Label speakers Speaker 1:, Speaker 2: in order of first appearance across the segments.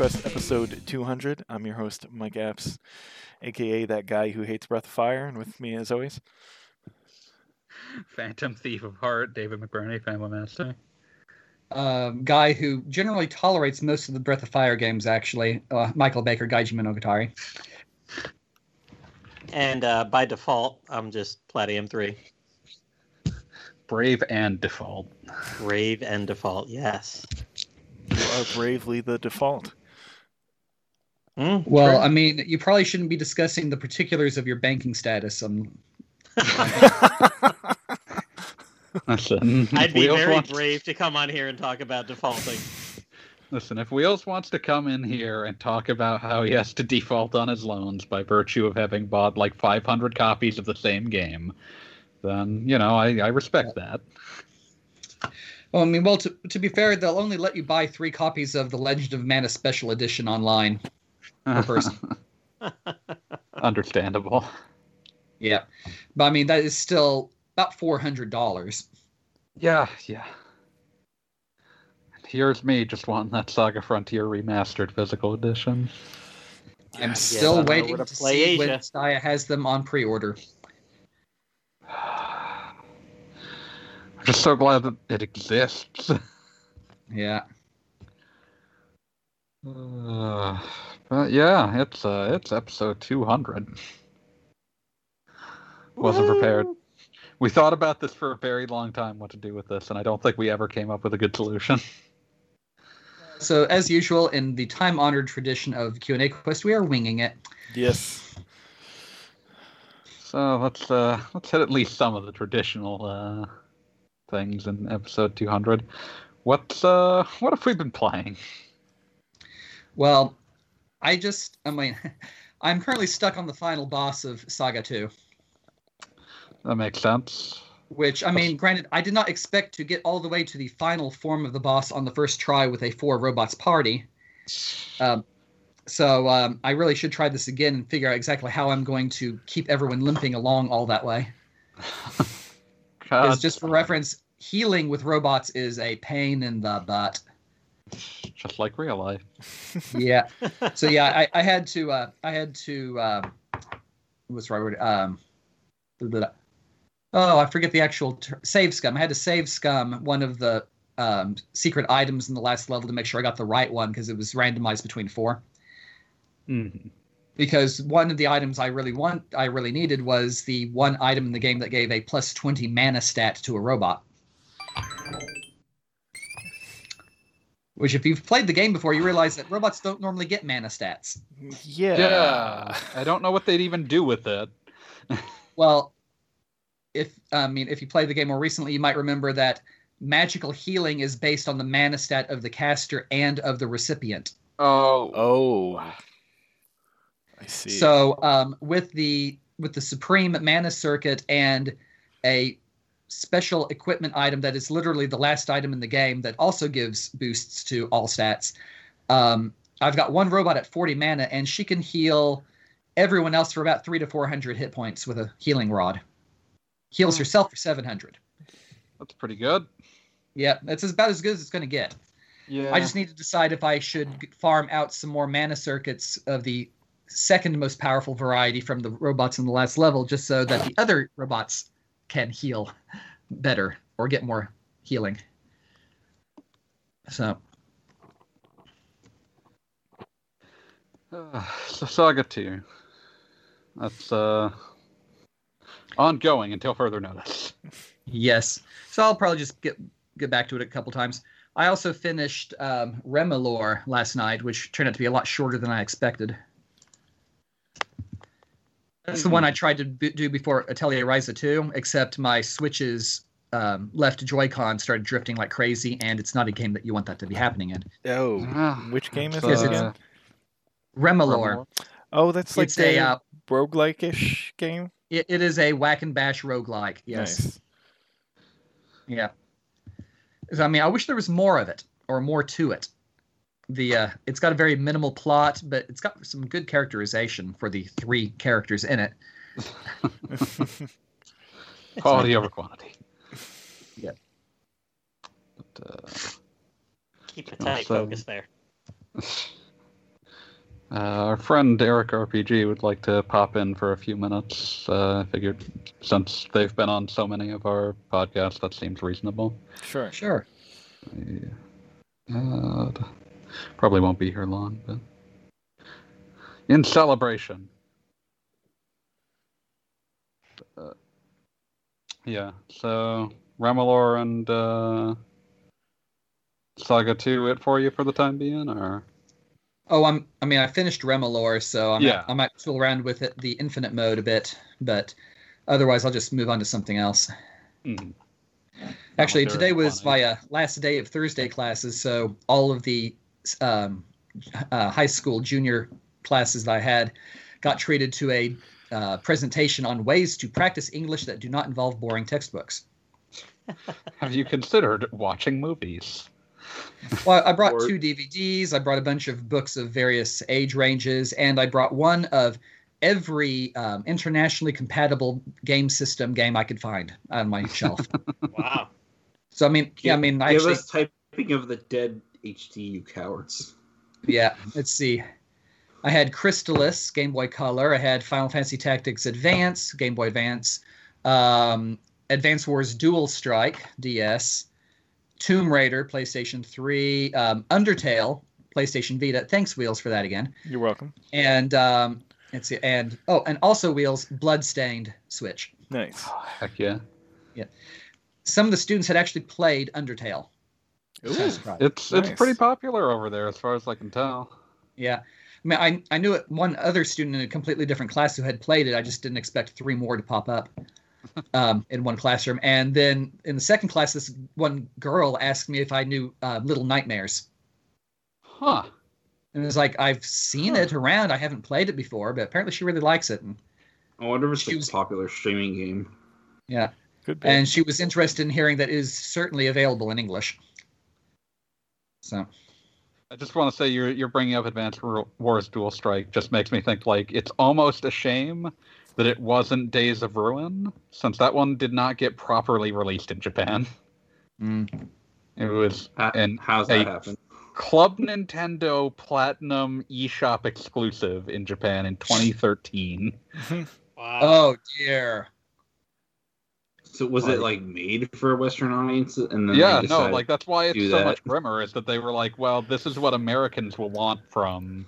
Speaker 1: Quest episode 200. I'm your host, Mike Apps, aka that guy who hates Breath of Fire, and with me as always,
Speaker 2: Phantom Thief of Heart, David McBurney, Family Master.
Speaker 3: Um, guy who generally tolerates most of the Breath of Fire games, actually, uh, Michael Baker, Gaiji Monogatari.
Speaker 4: And uh, by default, I'm just Platium 3.
Speaker 2: Brave and Default.
Speaker 4: Brave and default, yes.
Speaker 1: you are bravely the default.
Speaker 4: Mm,
Speaker 3: Well,
Speaker 4: true.
Speaker 3: I mean, you probably shouldn't be discussing the particulars of your banking status. Um,
Speaker 2: Listen,
Speaker 4: I'd be
Speaker 2: Wheels
Speaker 4: very
Speaker 2: wants-
Speaker 4: brave to come on here and talk about defaulting.
Speaker 2: Listen, if Wheels wants to come in here and talk about how he has to default on his loans by virtue of having bought like 500 copies of the same game, then you know I, I respect that.
Speaker 3: well, I mean, well, to, to be fair, they'll only let you buy three copies of the Legend of Mana Special Edition online per person.
Speaker 2: Understandable.
Speaker 3: yeah, but I mean, that is still about four hundred dollars.
Speaker 2: Yeah, yeah. And here's me just wanting that Saga Frontier remastered physical edition.
Speaker 3: I'm
Speaker 1: Yes.
Speaker 3: still
Speaker 4: I
Speaker 3: waiting to,
Speaker 4: to play
Speaker 3: see when
Speaker 4: Asia.
Speaker 3: Staya has them on pre-order.
Speaker 2: I'm just so glad that it exists.
Speaker 3: Yeah.
Speaker 2: Uh, but yeah, it's uh, it's episode 200. Wasn't prepared. We thought about this for a very long time, what to do with this, and I don't think we ever came up with a good solution.
Speaker 3: So, as usual, in the time-honored tradition of Q&A Quest, we are winging it.
Speaker 1: yes.
Speaker 2: So let's uh, let's hit at least some of the traditional uh, things in episode 200. What's uh, what have we been playing?
Speaker 3: Well, I just, I mean, I'm currently stuck on the final boss of Saga 2,
Speaker 2: That makes sense.
Speaker 3: which, I mean, granted, I did not expect to get all the way to the final form of the boss on the first try with a four robots party. Um, so um, I really should try this again and figure out exactly how I'm going to keep everyone limping along all that way. Because just for reference, healing with robots is a pain in the butt.
Speaker 2: Just like real life.
Speaker 3: yeah. So yeah, I, I had to uh, I had to um, what's the right word? Um, oh, I forget the actual ter- save scum. I had to save scum one of the um, secret items in the last level to make sure I got the right one because it was randomized between four.
Speaker 2: Mhm.
Speaker 3: Because one of the items I really want, I really needed was the one item in the game that gave a plus twenty mana stat to a robot. Which, if you've played the game before, you realize that robots don't normally get mana stats.
Speaker 1: Yeah.
Speaker 2: Yeah, I don't know what they'd even do with it.
Speaker 3: Well, if I mean if you played the game more recently, you might remember that magical healing is based on the mana stat of the caster and of the recipient.
Speaker 2: Oh,
Speaker 1: Oh. I see.
Speaker 3: So um, with the with the supreme mana circuit and a special equipment item that is literally the last item in the game that also gives boosts to all stats. Um, I've got one robot at 40 mana and she can heal everyone else for about three to 400 hit points with a healing rod. Heals herself for 700.
Speaker 2: that's pretty good.
Speaker 3: Yeah, that's about as good as it's going to get.
Speaker 2: Yeah,
Speaker 3: I just need to decide if I should farm out some more mana circuits of the second most powerful variety from the robots in the last level, just so that the other robots can heal better or get more healing. So,
Speaker 2: Uh, so Saga 2. That's uh ongoing until further notice.
Speaker 3: yes. So I'll probably just get get back to it a couple times. I also finished um, Remilore last night, which turned out to be a lot shorter than I expected. That's the one I tried to b- do before Atelier Ryza 2, except my Switch's um, left Joy-Con started drifting like crazy, and it's not a game that you want that to be happening in.
Speaker 1: oh.
Speaker 2: Ah,
Speaker 1: Which game is
Speaker 2: it's,
Speaker 1: this
Speaker 3: uh,
Speaker 1: again?
Speaker 3: Remilore.
Speaker 1: Oh, that's like
Speaker 3: it's a
Speaker 1: a
Speaker 3: uh,
Speaker 1: roguelike-ish game.
Speaker 3: it, it is a whack and bash roguelike. Yes.
Speaker 1: Nice.
Speaker 3: Yeah. I mean, I wish there was more of it or more to it. The uh, it's got a very minimal plot, but it's got some good characterization for the three characters in it.
Speaker 2: Quality over quantity.
Speaker 3: Yeah.
Speaker 2: But, uh,
Speaker 4: Keep a tight
Speaker 2: Also-
Speaker 4: focus there.
Speaker 2: Uh, our friend Eric RPG would like to pop in for a few minutes. Uh, I figured since they've been on so many of our podcasts, that seems reasonable.
Speaker 1: Sure.
Speaker 3: Sure.
Speaker 2: Uh, probably won't be here long, but in celebration. Uh, yeah, so Remilore and uh, Saga 2 it for you for the time being, or
Speaker 3: Oh, I'm. I mean, I finished Remilore, so I'm.
Speaker 2: Yeah.
Speaker 3: I might tool around with it, the infinite mode a bit, but otherwise, I'll just move on to something else.
Speaker 2: Mhm.
Speaker 3: Actually, today was
Speaker 2: funny.
Speaker 3: my uh, last day of Thursday classes, so all of the um, uh, high school junior classes that I had got treated to a uh, presentation on ways to practice English that do not involve boring textbooks.
Speaker 2: have you considered watching movies?
Speaker 3: Well, I brought
Speaker 5: Or-
Speaker 3: two DVDs. I brought a bunch of books of various age ranges, and I brought one of every um, internationally compatible game system game I could find on my shelf.
Speaker 4: Wow.
Speaker 3: So I mean, yeah, I mean, I
Speaker 5: give
Speaker 3: actually,
Speaker 5: us typing of the dead HT, you cowards.
Speaker 3: yeah. Let's see. I had Crystalis, Game Boy Color. I had Final Fantasy Tactics Advance Game Boy Advance, um, Advance Wars Dual Strike DS, Tomb Raider PlayStation 3, um, Undertale PlayStation Vita. Thanks, Wheels, for that again.
Speaker 1: You're welcome.
Speaker 3: and um, let's see, and oh, and also wheels bloodstained Switch.
Speaker 1: Nice.
Speaker 2: Heck yeah. yeah.
Speaker 3: Some of the students had actually played Undertale.
Speaker 1: Ooh.
Speaker 3: Kind of surprised.
Speaker 2: It's
Speaker 1: Nice.
Speaker 2: it's pretty popular over there as far as I can tell.
Speaker 3: Yeah, I mean, I I knew it. One other student in a completely different class who had played it. I just didn't expect three more to pop up um, in one classroom. And then in the second class, this one girl asked me if I knew uh, Little Nightmares.
Speaker 2: Huh.
Speaker 3: And it's like I've seen it around. I haven't played it before, but apparently she really likes it. And
Speaker 5: I wonder if it's
Speaker 3: She
Speaker 5: a
Speaker 3: was-
Speaker 5: popular streaming game.
Speaker 3: yeah,
Speaker 1: Good.
Speaker 3: and she was interested in hearing that it is certainly available in English. So.
Speaker 2: I just want to say you're you're bringing up Advanced Wars Dual Strike just makes me think like it's almost a shame that it wasn't Days of Ruin since that one did not get properly released in Japan.
Speaker 3: Mm.
Speaker 2: It was
Speaker 5: Ha-
Speaker 2: And
Speaker 5: how's
Speaker 2: hey,
Speaker 5: that happen?
Speaker 2: Club Nintendo Platinum eShop exclusive in Japan in 2013.
Speaker 4: Wow.
Speaker 3: Oh dear.
Speaker 5: So was it like made for a Western audience? And then
Speaker 2: yeah, no, like that's why it's so
Speaker 5: that.
Speaker 2: much grimmer is that they were like, well, this is what Americans will want from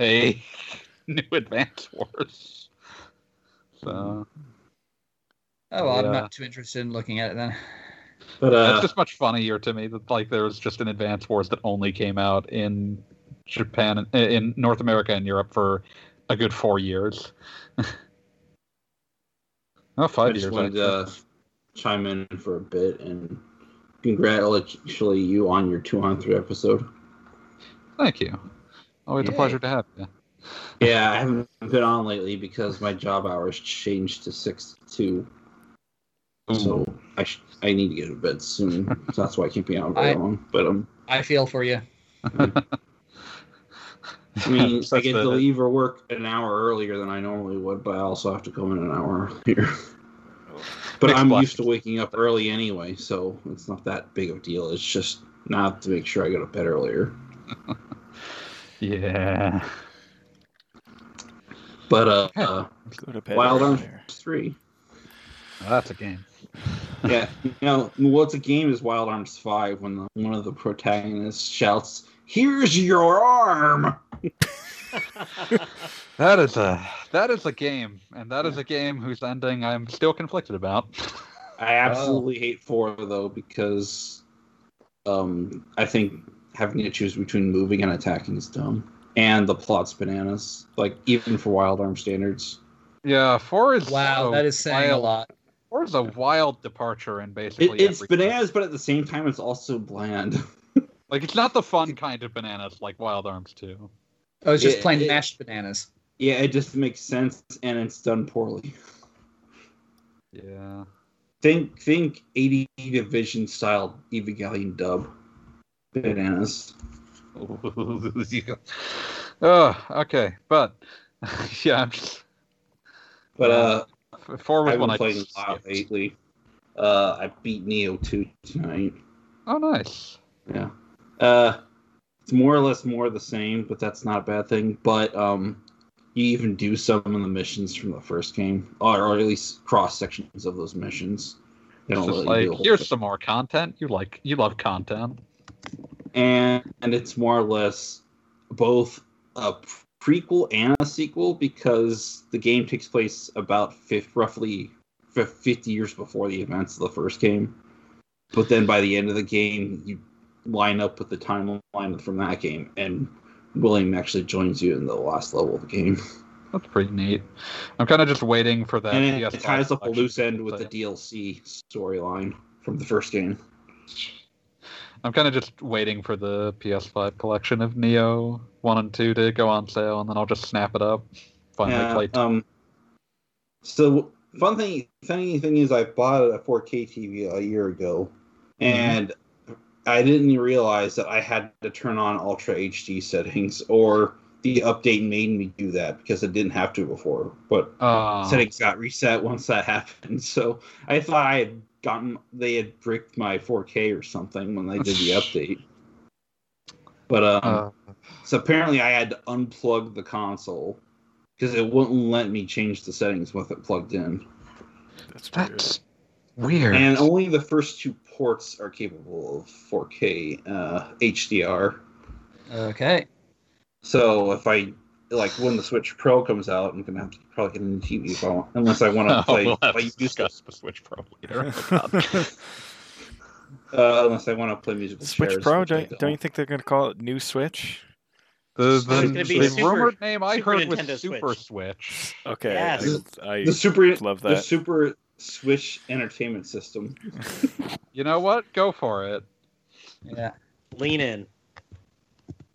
Speaker 2: a new Advance Wars. So
Speaker 3: Oh, well, I'm not too interested in looking at it then.
Speaker 5: But uh,
Speaker 2: it's just much funnier to me that like there was just an Advance Wars that only came out in Japan in North America and Europe for a good four years. oh,
Speaker 5: I just
Speaker 2: years.
Speaker 5: wanted
Speaker 2: actually.
Speaker 5: to uh, chime in for a bit and congratulate you on your two on three episode.
Speaker 2: Thank you. Always a pleasure to have you.
Speaker 5: Yeah, I haven't been on lately because my job hours changed to six to two. So I sh- I need to get to bed soon. so that's why I can't be on very
Speaker 3: I-
Speaker 5: long. But um,
Speaker 3: I feel for you.
Speaker 5: I mean, I get
Speaker 2: that
Speaker 5: to leave or work an hour earlier than I normally would, but I also have to come in an hour earlier. But
Speaker 2: Mixed
Speaker 5: I'm
Speaker 2: blessings.
Speaker 5: used to waking up early anyway, so it's not that big of a deal. It's just not to make sure I go to bed earlier.
Speaker 2: Yeah.
Speaker 5: But uh, uh
Speaker 1: Go to bed.
Speaker 5: Wild Arms three.
Speaker 2: Well, that's a game.
Speaker 5: Yeah, you know what's a game is Wild Arms five when the, one of the protagonists shouts, "Here's your arm."
Speaker 2: That is a that is a game, and that is a game whose ending I'm still conflicted about.
Speaker 5: I absolutely hate four though because um I think having to choose between moving and attacking is dumb. And the plot's bananas. Like even for Wild Arm standards.
Speaker 2: yeah, four is
Speaker 3: Wow,
Speaker 2: a
Speaker 3: that is saying a
Speaker 2: wild,
Speaker 3: lot.
Speaker 2: Four is a wild departure in
Speaker 5: It,
Speaker 2: basically
Speaker 5: it's
Speaker 2: every
Speaker 5: bananas, but at the same time it's also bland.
Speaker 2: Like it's not the fun kind of bananas like Wild Arms two.
Speaker 3: Oh, it's just
Speaker 5: It-
Speaker 3: plain
Speaker 5: it-
Speaker 3: mashed bananas.
Speaker 5: yeah, it just makes sense and it's done poorly.
Speaker 2: Yeah.
Speaker 5: Think think 80 division style Evangelion dub. Bananas.
Speaker 2: oh, okay, but yeah, I'm just,
Speaker 5: But uh
Speaker 2: four was
Speaker 5: I've
Speaker 2: one
Speaker 5: been
Speaker 2: I
Speaker 5: playing a lot
Speaker 2: skipped.
Speaker 5: lately. Uh I beat Nioh 2 tonight.
Speaker 2: Oh, nice.
Speaker 5: Yeah. Uh, it's more or less more of the same, but that's not a bad thing. But um, you even do some of the missions from the first game, or, or at least cross sections of those missions. They
Speaker 2: It's just like here's
Speaker 5: thing.
Speaker 2: some more content. You like you love content.
Speaker 5: and and it's more or less both a prequel and a sequel because the game takes place about fif- roughly 50 years before the events of the first game but then by the end of the game you line up with the timeline from that game and william actually joins you in the last level of the game
Speaker 2: That's pretty neat. I'm kind of just waiting for that.
Speaker 5: and it, it ties up a loose end with the dlc storyline from the first game
Speaker 2: I'm kind of just waiting for the PS5 collection of Nioh One and Two to go on sale, and then I'll just snap it up. Finally
Speaker 5: Yeah,
Speaker 2: play.
Speaker 5: Um. So fun thing, funny thing is, I bought a 4K TV a year ago, and I didn't realize that I had to turn on Ultra HD settings, or the update made me do that because I didn't have to before. But
Speaker 2: Uh,
Speaker 5: settings got reset once that happened. So I thought I had gotten they had bricked my 4K or something when they did the update. But um,
Speaker 2: uh,
Speaker 5: so apparently, I had to unplug the console because it wouldn't let me change the settings with it plugged in.
Speaker 1: That's weird.
Speaker 2: that's weird.
Speaker 5: And only the first two ports are capable of 4K uh, HDR.
Speaker 3: Okay.
Speaker 5: So if I like when the Switch Pro comes out, I'm gonna have to probably get a new TV if I want, unless I want to play.
Speaker 2: we'll have
Speaker 5: if I
Speaker 2: to
Speaker 5: use
Speaker 2: discuss the Switch Pro later. Oh, God.
Speaker 5: uh, unless I want to play musical
Speaker 1: Switch
Speaker 5: chairs,
Speaker 1: Pro?
Speaker 5: which I
Speaker 1: Don't, don't you think they're going to call it New Switch?
Speaker 2: the
Speaker 4: It's
Speaker 2: the, the
Speaker 4: Super-
Speaker 2: rumored name I
Speaker 4: Super
Speaker 2: heard was Super
Speaker 4: Switch.
Speaker 2: Switch.
Speaker 1: Okay.
Speaker 4: Yes.
Speaker 1: I, I
Speaker 5: The Super
Speaker 1: love that.
Speaker 5: the
Speaker 1: that.
Speaker 5: Super Switch Entertainment System.
Speaker 2: You know what? Go for it.
Speaker 3: Yeah.
Speaker 4: Lean in.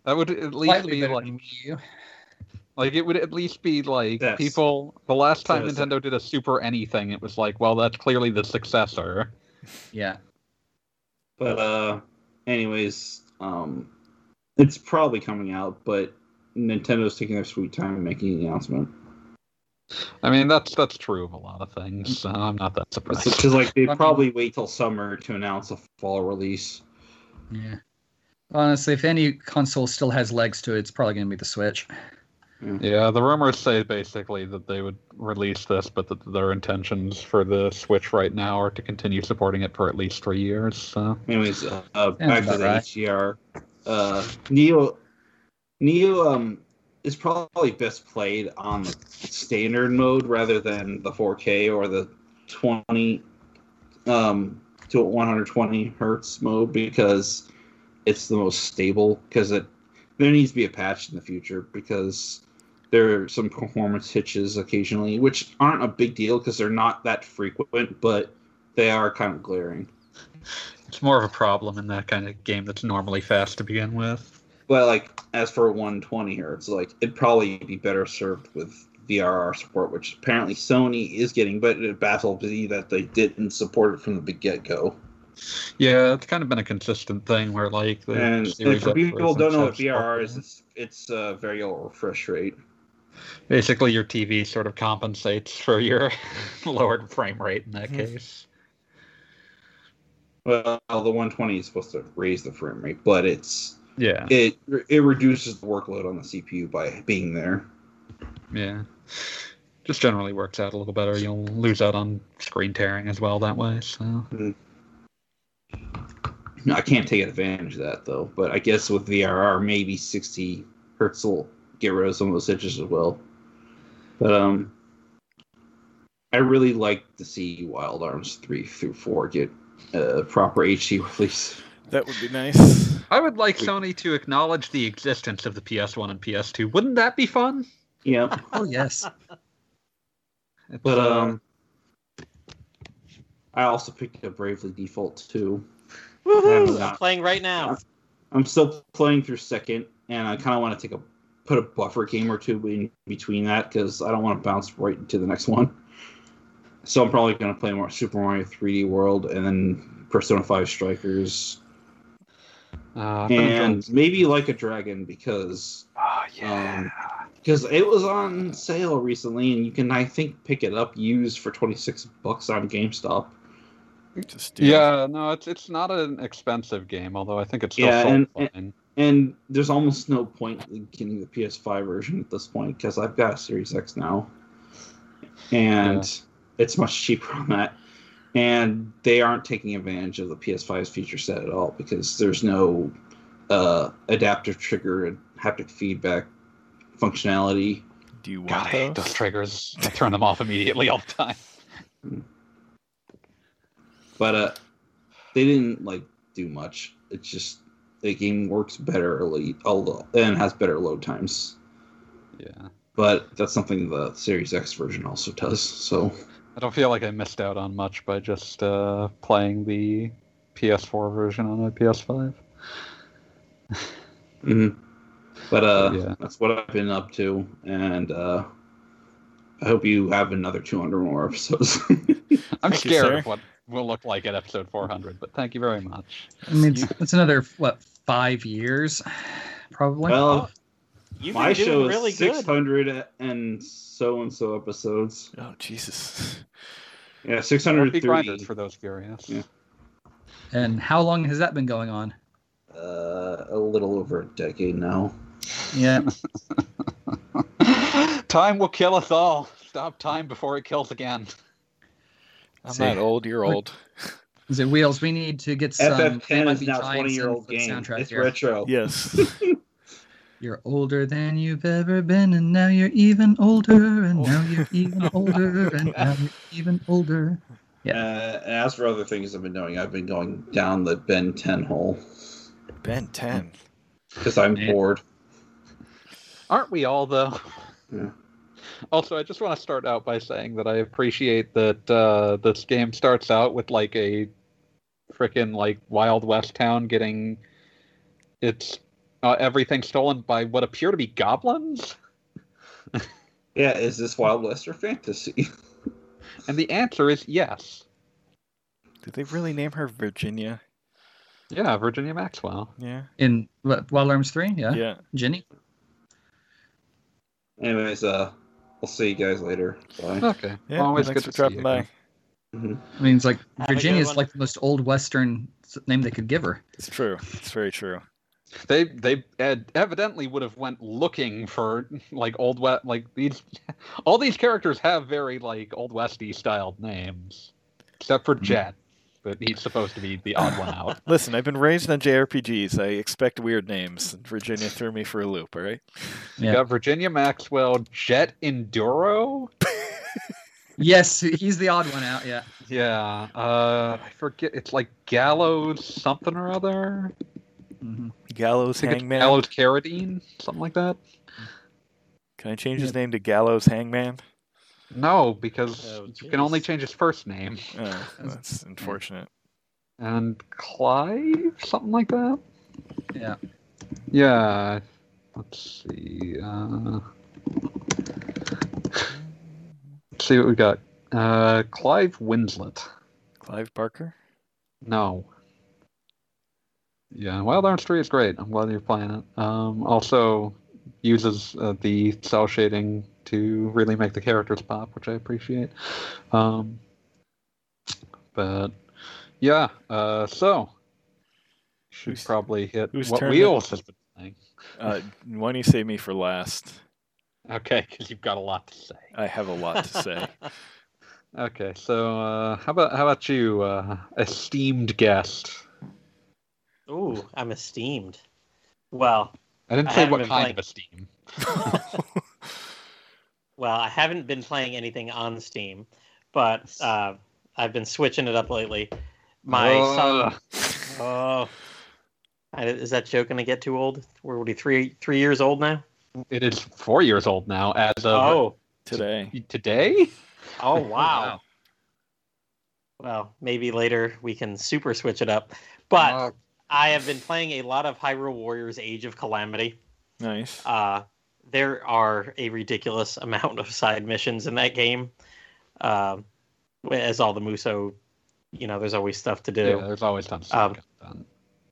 Speaker 2: That would at least
Speaker 3: Slightly
Speaker 2: be like
Speaker 3: you.
Speaker 2: Like it would at least be like
Speaker 5: Yes.
Speaker 2: people. The last time
Speaker 5: Says-
Speaker 2: Nintendo did a Super anything, it was like, well, that's clearly the successor.
Speaker 3: Yeah.
Speaker 5: But uh anyways, um it's probably coming out, but Nintendo's taking their sweet time making the announcement.
Speaker 2: I mean, that's that's true of a lot of things. So I'm not that surprised.
Speaker 5: Because like they probably wait till summer to announce a fall release.
Speaker 3: Yeah. Honestly, if any console still has legs to it, it's probably going to be the Switch.
Speaker 2: Yeah, the rumors say basically that they would release this, but that their intentions for the Switch right now are to continue supporting it for at least three years. So
Speaker 5: Anyways, uh, uh, back to the
Speaker 3: right.
Speaker 5: HDR. Uh, Nioh, Nioh um, is probably best played on the standard mode rather than the 4K or the 20 um, to 120 hertz mode because it's the most stable. Because it there needs to be a patch in the future because there are some performance hitches occasionally, which aren't a big deal because they're not that frequent, but they are kind of glaring.
Speaker 2: it's more of a problem in that kind of game that's normally fast to begin with.
Speaker 5: But like as for 120 here, it's like it'd probably be better served with VRR support, which apparently Sony is getting, but it baffles me that they didn't support it from the get go.
Speaker 2: Yeah, it's kind of been a consistent thing where like the
Speaker 5: And, and for people don't know what VRR is, it's it's a very low refresh rate.
Speaker 2: basically your TV sort of compensates for your lowered frame rate in that
Speaker 5: Hmm.
Speaker 2: case.
Speaker 5: Well, the 120 is supposed to raise the frame rate, but it's
Speaker 2: Yeah,
Speaker 5: it it reduces the workload on the CPU by being there.
Speaker 2: yeah. Just generally works out a little better. You'll lose out on screen tearing as well that way. So
Speaker 5: I can't take advantage of that though, but I guess with VRR, maybe 60 hertz will get rid of some of those hitches as well. But um, I really like to see Wild Arms three through four get a proper HD release.
Speaker 1: That would be nice.
Speaker 2: I would like
Speaker 5: We-
Speaker 2: Sony to acknowledge the existence of the PS1 and PS2. Wouldn't that be fun?
Speaker 5: Yeah,
Speaker 3: Oh, yes.
Speaker 2: It's,
Speaker 5: but
Speaker 2: uh,
Speaker 5: um, I also picked up Bravely Default too.
Speaker 4: Woohoo!
Speaker 5: Yeah.
Speaker 4: I'm playing right now.
Speaker 5: I'm still playing through second, and I kind of want to take a put a buffer game or two in between that because I don't want to bounce right into the next one. So I'm probably going to play more Super Mario 3D World and then Persona 5 Strikers
Speaker 2: uh, I've
Speaker 5: and maybe Like a Dragon because
Speaker 1: Oh
Speaker 5: um, because it was on sale recently and you can I think pick it up used for 26 bucks on GameStop.
Speaker 2: Yeah, no, it's it's not an expensive game, although I think it's still
Speaker 5: Yeah,
Speaker 2: sold
Speaker 5: and- and- and there's almost no point in getting the PS5 version at this point because I've got a Series X now, and it's much cheaper on that. And they aren't taking advantage of the PS5's feature set at all because there's no uh, adaptive trigger and haptic feedback functionality.
Speaker 1: Do you want
Speaker 2: God, I hate
Speaker 1: those?
Speaker 2: those triggers. I turn them off immediately all the time.
Speaker 5: But uh, they didn't like do much. It's just the game works better early, although and has better load times.
Speaker 2: Yeah.
Speaker 5: But that's something the Series X version also does. So
Speaker 2: I don't feel like I missed out on much by just uh, playing the PS4 version on my PS5.
Speaker 5: Mhm. But uh,
Speaker 2: Yeah.
Speaker 5: that's what I've been up to, and uh, I hope you have another 200 more episodes.
Speaker 2: I'm
Speaker 1: Thank
Speaker 2: scared
Speaker 1: sir.
Speaker 2: of what will look like at episode 400, but thank you very much.
Speaker 3: I mean, it's, it's another what five years, probably.
Speaker 5: well,
Speaker 4: You've
Speaker 5: my
Speaker 4: been
Speaker 5: show
Speaker 4: doing
Speaker 5: is
Speaker 4: really good.
Speaker 5: 600 and so and so episodes.
Speaker 1: Oh Jesus!
Speaker 5: Yeah,
Speaker 2: Happy
Speaker 5: 603.
Speaker 2: grinders for those curious.
Speaker 5: Yeah.
Speaker 3: and how long has that been going on?
Speaker 5: Uh, a little over a decade now.
Speaker 3: Yeah,
Speaker 2: time will kill us all. Stop time before it kills again.
Speaker 1: I'm
Speaker 3: See.
Speaker 1: not old. You're old.
Speaker 3: is it wheels? We need to get some.
Speaker 5: FF10 is now 20 year old
Speaker 3: in for the
Speaker 5: game.
Speaker 3: soundtrack
Speaker 5: It's
Speaker 3: here.
Speaker 5: retro.
Speaker 1: Yes.
Speaker 3: You're older than you've ever been, and now you're even older, and now you're even older, and now you're even older. Yeah.
Speaker 5: Uh, and as for other things I've been doing, I've been going down the Ben 10 hole
Speaker 1: Ben 10.
Speaker 5: because I'm
Speaker 3: Yeah.
Speaker 5: bored.
Speaker 2: Aren't we all, though?
Speaker 5: Yeah.
Speaker 2: Also, I just want to start out by saying that I appreciate that uh, this game starts out with like a freaking like Wild West town getting its uh, everything stolen by what appear to be goblins.
Speaker 5: Yeah, is this Wild West or fantasy?
Speaker 2: And the answer is yes.
Speaker 1: Did they really name her Virginia?
Speaker 2: Yeah, Virginia Maxwell.
Speaker 1: Yeah.
Speaker 3: In what, Wild Arms 3? Yeah.
Speaker 1: Yeah.
Speaker 3: Ginny?
Speaker 5: Anyways, uh, I'll see you guys later. Bye.
Speaker 2: Okay.
Speaker 1: Yeah.
Speaker 2: Always
Speaker 1: thanks
Speaker 2: good
Speaker 1: for
Speaker 2: to see
Speaker 1: dropping
Speaker 2: you
Speaker 1: by.
Speaker 2: again.
Speaker 5: Mhm.
Speaker 3: I mean, it's like
Speaker 4: Have a good
Speaker 3: Virginia's like the most old Western name they could give her.
Speaker 1: It's true. It's very true.
Speaker 2: They they ed- evidently would have went looking for like old west like these all these characters have very like old westy styled names except for Jet, but he's supposed to be the odd one out.
Speaker 1: Listen, I've been raised on JRPGs. I expect weird names. Virginia threw me for a loop, all right?
Speaker 2: You
Speaker 3: Yeah.
Speaker 2: got Virginia Maxwell, Jet Enduro.
Speaker 3: Yes, he's the odd one out. Yeah.
Speaker 2: Yeah, uh, I forget. It's like Gallows something or other.
Speaker 3: hmm
Speaker 1: Gallows
Speaker 2: I think it's
Speaker 1: Hangman.
Speaker 2: Gallows Carradine, something like that.
Speaker 1: Can I change his name to Gallows Hangman?
Speaker 2: No, because
Speaker 4: Oh,
Speaker 2: you can only change his first name.
Speaker 1: Oh, that's unfortunate.
Speaker 2: And Clive, something like that.
Speaker 3: Yeah.
Speaker 2: Yeah. Let's see. Uh, let's see what we got. Uh, Clive Winslet.
Speaker 1: Clive Barker?
Speaker 2: No. Yeah, Wild Arms 3 is great. I'm glad you're playing it. Um, also uses uh, the cell shading to really make the characters pop, which I appreciate. Um, but yeah, uh, so should
Speaker 1: Who's-
Speaker 2: probably hit what Wheels has been playing.
Speaker 1: Uh, why don't you save me for last?
Speaker 2: Okay, because you've got a lot to say.
Speaker 1: I have a lot to say.
Speaker 2: Okay, so uh, how about how about you, uh, esteemed guest?
Speaker 4: Ooh, I'm esteemed. Well,
Speaker 2: I didn't say
Speaker 4: haven't
Speaker 2: what
Speaker 4: been
Speaker 2: kind
Speaker 4: playing-
Speaker 2: of esteem.
Speaker 4: well, I haven't been playing anything on Steam, but uh, I've been switching it up lately. My
Speaker 2: Ugh.
Speaker 4: son. Oh, I- is that joke gonna get too old? We're already three three years old now.
Speaker 2: It is four years old now, as of
Speaker 4: Oh,
Speaker 1: Today.
Speaker 2: today.
Speaker 4: oh wow. Well, maybe later we can super switch it up. But
Speaker 2: Uh,
Speaker 4: I have been playing a lot of Hyrule Warriors: Age of Calamity.
Speaker 1: Nice.
Speaker 4: Uh, there are a ridiculous amount of side missions in that game. Um, as all the Musou, you know, there's always stuff to do.
Speaker 2: yeah, there's always tons of
Speaker 4: Um,
Speaker 2: done.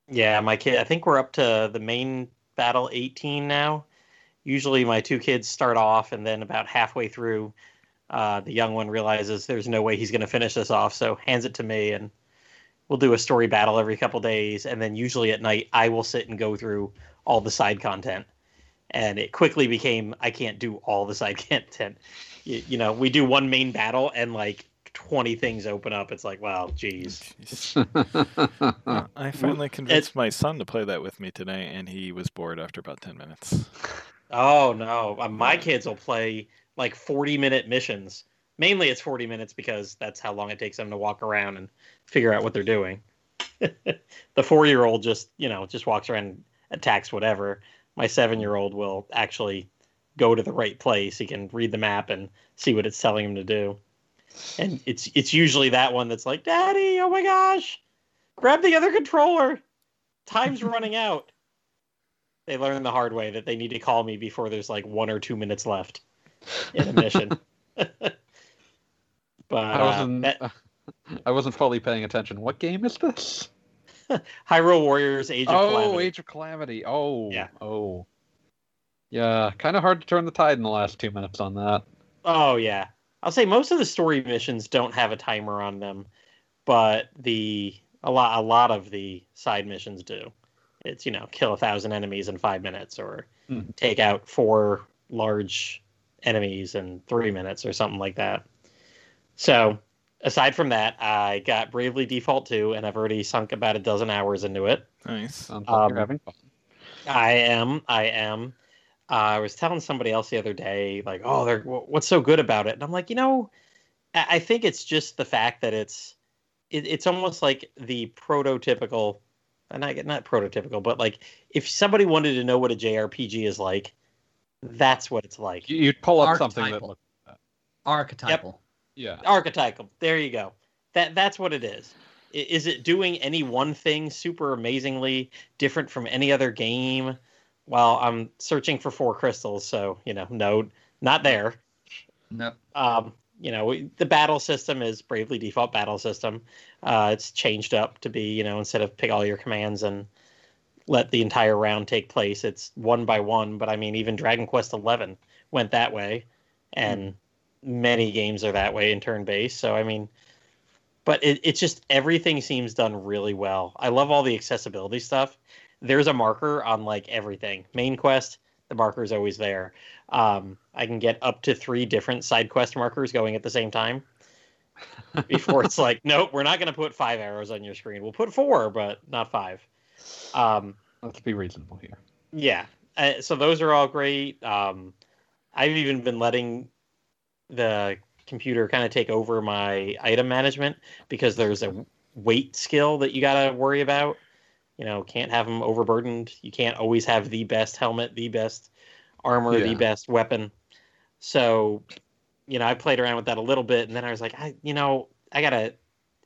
Speaker 4: Yeah, my kid. I think we're up to the main battle 18 now. Usually, my two kids start off, and then about halfway through, uh, the young one realizes there's no way he's going to finish this off, so hands it to me, and we'll do a story battle every couple days. And then usually at night, I will sit and go through all the side content. And it quickly became I can't do all the side content. You, you know, we do one main battle and like 20 things open up. It's like, wow, geez.
Speaker 1: Jeez. I finally convinced my son to play that with me today, and he was bored after about 10 minutes.
Speaker 4: Oh no, uh, my kids will play like 40 minute missions. Mainly it's 40 minutes because that's how long it takes them to walk around and figure out what they're doing. the 4-year-old just, you know, just walks around and attacks whatever. My 7-year-old will actually go to the right place. He can read the map and see what it's telling him to do. And it's it's usually that one that's like, "Daddy, oh my gosh. Grab the other controller. Time's running out." They learn the hard way that they need to call me before there's like 1 or 2 minutes left in a mission. but
Speaker 2: I
Speaker 4: uh,
Speaker 2: wasn't.
Speaker 4: that-
Speaker 2: I wasn't fully paying attention. What game is this?
Speaker 4: Hyrule Warriors Age of
Speaker 2: oh,
Speaker 4: Calamity.
Speaker 2: Age of Calamity. Oh,
Speaker 4: Yeah.
Speaker 2: Oh, yeah. Kind of hard to turn the tide in the last two minutes on that.
Speaker 4: Oh yeah. I'll say most of the story missions don't have a timer on them, but the a lot a lot of the side missions do. It's you know kill a thousand enemies in five minutes, or
Speaker 2: Hmm.
Speaker 4: take out four large enemies in three minutes, or something like that. So aside from that, I got Bravely Default 2, and I've already sunk about a dozen hours into it.
Speaker 1: Nice.
Speaker 2: Sounds like
Speaker 4: Um,
Speaker 2: you're having fun.
Speaker 4: I am. I am. Uh, I was telling somebody else the other day, like, "Oh, they're what's so good about it?" And I'm like, you know, I, I think it's just the fact that it's, it, it's almost like the prototypical, and not not prototypical, but like if somebody wanted to know what a JRPG is like, that's what it's like.
Speaker 2: You- You'd pull up something that
Speaker 3: Archetypal.
Speaker 2: looked.
Speaker 3: Archetypal.
Speaker 2: Yeah.
Speaker 4: Archetypal. There you go. That that's what it is. Is it doing any one thing super amazingly different from any other game? Well, I'm searching for four crystals, so you know, no, not there.
Speaker 3: Nope.
Speaker 4: Um, you know, we- the battle system is Bravely Default battle system. Uh, it's changed up to be, you know, instead of pick all your commands and let the entire round take place, it's one by one. But I mean, even Dragon Quest Eleven went that way, and many games are that way in turn based. So I mean, but it, it's just everything seems done really well. I love all the accessibility stuff. There's a marker on like everything. Main quest, the marker is always there. Um, I can get up to three different side quest markers going at the same time. Before it's like, nope, we're not going to put five arrows on your screen. We'll put four, but not five. Um,
Speaker 2: Let's be reasonable here.
Speaker 4: yeah. Uh, so those are all great. Um, I've even been letting the computer kind of take over my item management because there's a weight skill that you got to worry about. You know, can't have them overburdened. You can't always have the best helmet, the best armor, the best weapon. So, you know, I played around with that a little bit, and then I was like, I, you know, I gotta,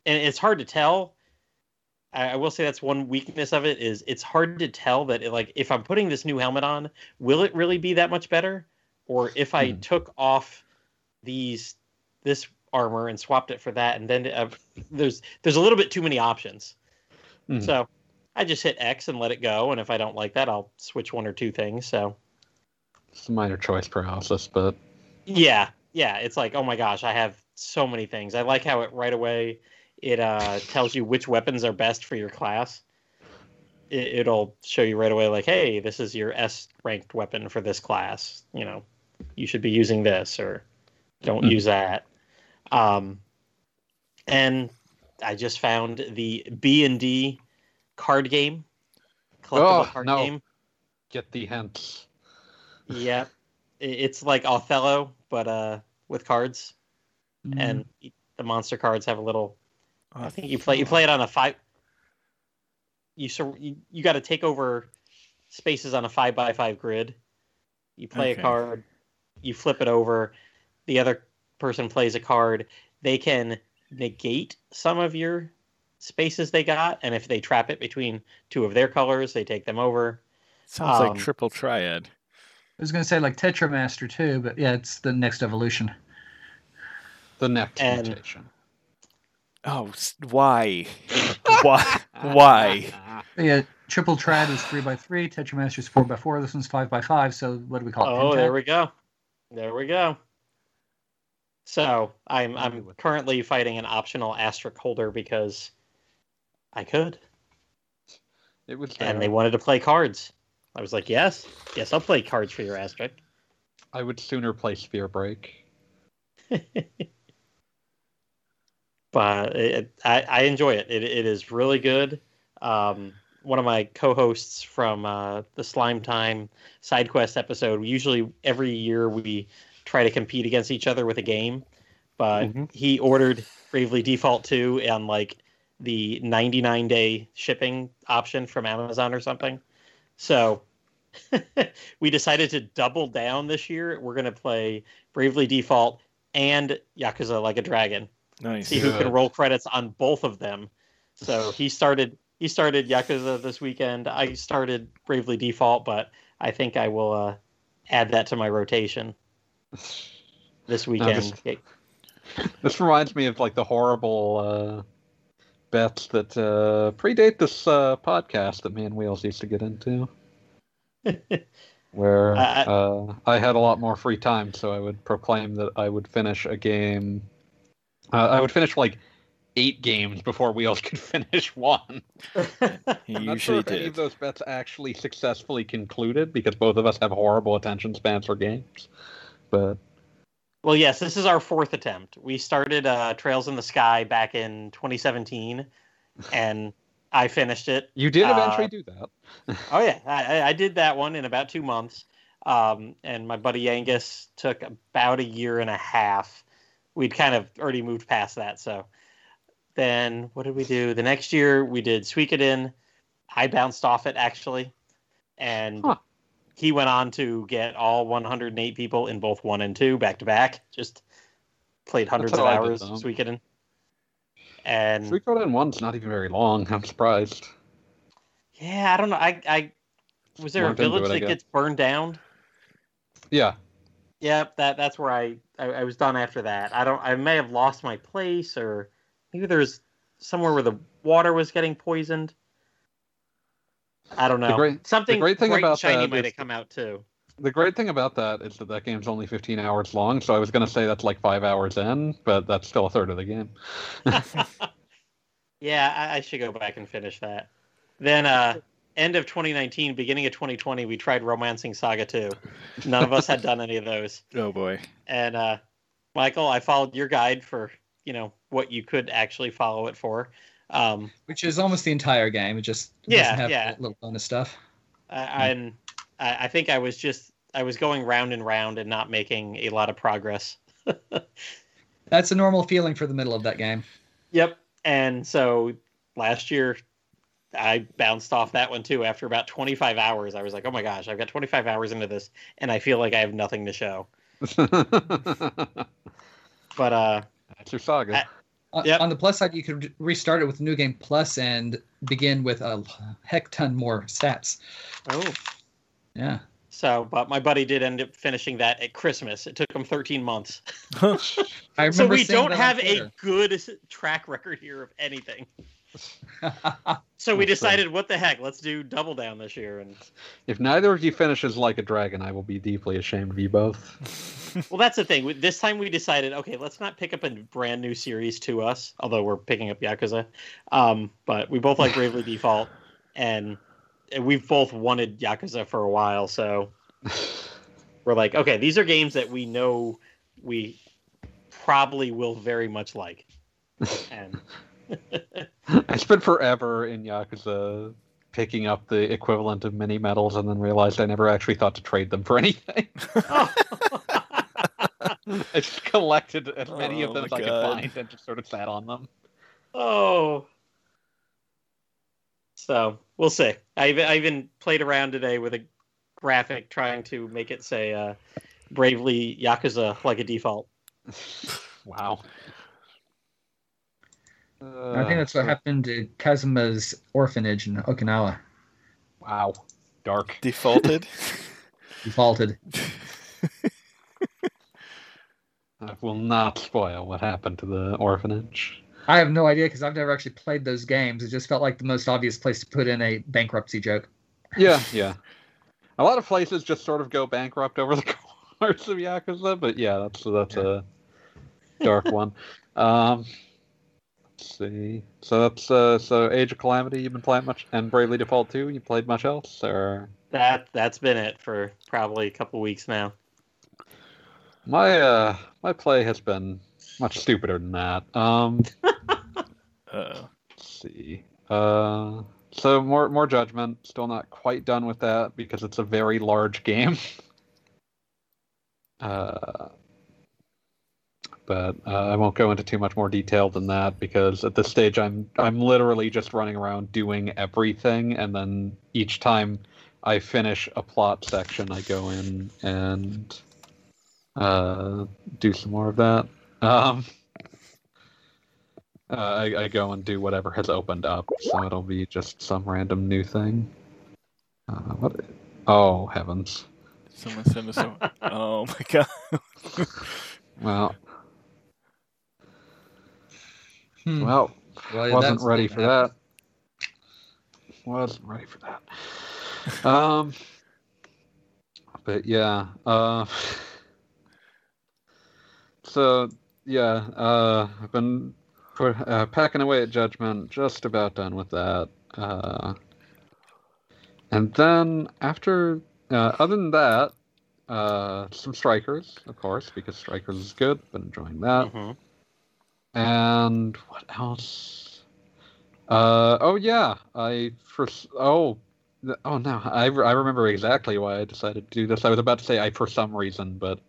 Speaker 4: and it's hard to tell. I, I will say that's one weakness of it is it's hard to tell that it, like if I'm putting this new helmet on, will it really be that much better, or if I
Speaker 2: Hmm.
Speaker 4: took off these this armor and swapped it for that, and then uh, there's there's a little bit too many options.
Speaker 2: Mhm.
Speaker 4: So I just hit X and let it go, and if I don't like that, I'll switch one or two things. So
Speaker 2: It's a minor choice paralysis, but
Speaker 4: yeah, yeah, it's like oh my gosh, I have so many things. I like how it right away it uh, tells you which weapons are best for your class. It, it'll show you right away, like, hey, this is your S ranked weapon for this class. You know, you should be using this or don't
Speaker 2: Hmm.
Speaker 4: use that. Um, and I just found the B and D card game, collectible
Speaker 2: Oh,
Speaker 4: card
Speaker 2: no.
Speaker 4: game.
Speaker 2: get the hints.
Speaker 4: Yeah, it's like Othello, but uh, with cards,
Speaker 3: Mm-hmm.
Speaker 4: and the monster cards have a little. I think you play you play it on a five. You so you, you got to take over spaces on a five by five grid. You play
Speaker 1: Okay.
Speaker 4: a card, you flip it over. The other person plays a card. They can negate some of your spaces they got, and if they trap it between two of their colors, they take them over.
Speaker 1: Sounds
Speaker 4: um,
Speaker 1: like triple triad.
Speaker 3: I was going to say like Tetramaster too, but yeah, it's the next evolution.
Speaker 2: The next
Speaker 4: And-
Speaker 2: mutation.
Speaker 1: Oh, why? why? Why?
Speaker 3: Yeah, Triple Triad is three by three. Tetramaster is four by four. This one's five by five. So what do we call it?
Speaker 4: Oh,
Speaker 3: Pentat?
Speaker 4: there we go. There we go. So I'm I'm currently fighting an optional asterisk holder because I could,
Speaker 2: It was
Speaker 4: and they wanted to play cards. I was like, yes, yes, I'll play Cards for Your Asterisk.
Speaker 2: I would sooner play Sphere Break.
Speaker 4: but it, I, I enjoy it. it. It is really good. Um, one of my co-hosts from uh, the Slime Time side quest episode. Usually, every year we try to compete against each other with a game, but
Speaker 2: Mhm.
Speaker 4: he ordered Bravely Default 2 and like the 99 day shipping option from Amazon or something. So we decided to double down this year. We're going to play Bravely Default and Yakuza Like a Dragon.
Speaker 1: Nice.
Speaker 4: See who can roll credits on both of them. So he started he started Yakuza this weekend. I started Bravely Default, but I think I will uh, add that to my rotation this weekend.
Speaker 2: just- This reminds me of like the horrible uh, bets that uh, predate this uh, podcast that me and Wheels used to get into, where
Speaker 4: I- I-
Speaker 2: uh, I had a lot more free time, so I would proclaim that I would finish a game. Uh, I would finish like eight games before Wheels could finish one.
Speaker 1: He
Speaker 2: I'm not
Speaker 1: usually
Speaker 2: sure if any of those bets actually successfully concluded because both of us have horrible attention spans for games. But
Speaker 4: well, yes, this is our fourth attempt. We started uh, Trails in the Sky back in 2017, and I finished it.
Speaker 2: you did
Speaker 4: Uh,
Speaker 2: eventually do that.
Speaker 4: Oh yeah, I, I- I did that one in about two months. Um, and my buddy Angus took about a year and a half. We'd kind of already moved past that. So then what did we do? The next year we did Suikoden. I bounced off it actually. And
Speaker 2: Huh.
Speaker 4: He went on to get all 108 people in both one and two back to back. Just played hundreds of
Speaker 2: how I did
Speaker 4: hours
Speaker 2: them.
Speaker 4: Suikoden. And
Speaker 2: Three quarter and one's not even very long. I'm surprised.
Speaker 4: yeah, I don't know. I, I was there a village
Speaker 2: it,
Speaker 4: that gets burned down?
Speaker 2: Yeah,
Speaker 4: Yep, that that's where I, I I was done after that. I don't I may have lost my place or maybe there's somewhere where the water was getting poisoned. I don't know.
Speaker 2: great-
Speaker 4: Something
Speaker 2: great thing
Speaker 4: bright and
Speaker 2: about
Speaker 4: shiny
Speaker 2: that
Speaker 4: might
Speaker 2: is-
Speaker 4: have come out too.
Speaker 2: the great thing about that is that that game's only 15 hours long. So I was gonna say that's like five hours in, but that's still a third of the game.
Speaker 4: yeah, I, I should go back and finish that. Then uh end of 2019, beginning of 2020, we tried Romancing Saga 2. None of us had done any of those.
Speaker 1: Oh boy.
Speaker 4: And uh, Michael, I followed your guide for you know what you could actually follow it for. Um,
Speaker 3: which is almost the entire game. It just
Speaker 4: Yeah,
Speaker 3: doesn't have
Speaker 4: yeah.
Speaker 3: little bonus stuff.
Speaker 4: I, and I, I think I was just I was going round and round and not making a lot of progress.
Speaker 3: That's a normal feeling for the middle of that game.
Speaker 4: Yep. And so last year I bounced off that one too. After about 25 hours, I was like, oh my gosh, I've got 25 hours into this, and I feel like I have nothing to show. But uh,
Speaker 2: that's your saga.
Speaker 3: On,
Speaker 4: Yep.
Speaker 3: on the plus side, you could restart it with New Game Plus and begin with a heck ton more stats.
Speaker 4: oh,
Speaker 3: Yeah.
Speaker 4: so but my buddy did end up finishing that at Christmas. It took him 13 months.
Speaker 3: I remember
Speaker 4: So we don't have a good track record here of anything. So we decided, what the heck, let's do double down this year. And
Speaker 2: if neither of you finishes like a dragon, I will be deeply ashamed of you both.
Speaker 4: well, that's the thing. This time we decided, okay, let's not pick up a brand new series to us, although we're picking up Yakuza. Um, but we both like Bravely Default, and we've both wanted Yakuza for a while. So we're like, okay, these are games that we know we probably will very much like. And
Speaker 2: I spent forever in Yakuza picking up the equivalent of mini medals and then realized I never actually thought to trade them for anything. I just collected as many
Speaker 1: Oh
Speaker 2: of them
Speaker 1: my
Speaker 2: as I could find and just sort of sat on them.
Speaker 4: Oh. So we'll see. I even, I even played around today with a graphic trying to make it say uh, "Bravely Yakuza" like a default.
Speaker 2: Wow.
Speaker 3: I think that's what
Speaker 2: Uh,
Speaker 3: happened to Kazuma's orphanage in Okinawa.
Speaker 2: Wow. Dark.
Speaker 1: Defaulted.
Speaker 3: Defaulted.
Speaker 2: I will not spoil what happened to the orphanage.
Speaker 3: I have no idea because I've never actually played those games. It just felt like the most obvious place to put in a bankruptcy joke.
Speaker 2: Yeah, yeah. A lot of places just sort of go bankrupt over the course of Yakuza, but yeah, that's that's a dark one. Um, let's see. So that's uh, so Age of Calamity. You've been playing much, and Bravely Default 2. You played much else, or
Speaker 4: That that's been it for probably a couple weeks now.
Speaker 2: My uh my play has been much stupider than that. Um
Speaker 1: Uh,
Speaker 2: let's see. Uh so more more judgment. Still not quite done with that because it's a very large game. Uh but uh, I won't go into too much more detail than that because at this stage I'm I'm literally just running around doing everything and then each time I finish a plot section I go in and uh, do some more of that. Um, uh, I, I go and do whatever has opened up, so it'll be just some random new thing. Uh, what? Oh heavens!
Speaker 1: someone send us. A, oh my god.
Speaker 2: Well,
Speaker 3: Hmm.
Speaker 2: well,
Speaker 3: Well,
Speaker 2: wasn't ready
Speaker 3: been
Speaker 2: for that. Wasn't ready for that. Um, but yeah. Uh, so yeah, uh, I've been put, uh, packing away at Judgment. Just about done with that. Uh, and then after, uh, other than that, uh, some Strikers, of course, because Strikers is good. Been enjoying that.
Speaker 4: Mhm.
Speaker 2: And what else? Uh, oh yeah, I for oh oh no, I, I remember exactly why I decided to do this. I was about to say I for some reason, but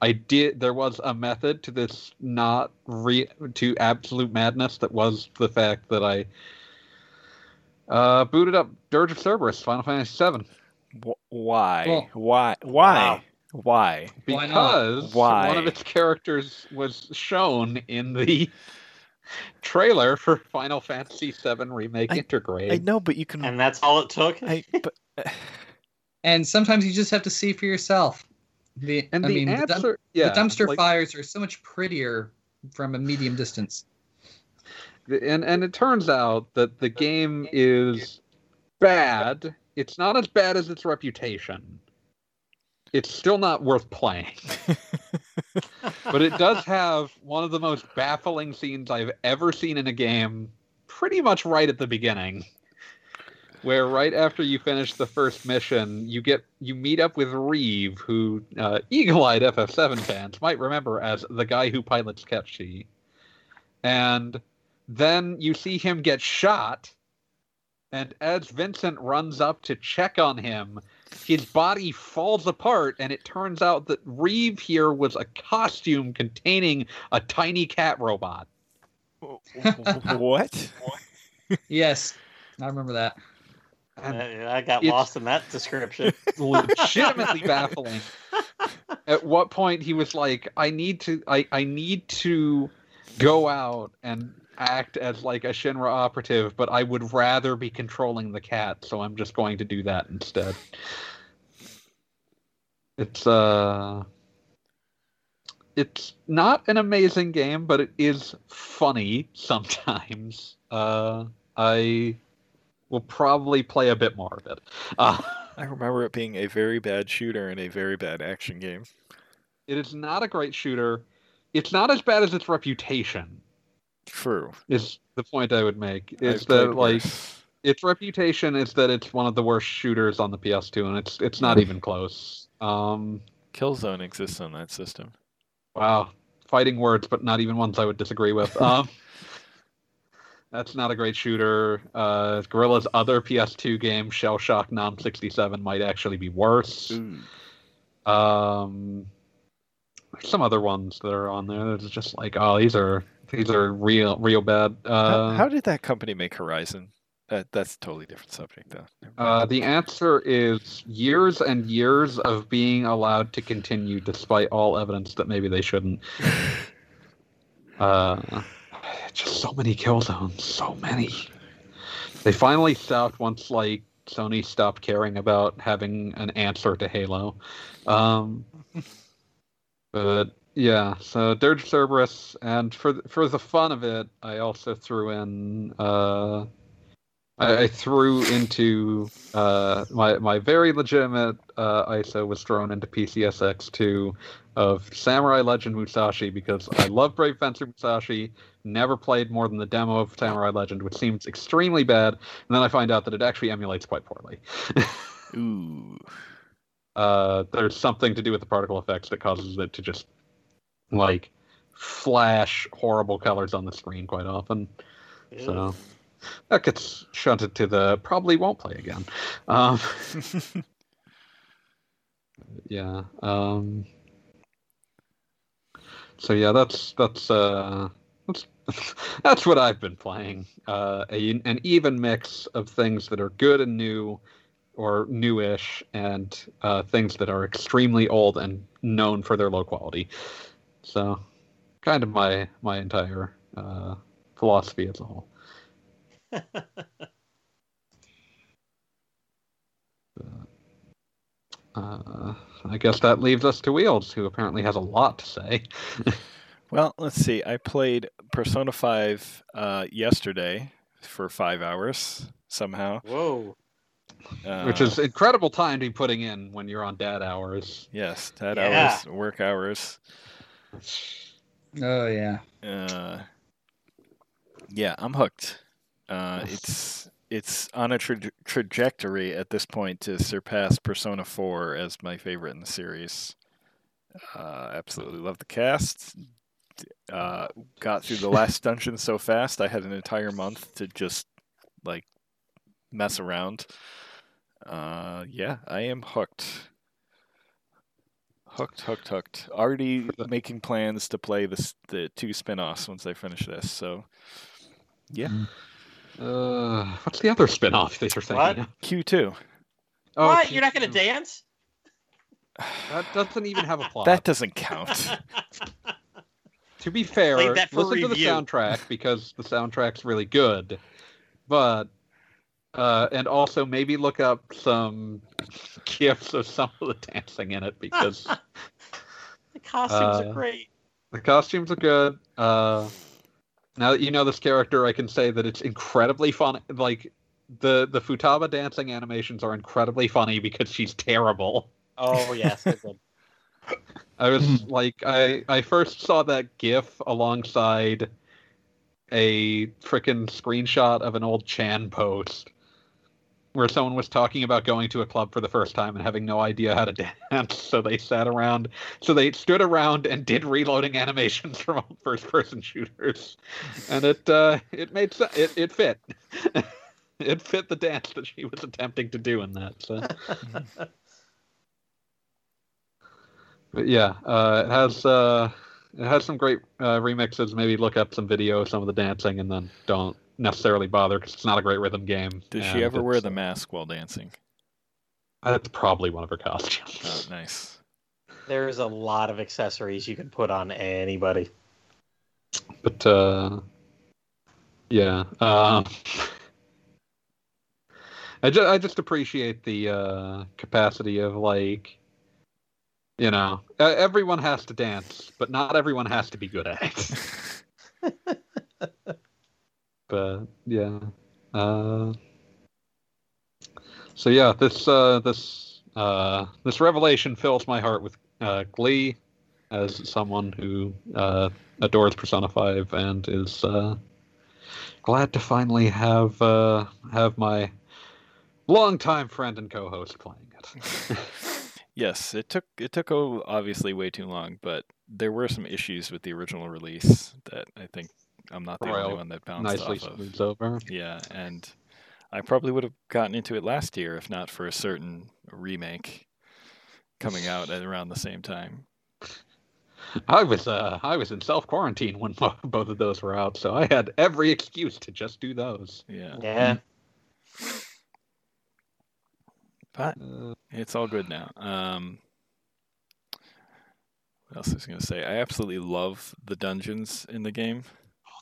Speaker 2: I did. There was a method to this not re to absolute madness that was the fact that I uh, booted up Dirge of Cerberus, Final Fantasy VII,
Speaker 1: Why?
Speaker 3: Well-
Speaker 1: why? Why?
Speaker 4: Wow.
Speaker 1: Why?
Speaker 3: Why
Speaker 2: because
Speaker 1: Why?
Speaker 2: one of its characters was shown in the trailer for Final Fantasy VII Remake
Speaker 1: I-
Speaker 2: Intergrade.
Speaker 1: I know, but you can.
Speaker 4: And that's all it took.
Speaker 1: I, but,
Speaker 3: And sometimes you just have to see for yourself. The
Speaker 2: and
Speaker 3: I
Speaker 2: the
Speaker 3: mean, the, dum-
Speaker 2: answer, yeah,
Speaker 3: the dumpster
Speaker 2: like-
Speaker 3: fires are so much prettier from a medium distance.
Speaker 2: and and it turns out that the game is bad. It's not as bad as its reputation. It's still not worth playing, but it does have one of the most baffling scenes I've ever seen in a game. Pretty much right at the beginning, where right after you finish the first mission, you get you meet up with Reeve, who uh, eagle-eyed FF7 fans might remember as the guy who pilots Cait Sith, and then you see him get shot, and as Vincent runs up to check on him, his body falls apart, and it turns out that Reeve here was a costume containing a tiny cat robot.
Speaker 1: what?
Speaker 3: Yes, I remember that.
Speaker 2: And
Speaker 4: I I got lost in that description.
Speaker 2: legitimately baffling. At what point he was like, "I need to, I, I need to go out and act as like a Shinra operative, but I would rather be controlling the cat, so I'm just going to do that instead." It's uh, it's not an amazing game, but it is funny sometimes. Uh, I will probably play a bit more of it. Uh,
Speaker 1: I remember it being a very bad shooter and a very bad action game.
Speaker 2: It is not a great shooter. It's not as bad as its reputation.
Speaker 1: True.
Speaker 2: Is the point I would make?
Speaker 1: I've
Speaker 2: Is that like
Speaker 1: worse.
Speaker 2: its reputation is that it's one of the worst shooters on the PS2, and it's it's not even close. Um,
Speaker 1: Killzone exists on that system.
Speaker 2: wow, fighting words, but not even ones I would disagree with. Um, that's not a great shooter. Uh, Guerrilla's other PS2 game, ShellShock: Nam '67, might actually be worse.
Speaker 1: Ooh.
Speaker 2: Um, some other ones that are on there. It's just like, oh, these are these are real real bad.
Speaker 1: How,
Speaker 2: Uh,
Speaker 1: how did that company make Horizon? That that's a totally different subject, though.
Speaker 2: Uh, the answer is years and years of being allowed to continue despite all evidence that maybe they shouldn't. Uh, just so many kill zones, so many. They finally stopped once like Sony stopped caring about having an answer to Halo. Um, but yeah, so Dirge Cerberus, and for th- for the fun of it, I also threw in. Uh, I, I threw into uh, my my very legitimate uh, ISO was thrown into PCSX2 of Samurai Legend Musashi because I love Brave Fencer Musashi. Never played more than the demo of Samurai Legend, which seems extremely bad, and then I find out that it actually emulates quite poorly.
Speaker 1: Ooh.
Speaker 2: Uh, there's something to do with the particle effects that causes it to just like flash horrible colors on the screen quite often. So that gets shunted to the probably won't play again. Um, yeah. Um, so yeah, that's that's uh, that's that's what I've been playing. Uh, a, an even mix of things that are good and new, or newish, and uh, things that are extremely old and known for their low quality. So, kind of my my entire uh, philosophy as a whole. Uh, I guess that leaves us to Wheels, who apparently has a lot to say.
Speaker 1: Well, let's see. I played Persona 5 uh, yesterday for five hours somehow.
Speaker 4: Whoa.
Speaker 1: Uh,
Speaker 2: Which is incredible time to be putting in when you're on dad hours.
Speaker 1: yes, dad
Speaker 4: Yeah.
Speaker 1: hours, work hours.
Speaker 3: Oh yeah.
Speaker 1: Uh, yeah, I'm hooked. Uh, it's it's on a tra- trajectory at this point to surpass Persona 4 as my favorite in the series. Uh, absolutely love the cast. Uh, got through the last dungeon so fast. I had an entire month to just like mess around. Uh, yeah, I am hooked. Hooked, hooked, hooked. Already making plans to play the the two spin-offs once I finish this. So, yeah,
Speaker 2: Uh, what's the other spin-off that you're thinking?
Speaker 4: What?
Speaker 1: Q2.
Speaker 2: Oh,
Speaker 4: what?
Speaker 2: Q-
Speaker 4: You're not going to dance?
Speaker 2: That doesn't even have a plot.
Speaker 1: That doesn't count.
Speaker 2: to be fair,
Speaker 4: Save that for
Speaker 2: listen to the soundtrack because the soundtrack's really good. But uh, and also maybe look up some gifs of some of the dancing in it because
Speaker 4: The costumes
Speaker 2: Uh,
Speaker 4: are great.
Speaker 2: the costumes are good. Uh, now that you know this character, I can say that it's incredibly fun. Like the the Futaba dancing animations are incredibly funny because she's terrible.
Speaker 4: Oh, yes.
Speaker 2: I was like, I I first saw that GIF alongside a freaking screenshot of an old Chan post where someone was talking about going to a club for the first time and having no idea how to dance. So they sat around, so they stood around and did reloading animations from first-person shooters, and it uh, it made sense. It it fit. it fit the dance that she was attempting to do in that. So. But yeah, uh, it has uh, it has some great uh, remixes. Maybe look up some video of some of the dancing, and then don't necessarily bother because it's not a great rhythm game.
Speaker 1: Does she ever wear the mask while dancing?
Speaker 2: That's probably one of her costumes.
Speaker 1: Oh, nice.
Speaker 4: There's a lot of accessories you can put on anybody.
Speaker 2: But uh, yeah, um, I just I just appreciate the uh, capacity of like, you know, everyone has to dance, but not everyone has to be good at it. but yeah, uh, so yeah, this uh, this uh, this revelation fills my heart with uh, glee as someone who uh, adores Persona 5 and is uh, glad to finally have have my longtime friend and co-host playing it.
Speaker 1: yes, it took it took obviously way too long, but there were some issues with the original release that I think I'm not the only one that bounced
Speaker 2: Nicely
Speaker 1: off of.
Speaker 2: smooths over.
Speaker 1: Yeah, and I probably would have gotten into it last year if not for a certain remake coming out at around the same time.
Speaker 2: I was uh, I was in self quarantine when both of those were out, so I had every excuse to just do those.
Speaker 1: Yeah,
Speaker 4: Yeah.
Speaker 1: but
Speaker 2: Uh,
Speaker 1: it's all good now. Um, what else was I going to say? I absolutely love the dungeons in the game.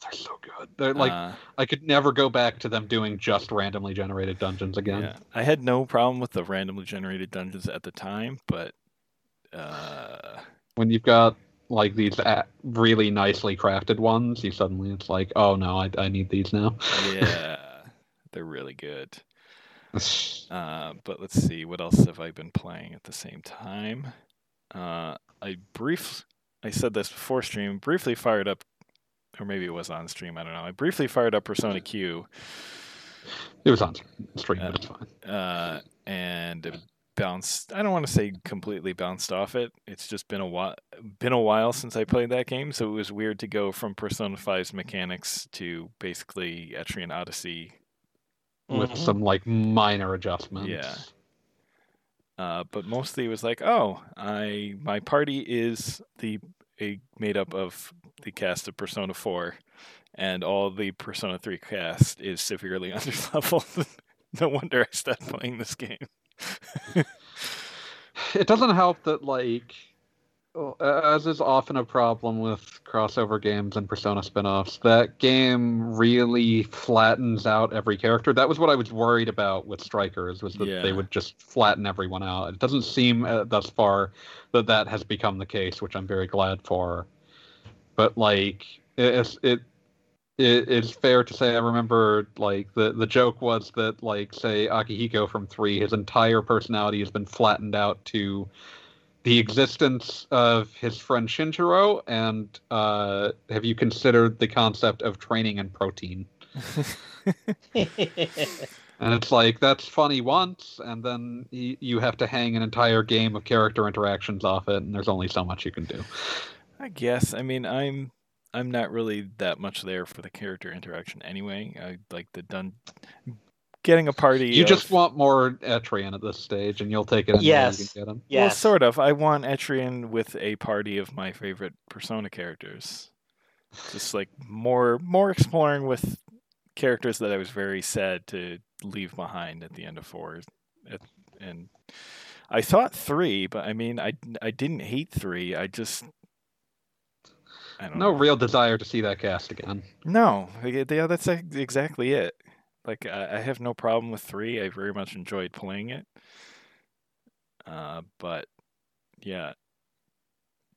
Speaker 2: They're so good. They're like
Speaker 1: Uh,
Speaker 2: I could never go back to them doing just randomly generated dungeons again.
Speaker 1: Yeah, I had no problem with the randomly generated dungeons at the time, but uh,
Speaker 2: When you've got like these really nicely crafted ones, you suddenly it's like, oh no, I, I need these now.
Speaker 1: yeah, they're really good. Uh, but let's see, what else have I been playing at the same time? Uh, I brief, I said this before stream. Briefly fired up, or maybe it was on stream. I don't know. I briefly fired up Persona Q,
Speaker 2: It was on stream, but it's fine.
Speaker 1: uh, and it bounced. I don't want to say completely bounced off it. It's just been a while, been a while since I played that game, so it was weird to go from Persona 5's mechanics to basically Etrian Odyssey.
Speaker 2: With
Speaker 4: Mhm.
Speaker 2: some like minor adjustments.
Speaker 1: Yeah. Uh, but mostly it was like, oh, I my party is the a made up of the cast of Persona 4, and all the Persona 3 cast is severely underleveled. no wonder I stopped playing this game.
Speaker 2: it doesn't help that like as is often a problem with crossover games and persona spin-offs that game really flattens out every character. That was what i was worried about with strikers was that
Speaker 1: Yeah.
Speaker 2: they would just flatten everyone out. It doesn't seem uh, thus far that that has become the case which i'm very glad for. But like it, it's- it it is fair to say I remember like the the joke was that like say Akihiko from three, his entire personality has been flattened out to the existence of his friend Shinjiro, and uh, have you considered the concept of training and protein? And it's like that's funny once, and then y- you have to hang an entire game of character interactions off it, and there's only so much you can do.
Speaker 1: I guess. I mean, I'm I'm not really that much there for the character interaction anyway. I like the done getting a party.
Speaker 2: You
Speaker 1: of-
Speaker 2: just want more Etrian at this stage, and you'll take it. Anywhere
Speaker 4: Yes.
Speaker 2: you can get him.
Speaker 1: well, sort of. I want Etrian with a party of my favorite Persona characters. Just like more more exploring with characters that I was very sad to leave behind at the end of four. At, and I thought three, but I mean, I I didn't hate three. I just I don't
Speaker 2: No
Speaker 1: know.
Speaker 2: real desire to see that cast again.
Speaker 1: No, yeah, that's exactly it. Like I, I have no problem with three. I very much enjoyed playing it. Uh, but yeah,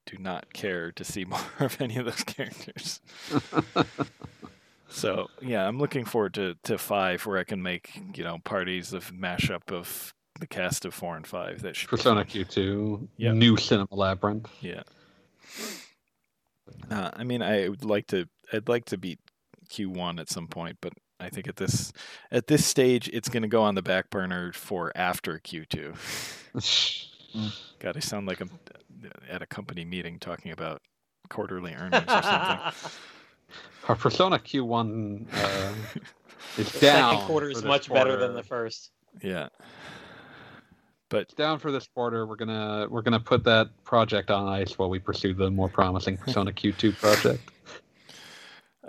Speaker 1: do not care to see more of any of those characters. So yeah, I'm looking forward to to five, where I can make you know parties of mashup of the cast of four and five. That should
Speaker 2: Persona
Speaker 1: fun.
Speaker 2: Q2,
Speaker 1: Yep.
Speaker 2: new Cinema Labyrinth.
Speaker 1: Yeah. Uh, I mean, I would like to. I'd like to beat Q1 at some point, but I think at this at this stage, it's going to go on the back burner for after Q2. God, I sound like I'm at a company meeting talking about quarterly earnings or something.
Speaker 2: Our Persona Q1 uh, is
Speaker 4: the
Speaker 2: down.
Speaker 4: second quarter
Speaker 2: for
Speaker 4: is
Speaker 2: this
Speaker 4: much better than the first.
Speaker 1: Yeah.
Speaker 2: But it's down for this quarter. We're gonna we're gonna put that project on ice while we pursue the more promising Persona Q2 project.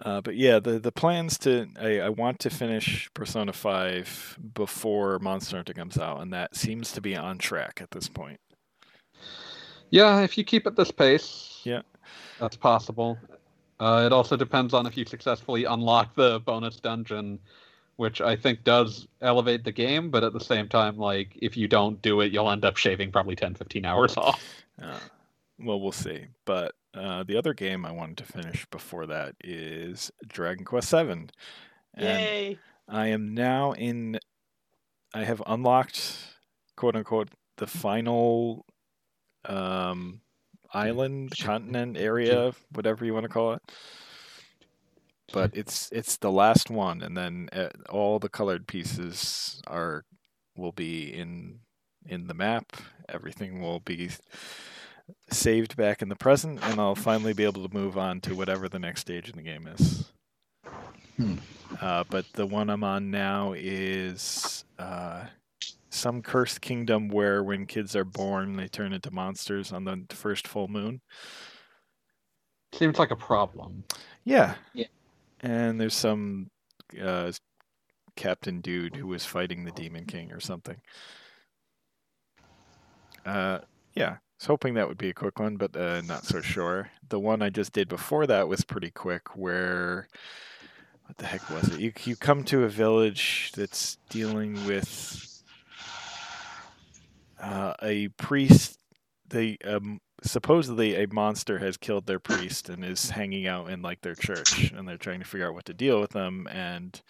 Speaker 1: Uh, but yeah, the the plans to I, I want to finish Persona Five before Monster Hunter comes out, and that seems to be on track at this point.
Speaker 2: Yeah, if you keep at this pace,
Speaker 1: Yeah.
Speaker 2: that's possible. Uh, it also depends on if you successfully unlock the bonus dungeon, which I think does elevate the game, but at the same time, like if you don't do it, you'll end up shaving probably 10, 15 hours off.
Speaker 1: Uh, well, we'll see. But uh, the other game I wanted to finish before that is Dragon Quest Seven,
Speaker 4: Yay!
Speaker 1: I am now in. I have unlocked, quote unquote, the final um, island, continent, area, whatever you want to call it. But it's it's the last one, and then uh, all the colored pieces are will be in in the map. Everything will be saved back in the present, and I'll finally be able to move on to whatever the next stage in the game is.
Speaker 3: Hmm.
Speaker 1: Uh, but the one I'm on now is uh, some cursed kingdom where when kids are born, they turn into monsters on the first full moon.
Speaker 2: Seems like a problem.
Speaker 1: Yeah.
Speaker 5: Yeah.
Speaker 1: And there's some uh, captain dude who was fighting the Demon King or something. Uh, yeah. Was hoping that would be a quick one, but uh, not so sure. The one I just did before that was pretty quick, where what the heck was it? You you come to a village that's dealing with uh, a priest. They um, supposedly a monster has killed their priest and is hanging out in like their church, and they're trying to figure out what to deal with them. And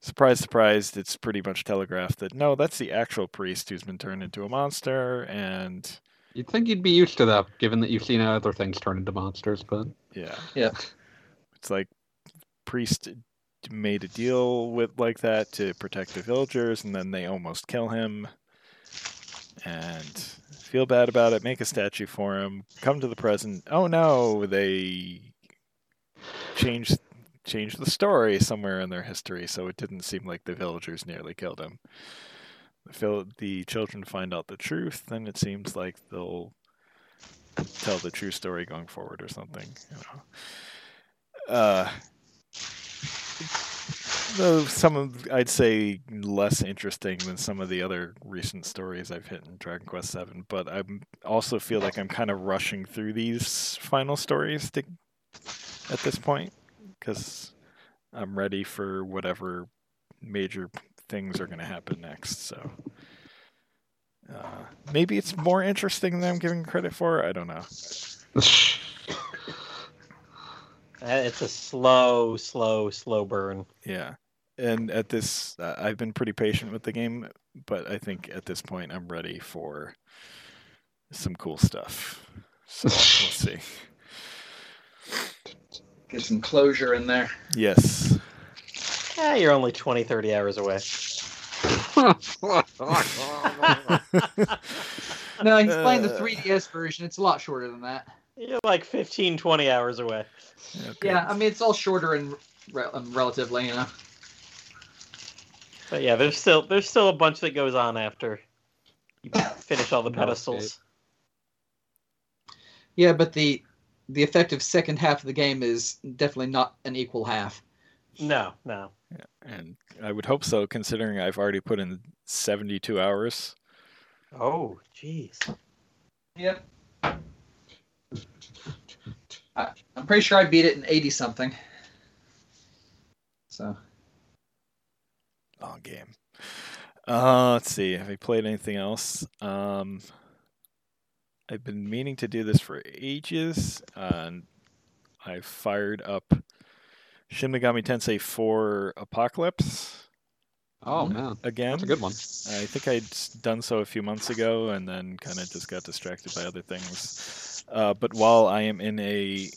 Speaker 1: surprise, surprise, it's pretty much telegraphed that no, that's the actual priest who's been turned into a monster, and
Speaker 2: You'd think you'd be used to that, given that you've seen other things turn into monsters, but
Speaker 1: yeah,
Speaker 5: Yeah.
Speaker 1: it's like priest made a deal with like that to protect the villagers, and then they almost kill him. And feel bad about it. Make a statue for him. Come to the present. Oh no, they changed changed the story somewhere in their history, so it didn't seem like the villagers nearly killed him. The, the children find out the truth, then it seems like they'll tell the true story going forward or something. You know. Uh, though some of I'd say less interesting than some of the other recent stories I've hit in Dragon Quest Seven, but I also feel like I'm kind of rushing through these final stories to, at this point because I'm ready for whatever major things are going to happen next. So uh, maybe it's more interesting than I'm giving credit for. I don't know.
Speaker 4: Uh, it's a slow, slow, slow burn.
Speaker 1: Yeah. And at this, uh, I've been pretty patient with the game, but I think at this point I'm ready for some cool stuff. So we'll see.
Speaker 3: Get some closure in there.
Speaker 1: Yes.
Speaker 4: Yeah, you're only 20, 30 hours away.
Speaker 3: no, he's playing the 3DS version. It's a lot shorter than that.
Speaker 4: You're like 15, 20 hours away.
Speaker 3: Okay. Yeah, I mean it's all shorter and re- um, relatively, you know.
Speaker 4: But yeah, there's still there's still a bunch that goes on after you finish all the pedestals.
Speaker 3: Yeah, but the the effective second half of the game is definitely not an equal half.
Speaker 4: No, no.
Speaker 1: Yeah, and I would hope so, considering I've already put in 72 hours.
Speaker 4: Oh, jeez.
Speaker 3: Yep. I, I'm pretty sure I beat it in 80 something. So.
Speaker 1: Long game. Uh, let's see. Have I played anything else? Um, I've been meaning to do this for ages. and I fired up Shin Megami Tensei 4 Apocalypse.
Speaker 2: Oh man,
Speaker 1: again,
Speaker 2: that's a good one.
Speaker 1: I think I'd done so a few months ago, and then kind of just got distracted by other things. Uh, but while I am in a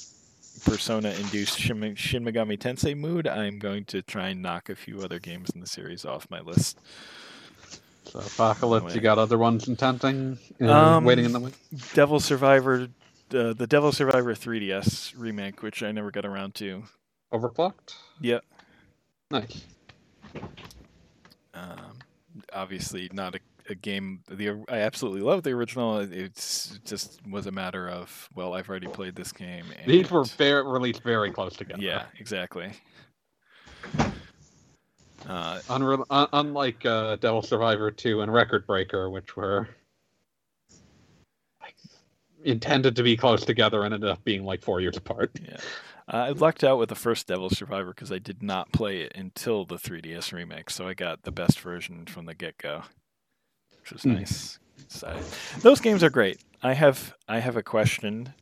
Speaker 1: Persona-induced Shin Megami Tensei mood, I'm going to try and knock a few other games in the series off my list.
Speaker 2: So Apocalypse, anyway. you got other ones intending, uh, um, waiting in the wing.
Speaker 1: Devil Survivor, uh, the Devil Survivor 3DS remake, which I never got around to.
Speaker 2: Overclocked.
Speaker 1: Yep.
Speaker 2: Nice.
Speaker 1: Um, obviously, not a, a, game. The I absolutely love the original. It just was a matter of well, I've already played this game. And...
Speaker 2: These were very, released very close together.
Speaker 1: Yeah, exactly. Uh,
Speaker 2: Unre- un- unlike uh, Devil Survivor 2 and Record Breaker, which were intended to be close together and ended up being like four years apart.
Speaker 1: Yeah. Uh, I lucked out with the first Devil Survivor because I did not play it until the 3DS remake, so I got the best version from the get go, which was mm. nice. So, those games are great. I have I have a question.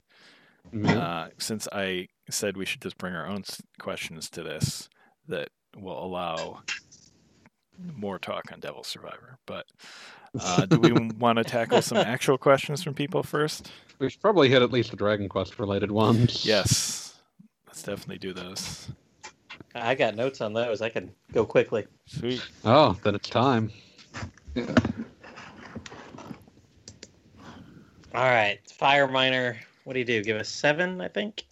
Speaker 1: Mm-hmm. Uh, since I said we should just bring our own questions to this, that will allow more talk on Devil Survivor. But uh, do we want to tackle some actual questions from people first?
Speaker 2: We should probably hit at least the Dragon Quest related ones.
Speaker 1: Yes. Let's definitely do those.
Speaker 4: I got notes on those. I can go quickly.
Speaker 1: Sweet.
Speaker 2: Oh, then it's time.
Speaker 4: Yeah. All right, Fire Miner. What do you do? Give us seven, I think.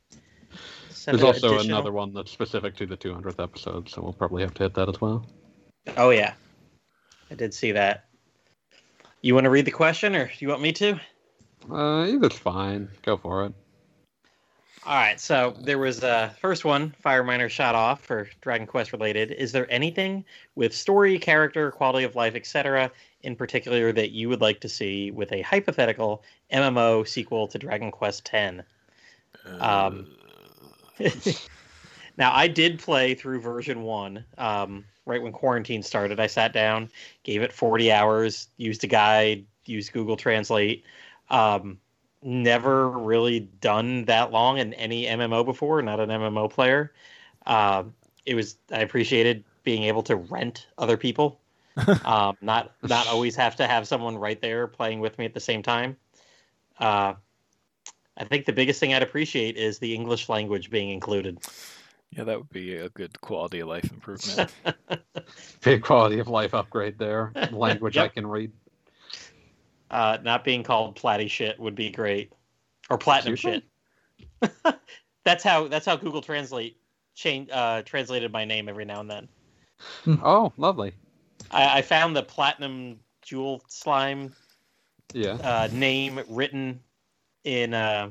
Speaker 2: Seven There's also additional. another one that's specific to the 200th episode, so we'll probably have to hit that as well.
Speaker 4: Oh yeah, I did see that. You want to read the question, or do you want me to?
Speaker 2: Uh, either's fine. Go for it.
Speaker 4: All right, so there was a uh, first one, Fire Miner shot off for Dragon Quest related. Is there anything with story, character, quality of life, etc., in particular that you would like to see with a hypothetical MMO sequel to Dragon Quest X? Um, now, I did play through version one um, right when quarantine started. I sat down, gave it 40 hours, used a guide, used Google Translate. Um, never really done that long in any MMO before, not an MMO player. Uh, it was I appreciated being able to rent other people, um, not not always have to have someone right there playing with me at the same time. Uh, I think the biggest thing I'd appreciate is the English language being included.
Speaker 1: Yeah, that would be a good quality of life improvement.
Speaker 2: Big quality of life upgrade there. Language I can read.
Speaker 4: Uh, not being called platty shit would be great, or platinum
Speaker 2: Excuse
Speaker 4: shit. that's how that's how Google Translate change uh, translated my name every now and then.
Speaker 2: Oh, lovely.
Speaker 4: I, I found the platinum jewel slime
Speaker 2: Yeah.
Speaker 4: uh, name written in uh,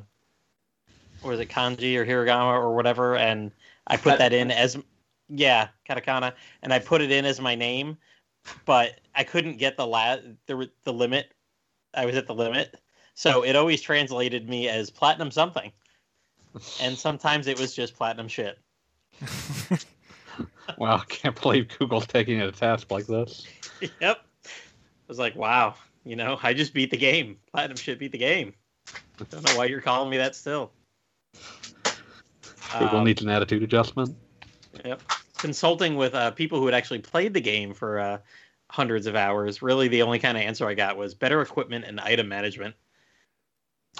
Speaker 4: what is it kanji or hiragana or whatever, and I put that in as yeah katakana, and I put it in as my name, but I couldn't get the la- the the limit. I was at the limit, so it always translated me as platinum something, and sometimes it was just platinum shit.
Speaker 2: Wow, I can't believe Google's taking it to task like this.
Speaker 4: yep, I was like, wow, you know, I just beat the game. Platinum shit beat the game. I don't know why you're calling me that still.
Speaker 2: Google
Speaker 4: Um,
Speaker 2: needs an attitude adjustment.
Speaker 4: Yep. Consulting with uh, people who had actually played the game for uh, hundreds of hours, really the only kind of answer I got was better equipment and item management.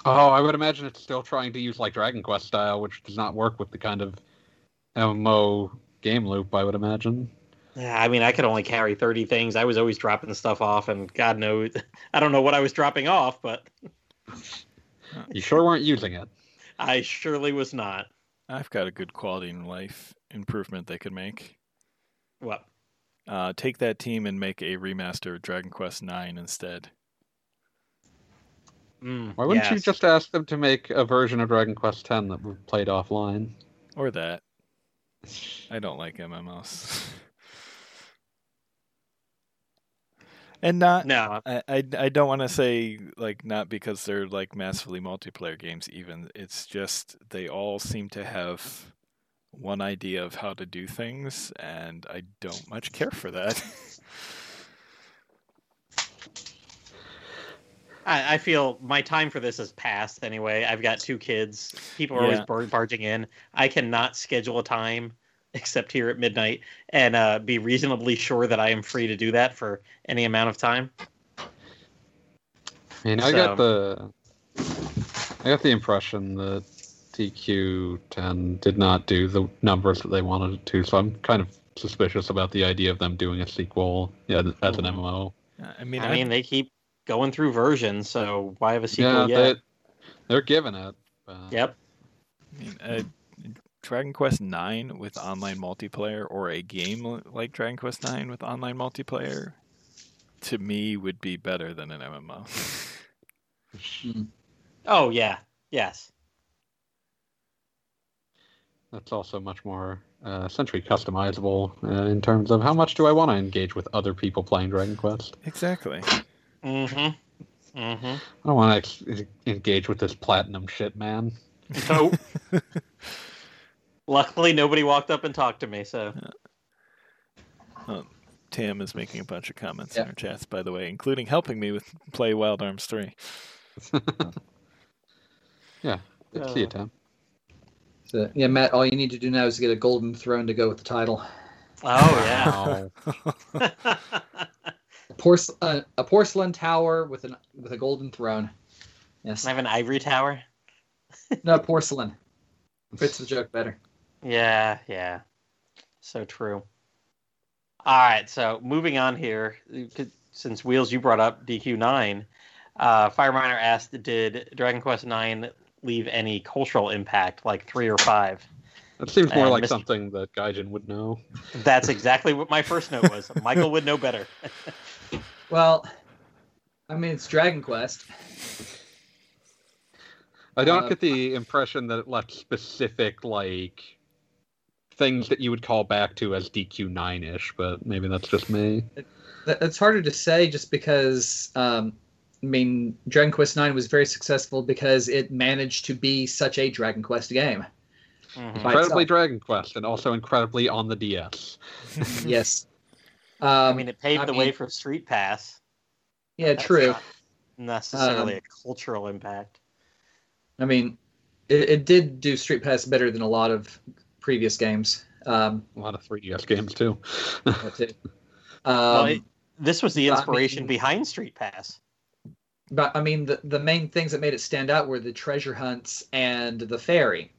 Speaker 2: Oh, I would imagine it's still trying to use like Dragon Quest style, which does not work with the kind of MMO game loop. I would imagine.
Speaker 4: Yeah, I mean, I could only carry 30 things. I was always dropping stuff off, and God knows, I don't know what I was dropping off, but
Speaker 2: You sure weren't using it.
Speaker 4: I surely was not.
Speaker 1: I've got a good quality in life improvement they could make.
Speaker 4: What?
Speaker 1: Uh, take that team and make a remaster of Dragon Quest IX instead.
Speaker 4: Mm,
Speaker 2: Why wouldn't you just ask them to make a version of Dragon Quest X that we played offline?
Speaker 1: Or that. I don't like MMOs. and not
Speaker 4: No,
Speaker 1: I, I, I don't want to say like not because they're like massively multiplayer games even it's just they all seem to have one idea of how to do things and I don't much care for that.
Speaker 4: I, I feel my time for this has passed anyway. I've got two kids. People are always
Speaker 1: Yeah.
Speaker 4: bar- barging in. I cannot schedule a time except here at midnight and uh, be reasonably sure that I am free to do that for any amount of time.
Speaker 2: I mean, I got the I got the impression that DQ10 did not do the numbers that they wanted it to, so I'm kind of suspicious about the idea of them doing a sequel yeah, as an. MMO.
Speaker 1: I mean,
Speaker 4: I
Speaker 1: I
Speaker 4: mean, they keep going through versions, so why have a sequel
Speaker 2: yeah,
Speaker 4: yet?
Speaker 2: they, they're giving it. but-
Speaker 4: Yep.
Speaker 1: I mean, uh, Dragon Quest Nine with online multiplayer or a game like Dragon Quest Nine with online multiplayer to me would be better than an MMO.
Speaker 4: Oh yeah. Yes.
Speaker 2: That's also much more uh, essentially customizable uh, in terms of how much do I want to engage with other people playing Dragon Quest.
Speaker 1: exactly.
Speaker 4: Mm-hmm. Mm-hmm.
Speaker 2: I don't want to ex- engage with this platinum shit, man.
Speaker 4: Nope. Luckily, nobody walked up and talked to me. So
Speaker 1: Tam is making a bunch of comments
Speaker 3: Yeah.
Speaker 1: in our chats, by the way, including helping me with play Wild Arms 3.
Speaker 2: Good to see you,
Speaker 4: Uh,
Speaker 2: Tim.
Speaker 3: So, yeah, Matt, all you need to do now is get a golden throne to go with the title.
Speaker 4: Oh yeah.
Speaker 2: Wow.
Speaker 3: A, porce- uh, a porcelain tower with an with a golden throne. Yes.
Speaker 4: I have an ivory tower.
Speaker 3: No, porcelain. Fits the joke better.
Speaker 4: Yeah, yeah. So true. All right, so moving on here, since Wheels you brought up DQ9, uh, Fireminer asked, did Dragon Quest IX leave any cultural impact, like three or five?
Speaker 2: That seems more
Speaker 4: And
Speaker 2: like
Speaker 4: Mr.
Speaker 2: something that Gaijin would know.
Speaker 4: That's exactly what my first note was. Michael would know better.
Speaker 3: Well, I mean, it's Dragon Quest.
Speaker 2: I don't
Speaker 3: Uh,
Speaker 2: get the impression that it left specific like things that you would call back to as DQ9 ish, but maybe that's just me.
Speaker 3: That- It's harder to say just because, um, I mean, Dragon Quest IX was very successful because it managed to be such a Dragon Quest game.
Speaker 4: Mhm.
Speaker 2: Incredibly
Speaker 3: itself.
Speaker 2: Dragon Quest, and also incredibly on the DS.
Speaker 3: yes. Um,
Speaker 4: I mean, it paved
Speaker 3: I
Speaker 4: the way for Street Pass.
Speaker 3: yeah,
Speaker 4: That's
Speaker 3: true.
Speaker 4: not necessarily
Speaker 3: Um,
Speaker 4: a cultural impact.
Speaker 3: I mean, it, it did do Street Pass better than a lot of previous games. Um,
Speaker 2: A lot of 3DS games too.
Speaker 3: that's it.
Speaker 4: well,
Speaker 3: Um,
Speaker 4: it, this was the
Speaker 3: I
Speaker 4: inspiration
Speaker 3: mean-
Speaker 4: behind Street Pass.
Speaker 3: But I mean, the the main things that made it stand out were the treasure hunts and the fairy.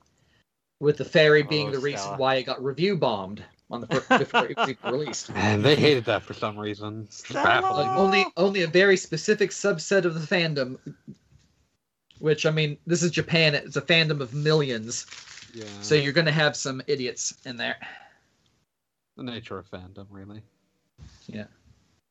Speaker 3: with the fairy being
Speaker 4: Oh,
Speaker 3: the reason
Speaker 4: Stella.
Speaker 3: why it got review bombed on the fir- before it was even released.
Speaker 2: And they hated that for some reason. It's
Speaker 4: Stella!
Speaker 2: baffling.
Speaker 3: Like only only a very specific subset of the fandom. Which I mean, this is Japan. It's a fandom of millions,
Speaker 2: Yeah.
Speaker 3: so you're going to have some idiots in there.
Speaker 2: the nature of fandom, really. Yeah.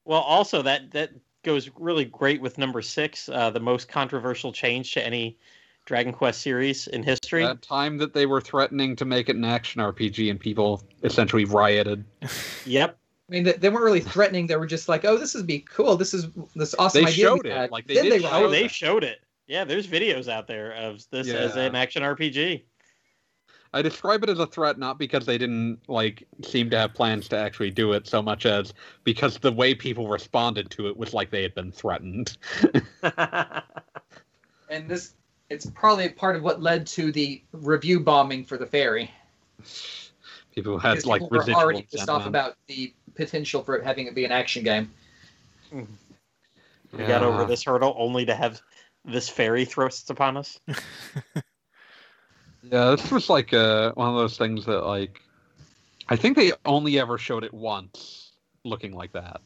Speaker 4: Well, also that that goes really great with number six, uh, the most controversial change to any Dragon Quest series in history.
Speaker 2: That time that they were threatening to make it an action RPG and people essentially rioted.
Speaker 4: Yep.
Speaker 3: I mean, they, they weren't really threatening. They were just like, "Oh, this would be cool. This is this awesome
Speaker 2: They
Speaker 3: idea."
Speaker 2: showed it,
Speaker 3: had."
Speaker 2: like, they
Speaker 3: then
Speaker 2: did
Speaker 3: they
Speaker 2: show.
Speaker 4: Oh, they showed it. Yeah, there's videos out there of this as an action RPG.
Speaker 2: I describe it as a threat not because they didn't like seem to have plans to actually do it so much as because the way people responded to it was like they had been threatened.
Speaker 3: and this it's probably part of what led to the review bombing for the fairy.
Speaker 2: People had
Speaker 3: Because
Speaker 2: like
Speaker 3: people were already pissed off about the potential for it having it be an action game.
Speaker 4: we got over this hurdle only to have this fairy thrust upon us.
Speaker 2: Yeah, this was like uh, one of those things that like I think they only ever showed it once looking like that.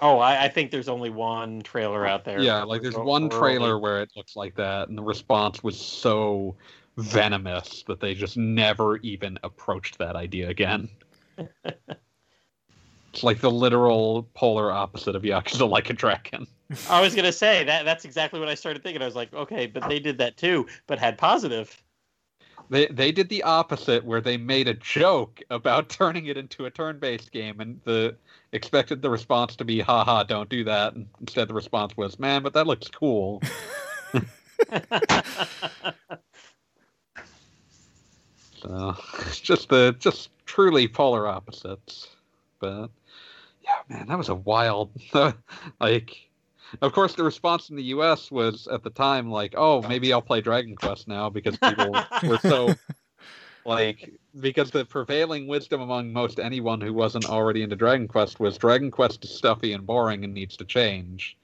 Speaker 4: Oh, I, I think there's only one trailer out there.
Speaker 2: Yeah, like there's one trailer where it looks like that, and the response was so venomous that they just never even approached that idea again. it's like the literal polar opposite of Yakuza Like a Dragon.
Speaker 4: I was gonna say that. That's exactly what I started thinking. I was like, okay, but they did that too, but had positive.
Speaker 2: They they did the opposite where they made a joke about turning it into a turn-based game and the expected the response to be haha don't do that and instead the response was man but that looks cool. So it's just the just truly polar opposites. But yeah, man, that was a wild like of course the response in the US was at the time like, oh, maybe I'll play Dragon Quest now because people were so like because the prevailing wisdom among most anyone who wasn't already into Dragon Quest was Dragon Quest is stuffy and boring and needs to change.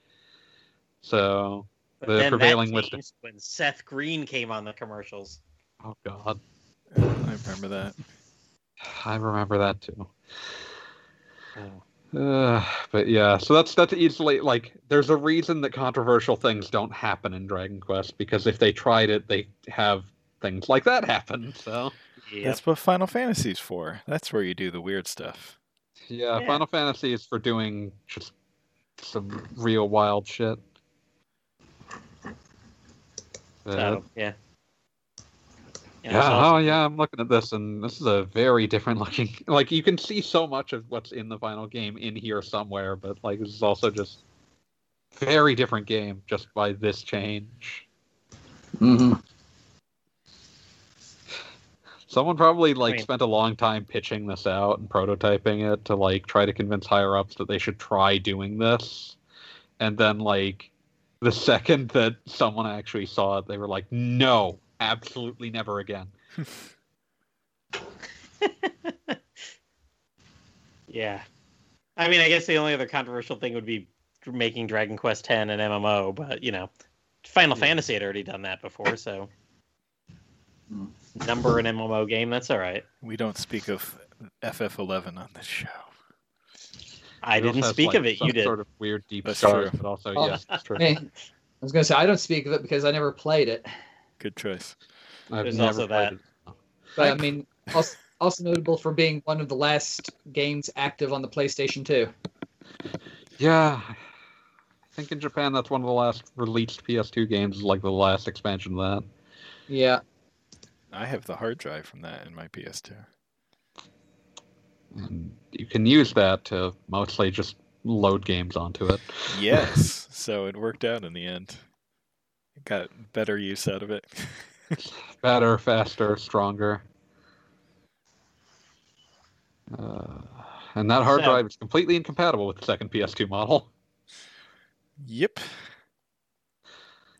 Speaker 2: So
Speaker 4: But
Speaker 2: The
Speaker 4: then that
Speaker 2: prevailing wisdom.
Speaker 4: when Seth Green came on the commercials.
Speaker 2: oh god.
Speaker 1: I remember that.
Speaker 2: I remember that too. Oh. Uh, but yeah, so that's that's easily like there's a reason that controversial things don't happen in Dragon Quest because if they tried it, they have things like that happen. So
Speaker 4: Yep.
Speaker 1: That's what Final Fantasy's for. That's where you do the weird stuff.
Speaker 2: yeah,
Speaker 4: Yeah.
Speaker 2: Final Fantasy is for doing just some real wild shit. Uh,
Speaker 4: So, yeah.
Speaker 2: yeah,
Speaker 4: awesome.
Speaker 2: oh yeah, I'm looking at this, and this is a very different looking. Like you can see so much of what's in the final game in here somewhere, but like this is also just very different game just by this change.
Speaker 5: hmm
Speaker 2: Someone probably like
Speaker 4: mean-
Speaker 2: spent a long time pitching this out and prototyping it to like try to convince higher ups that they should try doing this, and then like the second that someone actually saw it, they were like, "No, absolutely never again."
Speaker 4: Yeah. I mean, I guess the only other controversial thing would be making Dragon Quest X an MMO, but you know, Final
Speaker 2: Yeah.
Speaker 4: Fantasy had already done that before, so number an MMO game, that's all right.
Speaker 1: We don't speak of FF11 on this show.
Speaker 4: I
Speaker 2: It
Speaker 4: didn't speak
Speaker 2: like,
Speaker 4: of it. You did.
Speaker 2: Sort of weird deep
Speaker 1: That's
Speaker 2: scars, but also
Speaker 3: Oh.
Speaker 2: yes, it's true.
Speaker 3: Hey, I was going to say I don't speak of it because I never played it,
Speaker 1: Good choice.
Speaker 2: I've
Speaker 4: There's also that.
Speaker 3: but I mean, also, also notable for being one of the last games active on the PlayStation 2.
Speaker 2: Yeah, I think in Japan that's one of the last released PS2 games. Like the last expansion of that.
Speaker 3: Yeah,
Speaker 1: I have the hard drive from that in my PS2.
Speaker 2: And you can use that to mostly just load games onto it.
Speaker 1: Yes, so it worked out in the end. Got better use out of it.
Speaker 2: Better, faster, stronger. Uh, and that hard
Speaker 4: So-
Speaker 2: drive is completely incompatible with the second PS2 model.
Speaker 1: yep.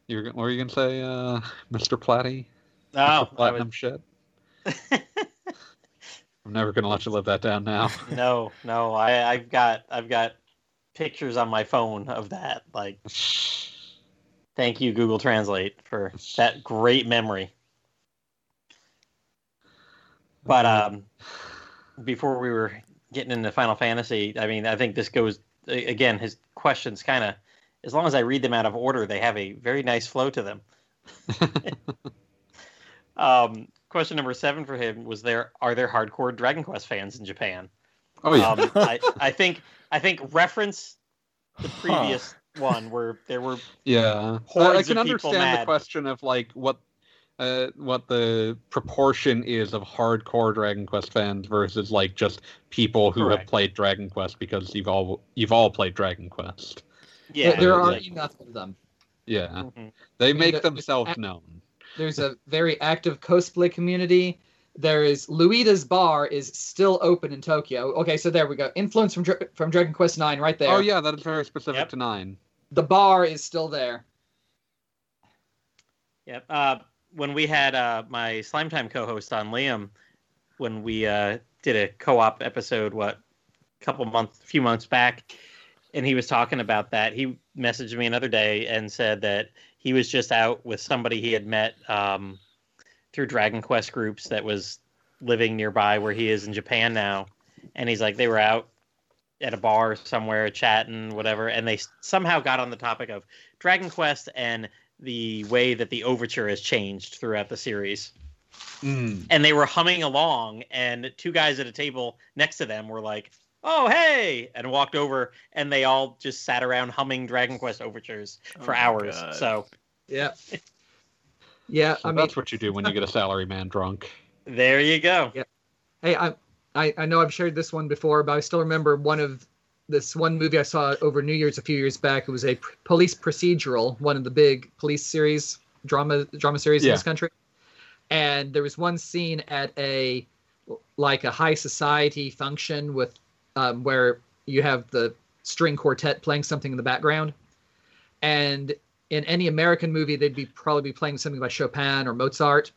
Speaker 2: You're, what were you gonna say, uh, Mr. Platty?
Speaker 4: Oh,
Speaker 2: Mr.
Speaker 4: I
Speaker 2: Platinum shit. I'm never gonna let you live that down now.
Speaker 4: no, no. I, I've got, I've got pictures on my phone of that. Like, thank you, Google Translate, for that great memory. But um, before we were getting into Final Fantasy, I mean, I think this goes again. His questions kind of, as long as I read them out of order, they have a very nice flow to them. Um, question number seven for him was: There are there hardcore Dragon Quest fans in Japan?
Speaker 2: Oh yeah.
Speaker 4: Um, I, I think I think reference the previous one where there were
Speaker 2: Yeah,
Speaker 4: hordes
Speaker 2: I can
Speaker 4: of people
Speaker 2: understand the question of like what, uh, what the proportion is of hardcore Dragon Quest fans versus like just people who have played Dragon Quest because you've all you've all played Dragon Quest.
Speaker 4: yeah.
Speaker 3: there, there are
Speaker 4: like-
Speaker 3: enough of them.
Speaker 2: Yeah,
Speaker 4: Mhm.
Speaker 2: they
Speaker 3: mean,
Speaker 2: make
Speaker 3: the-
Speaker 2: themselves
Speaker 3: the-
Speaker 2: known.
Speaker 3: There's a very active cosplay community. There is Luida's bar is still open in Tokyo. Okay, so there we go. Influence from from Dragon Quest Nine right there.
Speaker 2: Oh yeah, that is very specific
Speaker 4: Yep.
Speaker 2: to nine.
Speaker 3: The bar is still there.
Speaker 4: Yep. Uh, when we had uh, my Slime Time co-host on Liam, when we uh, did a co-op episode, what, a couple months, a few months back, and he was talking about that. He messaged me another day and said that he was just out with somebody he had met um, through Dragon Quest groups that was living nearby where he is in Japan now, and he's like they were out at a bar somewhere chatting whatever and they somehow got on the topic of dragon quest and the way that the overture has changed throughout the series.
Speaker 2: Mm.
Speaker 4: And they were humming along, and two guys at a table next to them were like, "Oh, hey!" and walked over, and they all just sat around humming Dragon Quest overtures for
Speaker 1: Oh
Speaker 4: hours.
Speaker 1: God.
Speaker 4: So
Speaker 3: Yeah. Yeah,
Speaker 2: So
Speaker 3: I mean,
Speaker 2: that's what you do when you get a salary man drunk.
Speaker 4: there you go. Yeah.
Speaker 3: hey, I, I I know I've shared this one before, but I still remember one of this one movie I saw over New Year's a few years back. It was a police procedural, one of the big police series drama drama series in this country. And there was one scene at a like a high society function with um, where you have the string quartet playing something in the background, and in any American movie they'd be probably be playing something by Chopin or Mozart,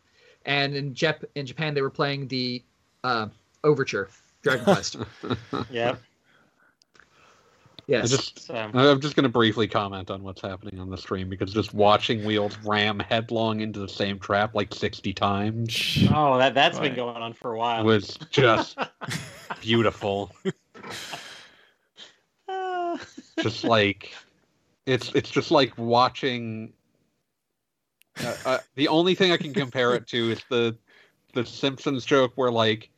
Speaker 3: and in Jap- in Japan they were playing the uh, overture, Dragon Quest.
Speaker 4: Yep.
Speaker 2: I
Speaker 3: yes.
Speaker 2: just
Speaker 4: So,
Speaker 2: I'm just going to briefly comment on what's happening on the stream because just watching Wheels ram headlong into the same trap like 60 times
Speaker 4: oh, that that's been going on for a while.
Speaker 2: was just beautiful. Just like it's it's just like watching. Uh, uh, the only thing I can compare it to is the the Simpsons joke where like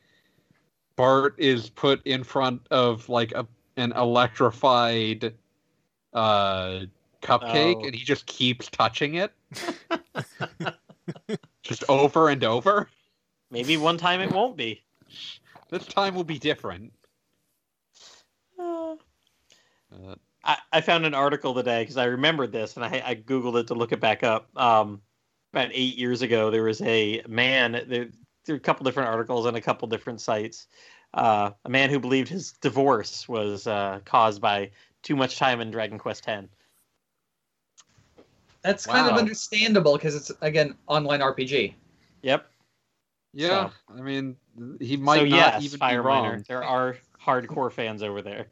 Speaker 2: Bart is put in front of like a an electrified uh cupcake
Speaker 4: Oh.
Speaker 2: and he just keeps touching it just over and over
Speaker 4: Maybe one time it won't be.
Speaker 2: this time will be different
Speaker 4: Ah.
Speaker 2: uh,
Speaker 4: I, I found an article today because I remembered this and I, I googled it to look it back up. Um, about eight years ago, there was a man. There, there are a couple different articles on a couple different sites. Uh, a man who believed his divorce was uh, caused by too much time in Dragon Quest X.
Speaker 3: That's kind of understandable because it's again online RPG.
Speaker 4: Yep.
Speaker 2: yeah i mean he might
Speaker 4: so
Speaker 2: not
Speaker 4: yes,
Speaker 2: even be wrong
Speaker 4: Miner, there are hardcore fans over there.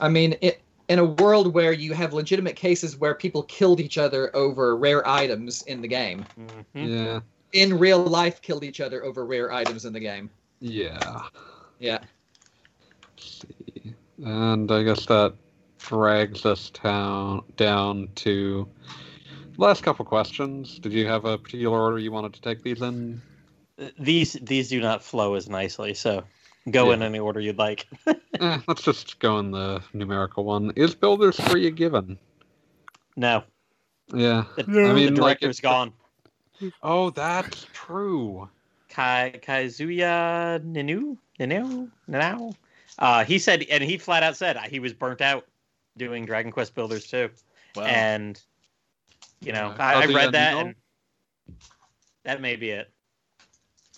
Speaker 3: I mean, it, in a world where you have legitimate cases where people killed each other over rare items in the game,
Speaker 4: Mhm.
Speaker 2: yeah
Speaker 3: in real life, killed each other over rare items in the game.
Speaker 2: yeah
Speaker 3: Yeah.
Speaker 2: Let's see. And I guess that drags us down down to last couple questions. Did you have a particular order you wanted to take these in?
Speaker 4: These these do not flow as nicely, so go in any order you'd like.
Speaker 2: Eh, let's just go in the numerical one. Is Builders 3 a given?
Speaker 4: No,
Speaker 2: Yeah.
Speaker 4: the,
Speaker 2: I mean,
Speaker 4: the
Speaker 2: like,
Speaker 4: director's
Speaker 2: it's-
Speaker 4: gone.
Speaker 2: Oh, that's true.
Speaker 4: Kai Kaizuya Ninu Ninu Ninu. Uh, he said, and he flat out said he was burnt out doing Dragon Quest Builders too.
Speaker 1: Wow.
Speaker 4: And you know,
Speaker 2: Uh,
Speaker 4: I, I read that,
Speaker 2: Nino?
Speaker 4: and that may be it.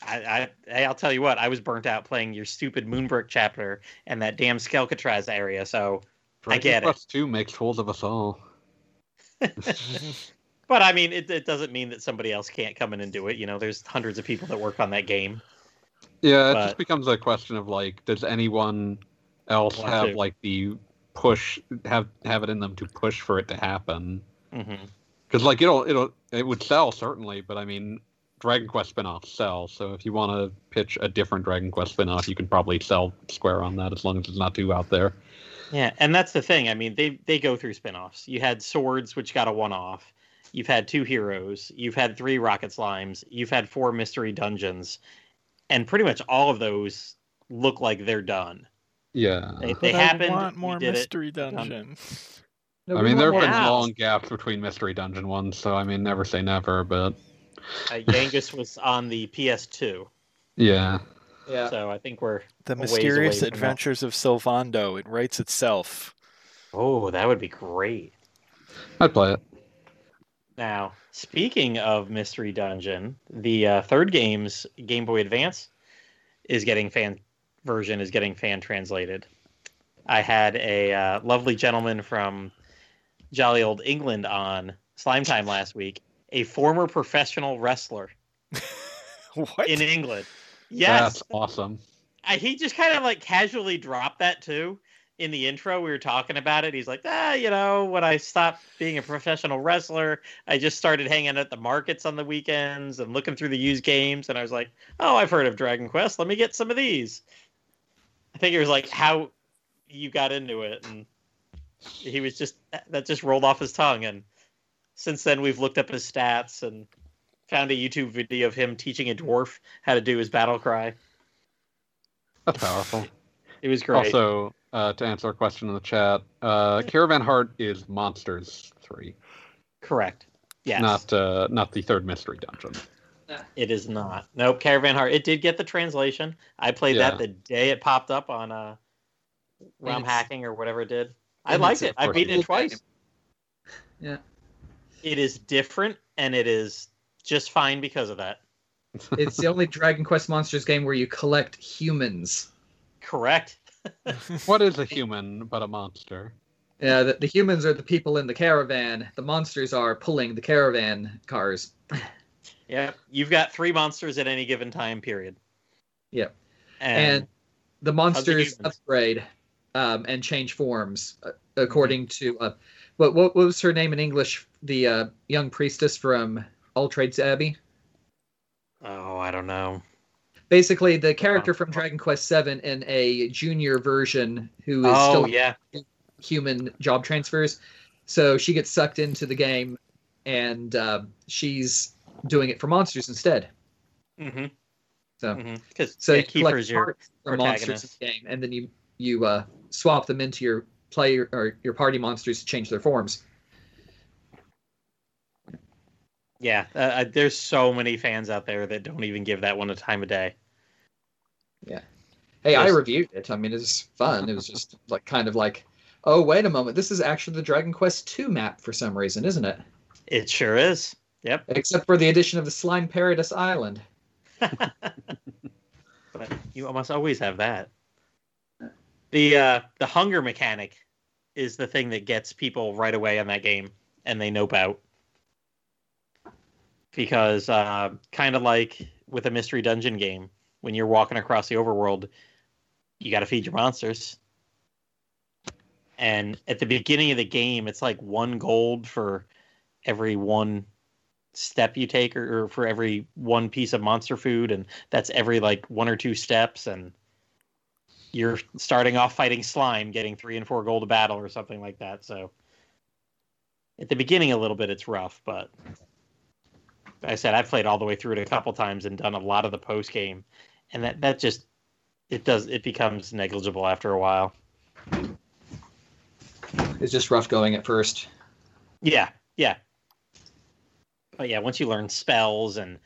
Speaker 4: I, I, hey, I'll tell you what, I was burnt out playing your stupid Moonbrook chapter and that damn Skelkatraz area. So, I
Speaker 2: Dragon
Speaker 4: get it.
Speaker 2: Quest 2 makes fools of us all.
Speaker 4: but I mean, it, it doesn't mean that somebody else can't come in and do it. You know, there's hundreds of people that work on that game.
Speaker 2: Yeah, it
Speaker 4: But-
Speaker 2: just becomes a question of like, does anyone else have
Speaker 4: to.
Speaker 2: like the push have have it in them to push for it to happen?
Speaker 4: Mm-hmm.
Speaker 2: because like it'll it'll it would sell certainly but i mean Dragon Quest spin-offs sell. So if you want to pitch a different Dragon Quest spin-off, you can probably sell Square on that as long as it's not too out there.
Speaker 4: Yeah, and that's the thing. I mean, they they go through spin-offs. You had Swords, which got a one-off. You've had two heroes. You've had three Rocket Slimes. You've had four Mystery Dungeons, and pretty much all of those look like they're done.
Speaker 2: Yeah.
Speaker 4: They,
Speaker 1: But
Speaker 4: they
Speaker 1: I
Speaker 4: happened.
Speaker 1: want more
Speaker 4: did it,
Speaker 1: mystery
Speaker 4: done.
Speaker 1: dungeon.
Speaker 3: No,
Speaker 2: I mean, there have been
Speaker 4: house.
Speaker 2: long gaps between Mystery Dungeon ones, so I mean, never say never, but
Speaker 4: Uh, Yangus was on the PS2,
Speaker 2: yeah.
Speaker 3: Yeah.
Speaker 4: so I think we're
Speaker 1: The
Speaker 4: a ways
Speaker 1: mysterious
Speaker 4: away from that.
Speaker 1: adventures of Sylvando. It writes itself.
Speaker 4: Oh, that would be great.
Speaker 2: I'd play it.
Speaker 4: Now, speaking of Mystery Dungeon, the uh, third game's Game Boy Advance is getting fan version is getting fan translated. I had a uh, lovely gentleman from jolly old England on Slime Time last week, a former professional wrestler
Speaker 1: what?
Speaker 4: in England. Yes,
Speaker 2: That's awesome.
Speaker 4: I, he just kind of like casually dropped that too in the intro. We were talking about it. He's like, ah, you know, when I stopped being a professional wrestler, I just started hanging at the markets on the weekends and looking through the used games. And I was like, oh, I've heard of Dragon Quest. Let me get some of these. I think it was like how you got into it, and he was just that just rolled off his tongue. And since then, we've looked up his stats and found a YouTube video of him teaching a dwarf how to do his battle cry.
Speaker 2: That's powerful.
Speaker 4: It was great.
Speaker 2: Also, uh, to answer a question in the chat, uh, Caravan Heart is Monsters Three,
Speaker 4: Correct. Yes.
Speaker 2: not uh, not the third mystery dungeon.
Speaker 4: It is not. Nope. Caravan Heart. It did get the translation. I played
Speaker 2: Yeah.
Speaker 4: that the day it popped up on uh, ROM
Speaker 3: it's-
Speaker 4: Hacking or whatever it did. I liked it. I
Speaker 2: course
Speaker 4: beat
Speaker 2: it
Speaker 4: it twice.
Speaker 3: Yeah.
Speaker 4: It is different and it is just fine because of that.
Speaker 3: It's the only Dragon Quest Monsters game where you collect humans.
Speaker 4: Correct.
Speaker 2: What is a human but a monster?
Speaker 3: Yeah, the, the humans are the people in the caravan. The monsters are pulling the caravan cars.
Speaker 4: Yeah. You've got three monsters at any given time period.
Speaker 3: Yep.
Speaker 4: And,
Speaker 3: And the monsters
Speaker 4: humans?
Speaker 3: upgrade um, and change forms uh, according to uh, what, what what was her name in English? The uh, young priestess from All Trades Abbey.
Speaker 4: oh, I don't know.
Speaker 3: Basically, the character from Dragon Quest Seven in a junior version who is
Speaker 4: Oh
Speaker 3: still
Speaker 4: yeah.
Speaker 3: human job transfers. So she gets sucked into the game, and uh, she's doing it for monsters instead.
Speaker 4: Mm-hmm.
Speaker 3: So,
Speaker 4: Because
Speaker 3: so you collect
Speaker 4: your
Speaker 3: parts from monsters in the game, and then you you uh, swap them into your player or your party monsters to change their forms.
Speaker 4: Yeah. Uh, uh, there's so many fans out there that don't even give that one a time of day. Yeah.
Speaker 3: Hey, I reviewed it. I mean, it was fun. It was just like kind of like, oh wait a moment, this is actually the Dragon Quest II map for some reason, isn't it?
Speaker 4: It sure is. Yep.
Speaker 3: Except for the addition of the Slime Paradise Island.
Speaker 4: but you almost always have that. The uh, the hunger mechanic is the thing that gets people right away on that game, and they nope out. Because uh, kind of like with a mystery dungeon game, when you're walking across the overworld, you got to feed your monsters. And at the beginning of the game, it's like one gold for every one step you take or, or for every one piece of monster food and that's every like one or two steps and you're starting off fighting slime getting three and four gold a battle or something like that so at the beginning a little bit it's rough but i said i've played all the way through it a couple times and done a lot of the post game and that that just it does it becomes negligible after a while
Speaker 3: It's just rough going at first.
Speaker 4: Yeah, yeah. But yeah, once you learn spells and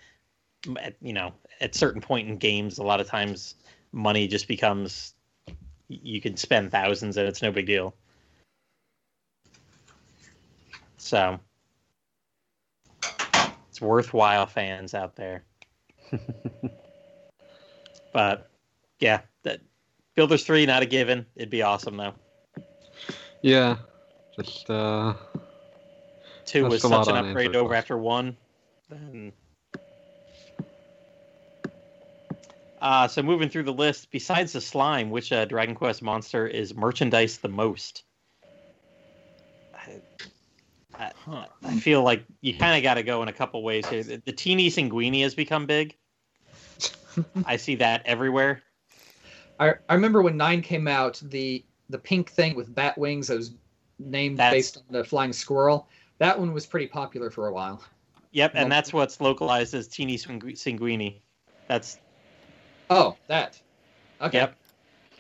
Speaker 4: you know, at certain point in games, a lot of times money just becomes you can spend thousands and it's no big deal. So it's worthwhile fans out there. but yeah, that Builders 3 not a given. It'd be awesome though.
Speaker 2: Yeah, just uh,
Speaker 4: Two was such an upgrade over after one. Then, uh, so moving through the list, besides the slime, which uh, Dragon Quest monster is merchandise the most? I,
Speaker 1: Huh.
Speaker 4: I feel like you kind of got to go in a couple ways here. The, the teeny sanguini has become big. I see that everywhere.
Speaker 3: I, I remember when nine came out, the the pink thing with bat wings that was named
Speaker 4: That's-
Speaker 3: based on the flying squirrel. That one was pretty popular for a while.
Speaker 4: Yep, and that's what's localized as teeny sanguini. That's
Speaker 3: Oh, that. Okay.
Speaker 4: Yep.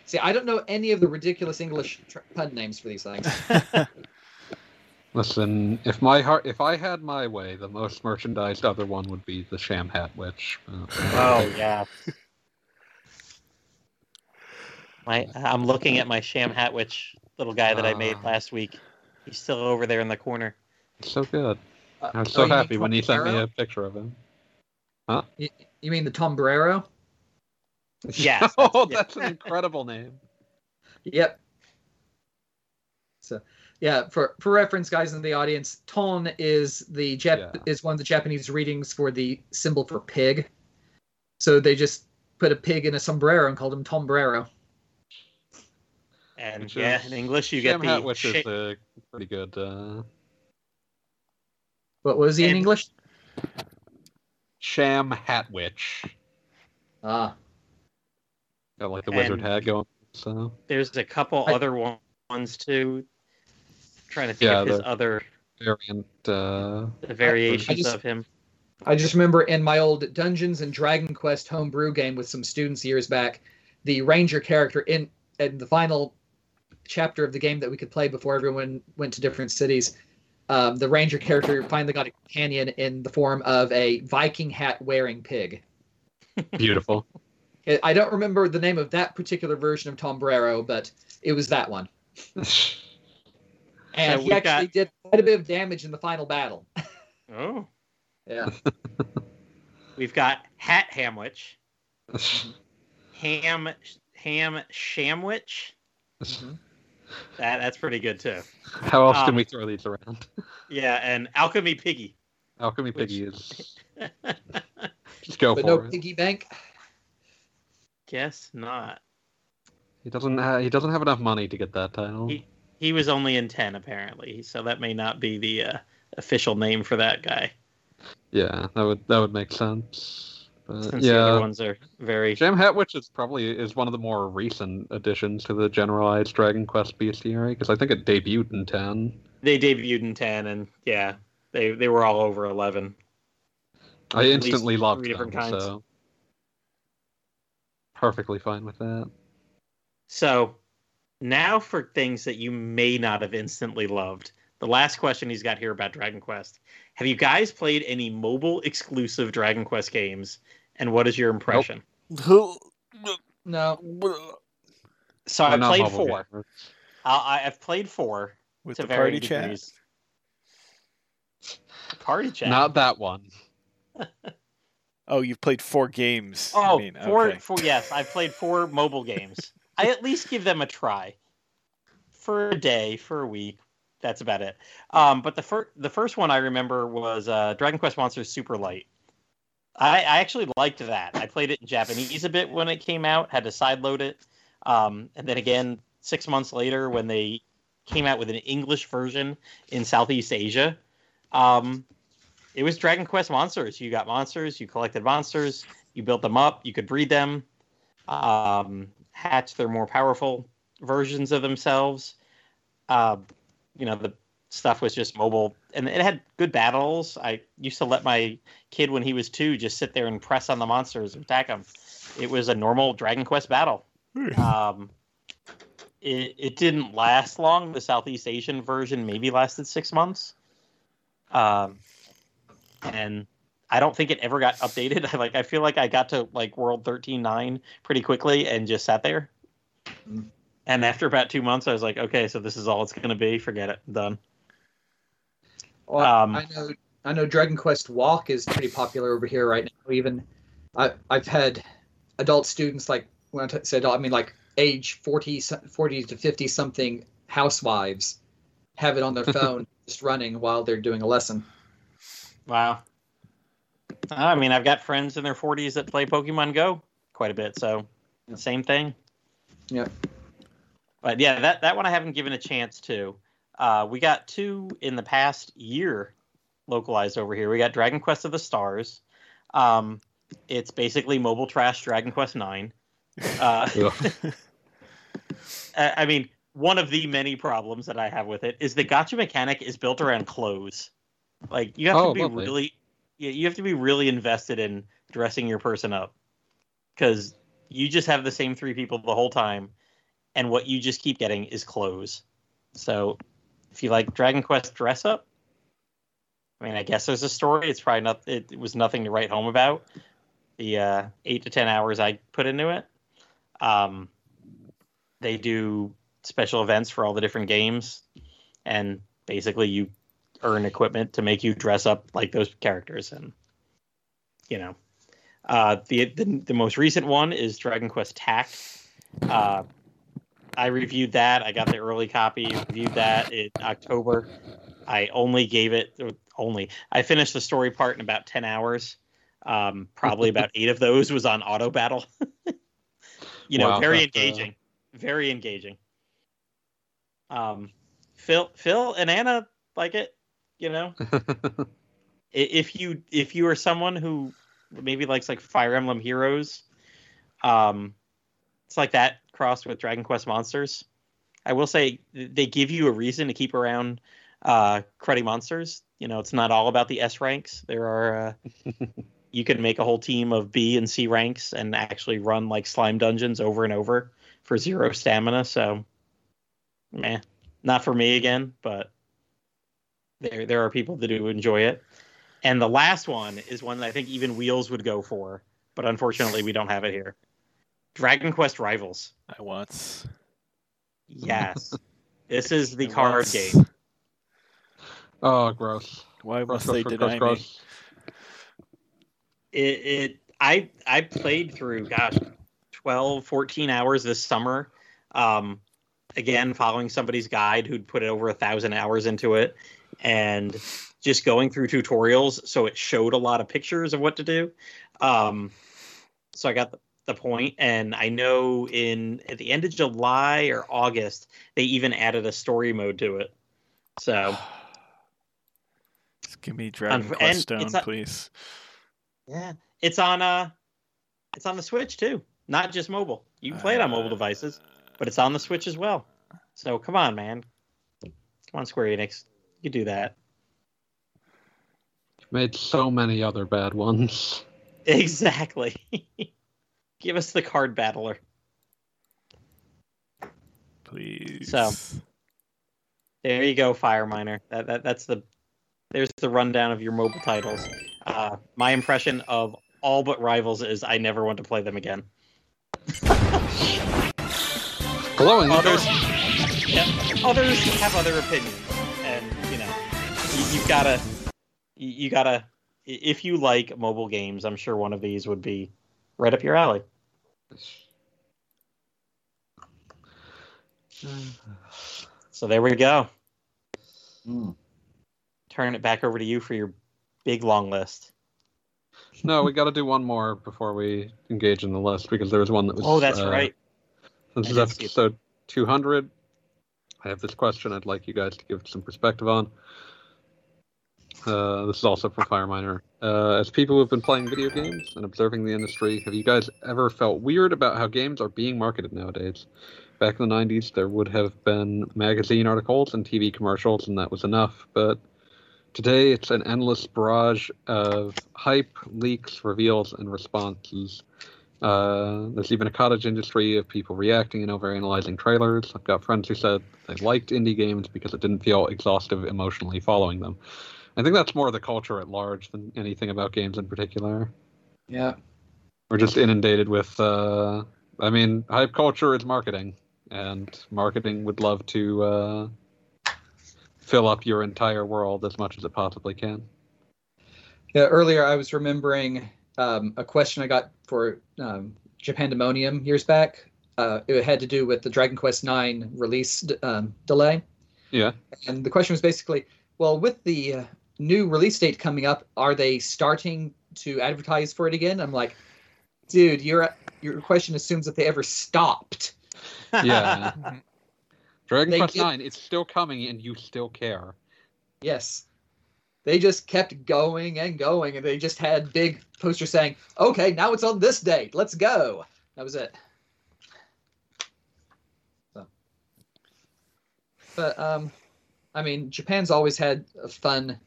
Speaker 3: See, I don't know any of the ridiculous English tr- pun names for these things.
Speaker 2: Listen, if my heart, if I had my way, the most merchandised other one would be the Sham Hat Witch. Uh,
Speaker 4: oh yeah. My I'm looking at my sham hat witch little guy that I made
Speaker 2: Ah.
Speaker 4: last week. He's still over there in the corner.
Speaker 2: so good.
Speaker 3: Uh,
Speaker 2: I was
Speaker 3: oh,
Speaker 2: so
Speaker 3: you mean
Speaker 2: happy when he sent me a picture of him.
Speaker 3: You, you mean the Tombrero?
Speaker 4: Yes,
Speaker 2: oh,
Speaker 4: that's- yeah.
Speaker 2: that's an incredible name.
Speaker 3: Yep. So, yeah, for for reference, guys in the audience, ton is the Jap-
Speaker 2: Yeah.
Speaker 3: is one of the Japanese readings for the symbol for pig. So they just put a pig in a sombrero and called him Tombrero.
Speaker 4: And
Speaker 2: Which
Speaker 4: yeah,
Speaker 2: is-
Speaker 4: in English you
Speaker 2: Sham
Speaker 4: get
Speaker 2: Hat
Speaker 4: the
Speaker 2: Witch
Speaker 4: sha-
Speaker 2: is a pretty good. Uh,
Speaker 3: What was he in English?
Speaker 2: Sham Hat Witch.
Speaker 3: Ah,
Speaker 2: Got like the wizard hat going. So
Speaker 4: there's a couple
Speaker 3: I-
Speaker 4: other one- ones too. Trying to think
Speaker 2: Yeah,
Speaker 4: of his other
Speaker 2: variant. Uh,
Speaker 4: the variations
Speaker 3: just-
Speaker 4: of him.
Speaker 3: I just remember in my old Dungeons and Dragon Quest homebrew game with some students years back, the ranger character in in the final chapter of the game that we could play before everyone went to different cities. Um, the ranger character finally got a companion in the form of a Viking hat wearing pig.
Speaker 2: beautiful.
Speaker 3: I- I don't remember the name of that particular version of Tombrero, but it was that one. And
Speaker 4: So
Speaker 3: he actually
Speaker 4: got-
Speaker 3: did quite a bit of damage in the final battle.
Speaker 4: Oh,
Speaker 3: Yeah.
Speaker 4: we've got Hat Hamwich, Ham Ham Shamwich.
Speaker 3: Mhm.
Speaker 4: That that's pretty good too.
Speaker 2: How else
Speaker 4: Um,
Speaker 2: can we throw these around?
Speaker 4: Yeah, and Alchemy Piggy.
Speaker 2: Alchemy
Speaker 4: which-
Speaker 2: Piggy is. Just go
Speaker 3: But
Speaker 2: for
Speaker 3: no
Speaker 2: it.
Speaker 3: piggy bank.
Speaker 4: Guess not.
Speaker 2: He doesn't. Ha- he doesn't have enough money to get that title.
Speaker 4: He- He was only in ten apparently, so that may not be the uh, official name for that guy.
Speaker 2: Yeah, that would that would make sense. But
Speaker 4: Since the other ones are very
Speaker 2: Jam Hat Witch is probably is one of the more recent additions to the generalized Dragon Quest bestiary because I think it debuted in ten.
Speaker 4: they debuted in ten, and yeah, they they were all over eleven.
Speaker 2: I instantly loved
Speaker 4: three
Speaker 2: them,
Speaker 4: kinds.
Speaker 2: so perfectly fine with that.
Speaker 4: So now for things that you may not have instantly loved. The last question he's got here about Dragon Quest. Have you guys played any mobile exclusive Dragon Quest games? And what is your impression?
Speaker 3: Who no.
Speaker 4: So I played four.
Speaker 2: gamers.
Speaker 4: I, I've played four
Speaker 1: With
Speaker 4: to
Speaker 1: the
Speaker 4: varying
Speaker 1: party chat.
Speaker 4: Party chat.
Speaker 2: Not that one.
Speaker 1: Oh, you've played four games.
Speaker 4: Oh,
Speaker 1: I mean,
Speaker 4: four,
Speaker 1: okay.
Speaker 4: four, yes, I've played four mobile games. I at least give them a try for a day, for a week. That's about it. Um, but the first, the first one I remember was uh, Dragon Quest Monsters Super Light. I, I actually liked that. I played it in Japanese a bit when it came out. Had to sideload it, um, and then again six months later when they came out with an English version in Southeast Asia. Um, it was Dragon Quest monsters. You got monsters, you collected monsters, you built them up, you could breed them, um, hatch their more powerful versions of themselves. Uh, you know, the stuff was just mobile and it had good battles. I used to let my kid, when he was two, just sit there and press on the monsters and attack them. It was a normal Dragon Quest battle. Um, it, it didn't last long. The Southeast Asian version maybe lasted six months. Um, and I don't think it ever got updated. I like I feel like I got to like World 13.9 pretty quickly and just sat there.
Speaker 3: Mm.
Speaker 4: And after about two months, I was like, okay, so this is all it's going to be. Forget it. Done.
Speaker 3: Well,
Speaker 4: Um,
Speaker 3: I know I know Dragon Quest Walk is pretty popular over here right now. Even I, I've had adult students like when I t- say adult, I mean like age 40, 40 to fifty something housewives have it on their phone just running while they're doing a lesson.
Speaker 4: Wow. I mean, I've got friends in their 40s that play Pokemon Go quite a bit, so
Speaker 3: Yeah.
Speaker 4: same thing.
Speaker 3: Yeah.
Speaker 4: But yeah, that that one I haven't given a chance to. Uh, we got two in the past year localized over here. We got Dragon Quest of the Stars. Um, it's basically mobile trash Dragon Quest Nine. Uh, I I mean, one of the many problems that I have with it is the gotcha mechanic is built around clothes. Like you have
Speaker 2: Oh,
Speaker 4: to be
Speaker 2: lovely.
Speaker 4: really, yeah, you have to be really invested in dressing your person up because you just have the same three people the whole time, and what you just keep getting is clothes. So, if you like Dragon Quest dress up, I mean, I guess there's a story. It's probably not. It, it was nothing to write home about. The uh, eight to ten hours I put into it. Um, they do special events for all the different games, and basically you earn equipment to make you dress up like those characters. And you know, uh, the, the the most recent one is Dragon Quest Tact. Uh, I reviewed that. I got the early copy. Reviewed that in October. I only gave it only. I finished the story part in about ten hours. Um, probably about eight of those was on auto battle. you know,
Speaker 2: Wow,
Speaker 4: very
Speaker 2: uh,
Speaker 4: engaging. Very engaging. Um, Phil, Phil, and Anna like it. You know, if you if you are someone who maybe likes like Fire Emblem Heroes, um, it's like that crossed with Dragon Quest Monsters. I will say they give you a reason to keep around uh, cruddy monsters. You know, it's not all about the S ranks. There are uh, you can make a whole team of B and C ranks and actually run like slime dungeons over and over for zero stamina. So, man not for me again, but there there are people that do enjoy it. And the last one is one that I think even Wheels would go for, but unfortunately we don't have it here. Dragon Quest Rivals.
Speaker 1: I once.
Speaker 4: Yes. this is the
Speaker 1: I
Speaker 4: card
Speaker 1: once.
Speaker 4: game.
Speaker 2: oh, gross.
Speaker 1: Why
Speaker 2: Gross,
Speaker 1: must they
Speaker 2: gross,
Speaker 1: deny
Speaker 2: gross,
Speaker 1: me?
Speaker 4: It, it I I played through gosh 12 14 hours this summer. Um again following somebody's guide who'd put over a thousand hours into it and just going through tutorials so it showed a lot of pictures of what to do. Um, so i got the, the point and i know in at the end of july or august they even added a story mode to it. So
Speaker 1: Just give me Dragon
Speaker 4: Unf-
Speaker 1: Quest Stone,
Speaker 4: a-
Speaker 1: please.
Speaker 4: yeah it's on uh it's on the switch too. Not just mobile. You can play it on mobile
Speaker 1: Uh,
Speaker 4: devices but it's on the switch as well. So come on man. Come on square enix you do that
Speaker 2: Made so many other bad ones.
Speaker 4: Exactly. Give us the card battler.
Speaker 1: Please.
Speaker 4: So. There you go, Fire Miner. That, that that's the there's the rundown of your mobile titles. Uh, my impression of all but Rivals is I never want to play them again.
Speaker 2: Glowing
Speaker 4: Others, yeah, others have other opinions, you've gotta, you, you gotta. If you like mobile games, I'm sure one of these would be right up your alley. So there we go.
Speaker 5: Hmm.
Speaker 4: Turn it back over to you for your big long list.
Speaker 2: No, we got to do one more before we engage in the list because there was one that was.
Speaker 4: Oh, that's
Speaker 2: uh,
Speaker 4: right.
Speaker 2: This is
Speaker 4: did see it.
Speaker 2: episode 200. I have this question I'd like you guys to give some perspective on. Uh, this is also from Fireminer. Uh, as people who have been playing video games and observing the industry, have you guys ever felt weird about how games are being marketed nowadays? Back in the 90s, there would have been magazine articles and TV commercials, and that was enough. But today, it's an endless barrage of hype, leaks, reveals, and responses. Uh, there's even a cottage industry of people reacting and overanalyzing trailers. I've got friends who said they liked indie games because it didn't feel exhaustive emotionally following them. I think that's more the culture at large than anything about games in particular.
Speaker 3: Yeah.
Speaker 2: We're just inundated with, uh, I mean, hype culture is marketing, and marketing would love to uh, fill up your entire world as much as it possibly can.
Speaker 3: Yeah, earlier I was remembering um, a question I got for um, Japandemonium years back. Uh, it had to do with the Dragon Quest IX release d- um, delay.
Speaker 2: Yeah.
Speaker 3: And the question was basically, well, with the uh, new release date coming up, are they starting to advertise for it again? I'm like, dude, your your question assumes that they ever stopped.
Speaker 2: Yeah. Dragon
Speaker 3: They
Speaker 2: Quest
Speaker 3: did-
Speaker 2: Nine, it's still coming, and you still care.
Speaker 3: Yes. They just kept going and going, and they just had big posters saying, okay, now it's on this date. Let's go. That was it. So. But, um, I mean, Japan's always had a fun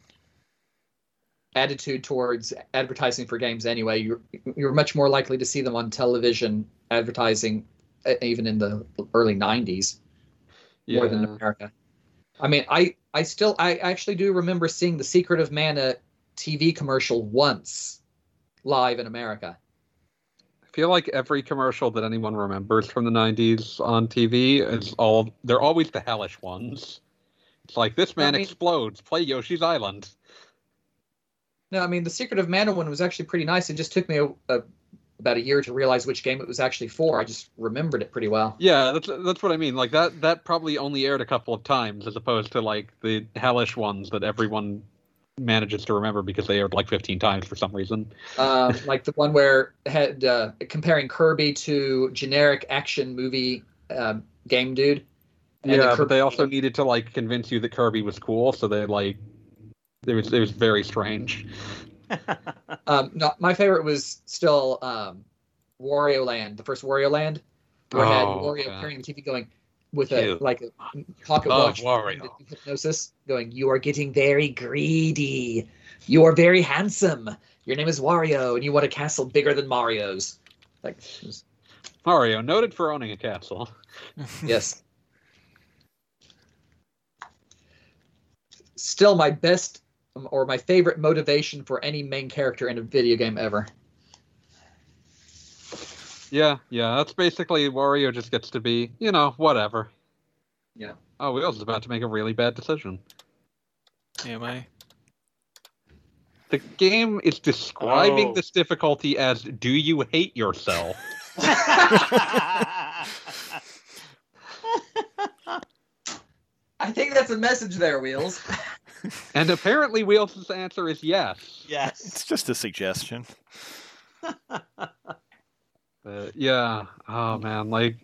Speaker 3: attitude towards advertising for games anyway. You're, you're much more likely to see them on television advertising, uh, even in the early 90s more than America. I mean, I I still I actually do remember seeing the Secret of Mana TV commercial once live in America.
Speaker 2: I feel like every commercial that anyone remembers from the '90s on TV is all they're always the hellish ones. It's like this man
Speaker 3: I mean-
Speaker 2: explodes. Play Yoshi's Island.
Speaker 3: No, I mean the Secret of Mana one was actually pretty nice. It just took me a, a, about a year to realize which game it was actually for. I just remembered it pretty well.
Speaker 2: Yeah, that's that's what I mean. Like that that probably only aired a couple of times, as opposed to like the hellish ones that everyone manages to remember because they aired like 15 times for some reason.
Speaker 3: Um, like the one where had uh, comparing Kirby to generic action movie um, game dude.
Speaker 2: Yeah, but they also needed to like convince you that Kirby was cool, so they like it was it was very strange.
Speaker 3: Um, no, my favorite was still um, Wario Land, the first Wario Land, where it had
Speaker 2: Oh,
Speaker 3: Wario
Speaker 2: yeah.
Speaker 3: carrying the TV going with a like a pocket
Speaker 2: Love
Speaker 3: watch
Speaker 2: Wario.
Speaker 3: hypnosis, going, "You are getting very greedy. You are very handsome. Your name is Wario, and you want a castle bigger than Mario's." Like, was-
Speaker 2: Mario, noted for owning a castle.
Speaker 3: yes. Still, my best or my favorite motivation for any main character in a video game ever.
Speaker 2: Yeah, yeah, that's basically Wario just gets to be, you know, whatever.
Speaker 3: Yeah.
Speaker 2: Oh, Wheels is about to make a really bad decision.
Speaker 1: Am I?
Speaker 2: The game is describing
Speaker 4: Oh.
Speaker 2: this difficulty as "Do you hate yourself?"
Speaker 3: I think that's a message there, Wheels.
Speaker 2: and apparently, Wheels' answer is yes.
Speaker 4: yes.
Speaker 1: It's just a suggestion.
Speaker 2: Uh, yeah. Oh man, like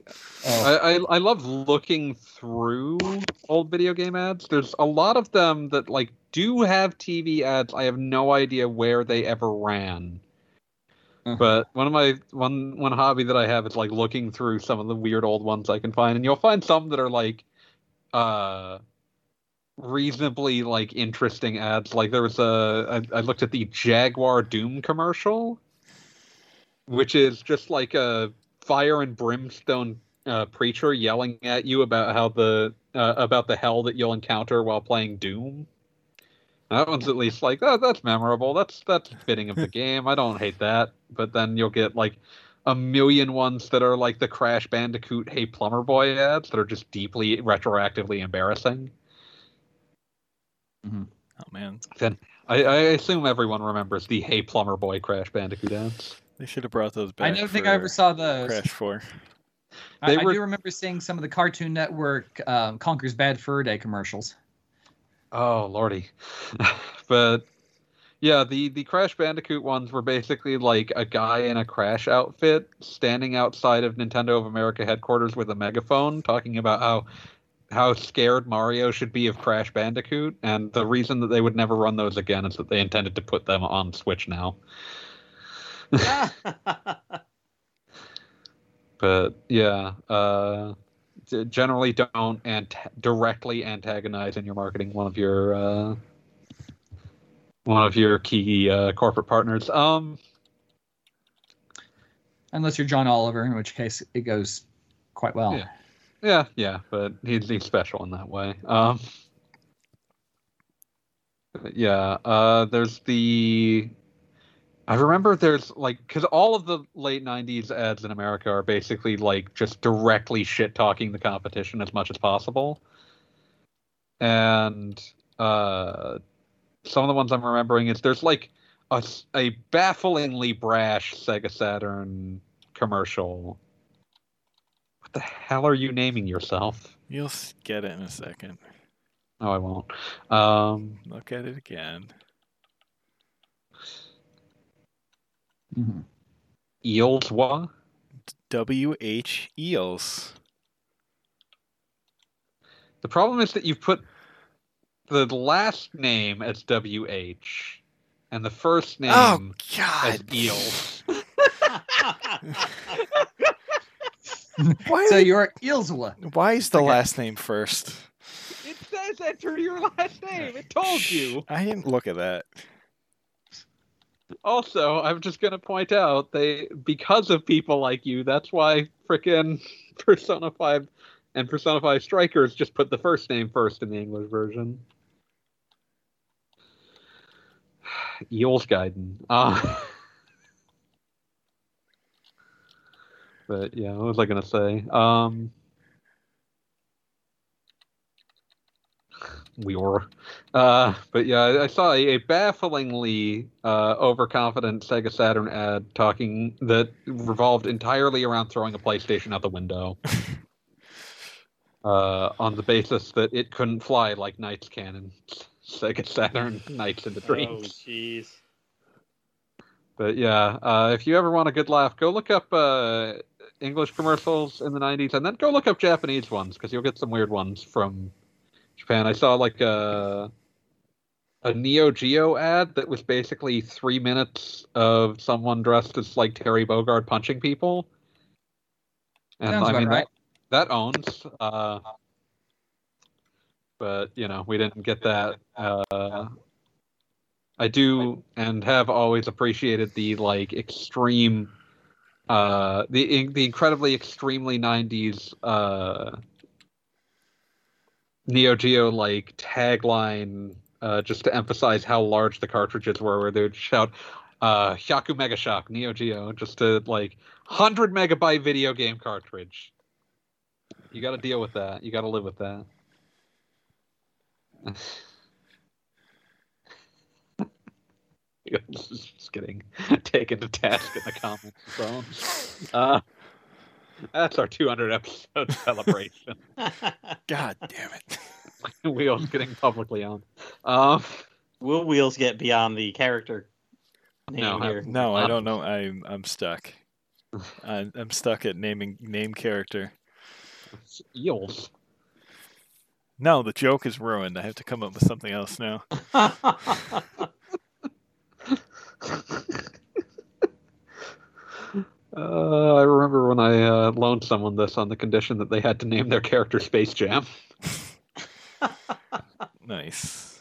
Speaker 3: Oh.
Speaker 2: I, I I love looking through old video game ads. There's a lot of them that like do have TV ads. I have no idea where they ever ran.
Speaker 3: Uh-huh.
Speaker 2: But one of my one one hobby that I have is like looking through some of the weird old ones I can find, and you'll find some that are like uh reasonably like interesting ads. Like there was a I, I looked at the Jaguar Doom commercial, which is just like a fire and brimstone uh, preacher yelling at you about how the uh, about the hell that you'll encounter while playing Doom. That one's at least like oh, that's memorable. That's that's fitting of the game. I don't hate that. But then you'll get like a million ones that are like the Crash Bandicoot Hey Plumber Boy ads that are just deeply retroactively embarrassing.
Speaker 1: Oh man,
Speaker 2: I, I assume everyone remembers the Hey Plumber Boy Crash Bandicoot ads.
Speaker 1: they should have brought those back.
Speaker 3: I
Speaker 1: back.
Speaker 3: don't think I ever saw those.
Speaker 1: Crash Four.
Speaker 3: I,
Speaker 2: They
Speaker 3: I
Speaker 2: were-
Speaker 3: do remember seeing some of the Cartoon Network um, Conker's Bad Fur Day commercials.
Speaker 2: Oh lordy, but yeah, the the Crash Bandicoot ones were basically like a guy in a Crash outfit standing outside of Nintendo of America headquarters with a megaphone, talking about how how scared Mario should be of Crash Bandicoot, and the reason that they would never run those again is that they intended to put them on Switch now. But yeah, uh, generally don't ant- directly antagonize in your marketing one of your uh, one of your key uh, corporate partners. Um,
Speaker 3: Unless you're John Oliver, in which case it goes quite well.
Speaker 2: Yeah. yeah, yeah, but he's he's special in that way. Um, yeah, uh, there's the. I remember there's like because all of the late '90s ads in America are basically like just directly shit talking the competition as much as possible, and uh, some of the ones I'm remembering is there's like a bafflingly brash Sega Saturn commercial. What the hell are you naming yourself?
Speaker 1: You'll get it in a second.
Speaker 2: No, I won't. Um,
Speaker 1: Look at it again.
Speaker 3: Mhm.
Speaker 2: Eelswa?
Speaker 1: W H Eels.
Speaker 2: The problem is that you've put the last name as WH and the first oh, name
Speaker 1: Oh
Speaker 2: as
Speaker 1: God!
Speaker 2: Eels.
Speaker 1: Why?
Speaker 3: So you're Eelswa.
Speaker 1: why is the
Speaker 3: Okay.
Speaker 1: last name first?
Speaker 2: It says enter your last name. It told you.
Speaker 1: I didn't look at that.
Speaker 2: Also, I'm just gonna point out they because of people like you, that's why frickin' Persona 5 and Persona 5 Strikers just put the first name first in the English version. Eels Gaiden. Uh, but yeah, what was I gonna say? Um we were. Uh, but yeah, I- I saw a, a bafflingly uh, overconfident Sega Saturn ad talking that revolved entirely around throwing a PlayStation out the window. uh, on the basis that it couldn't fly like Nights can in Sega Saturn Nights in
Speaker 4: the
Speaker 2: Dreams.
Speaker 4: Oh, jeez.
Speaker 2: But yeah, uh, if you ever want a good laugh, go look up uh, English commercials in the 90s and then go look up Japanese ones because you'll get some weird ones from Japan. I saw like a, a Neo Geo ad that was basically three minutes of someone dressed as like Terry Bogard punching people. And
Speaker 3: Sounds
Speaker 2: I mean,
Speaker 3: right.
Speaker 2: that, that owns. Uh, but, you know, we didn't get that. Uh, I do and have always appreciated the like extreme, uh, the the incredibly extremely '90s uh, Neo Geo like tagline, uh, just to emphasize how large the cartridges were, where they would shout, uh, "Hyaku Mega Shock Neo Geo," just to like hundred megabyte video game cartridge. You got to deal with that. You got to live with that. just getting taken to task in the comments zone. Uh, that's our 200 episode celebration.
Speaker 1: God damn it!
Speaker 2: Wheels getting publicly owned. Um,
Speaker 4: Will Wheels get beyond the character name
Speaker 2: No, I-
Speaker 4: here?
Speaker 1: No, I
Speaker 2: Uh,
Speaker 1: don't know. I'm I'm stuck. I'm I'm stuck at naming name character.
Speaker 2: eels.
Speaker 1: No, the joke is ruined. I have to come up with something else now.
Speaker 2: Uh, I remember when I uh, loaned someone this on the condition that they had to name their character Space Jam,
Speaker 1: Nice.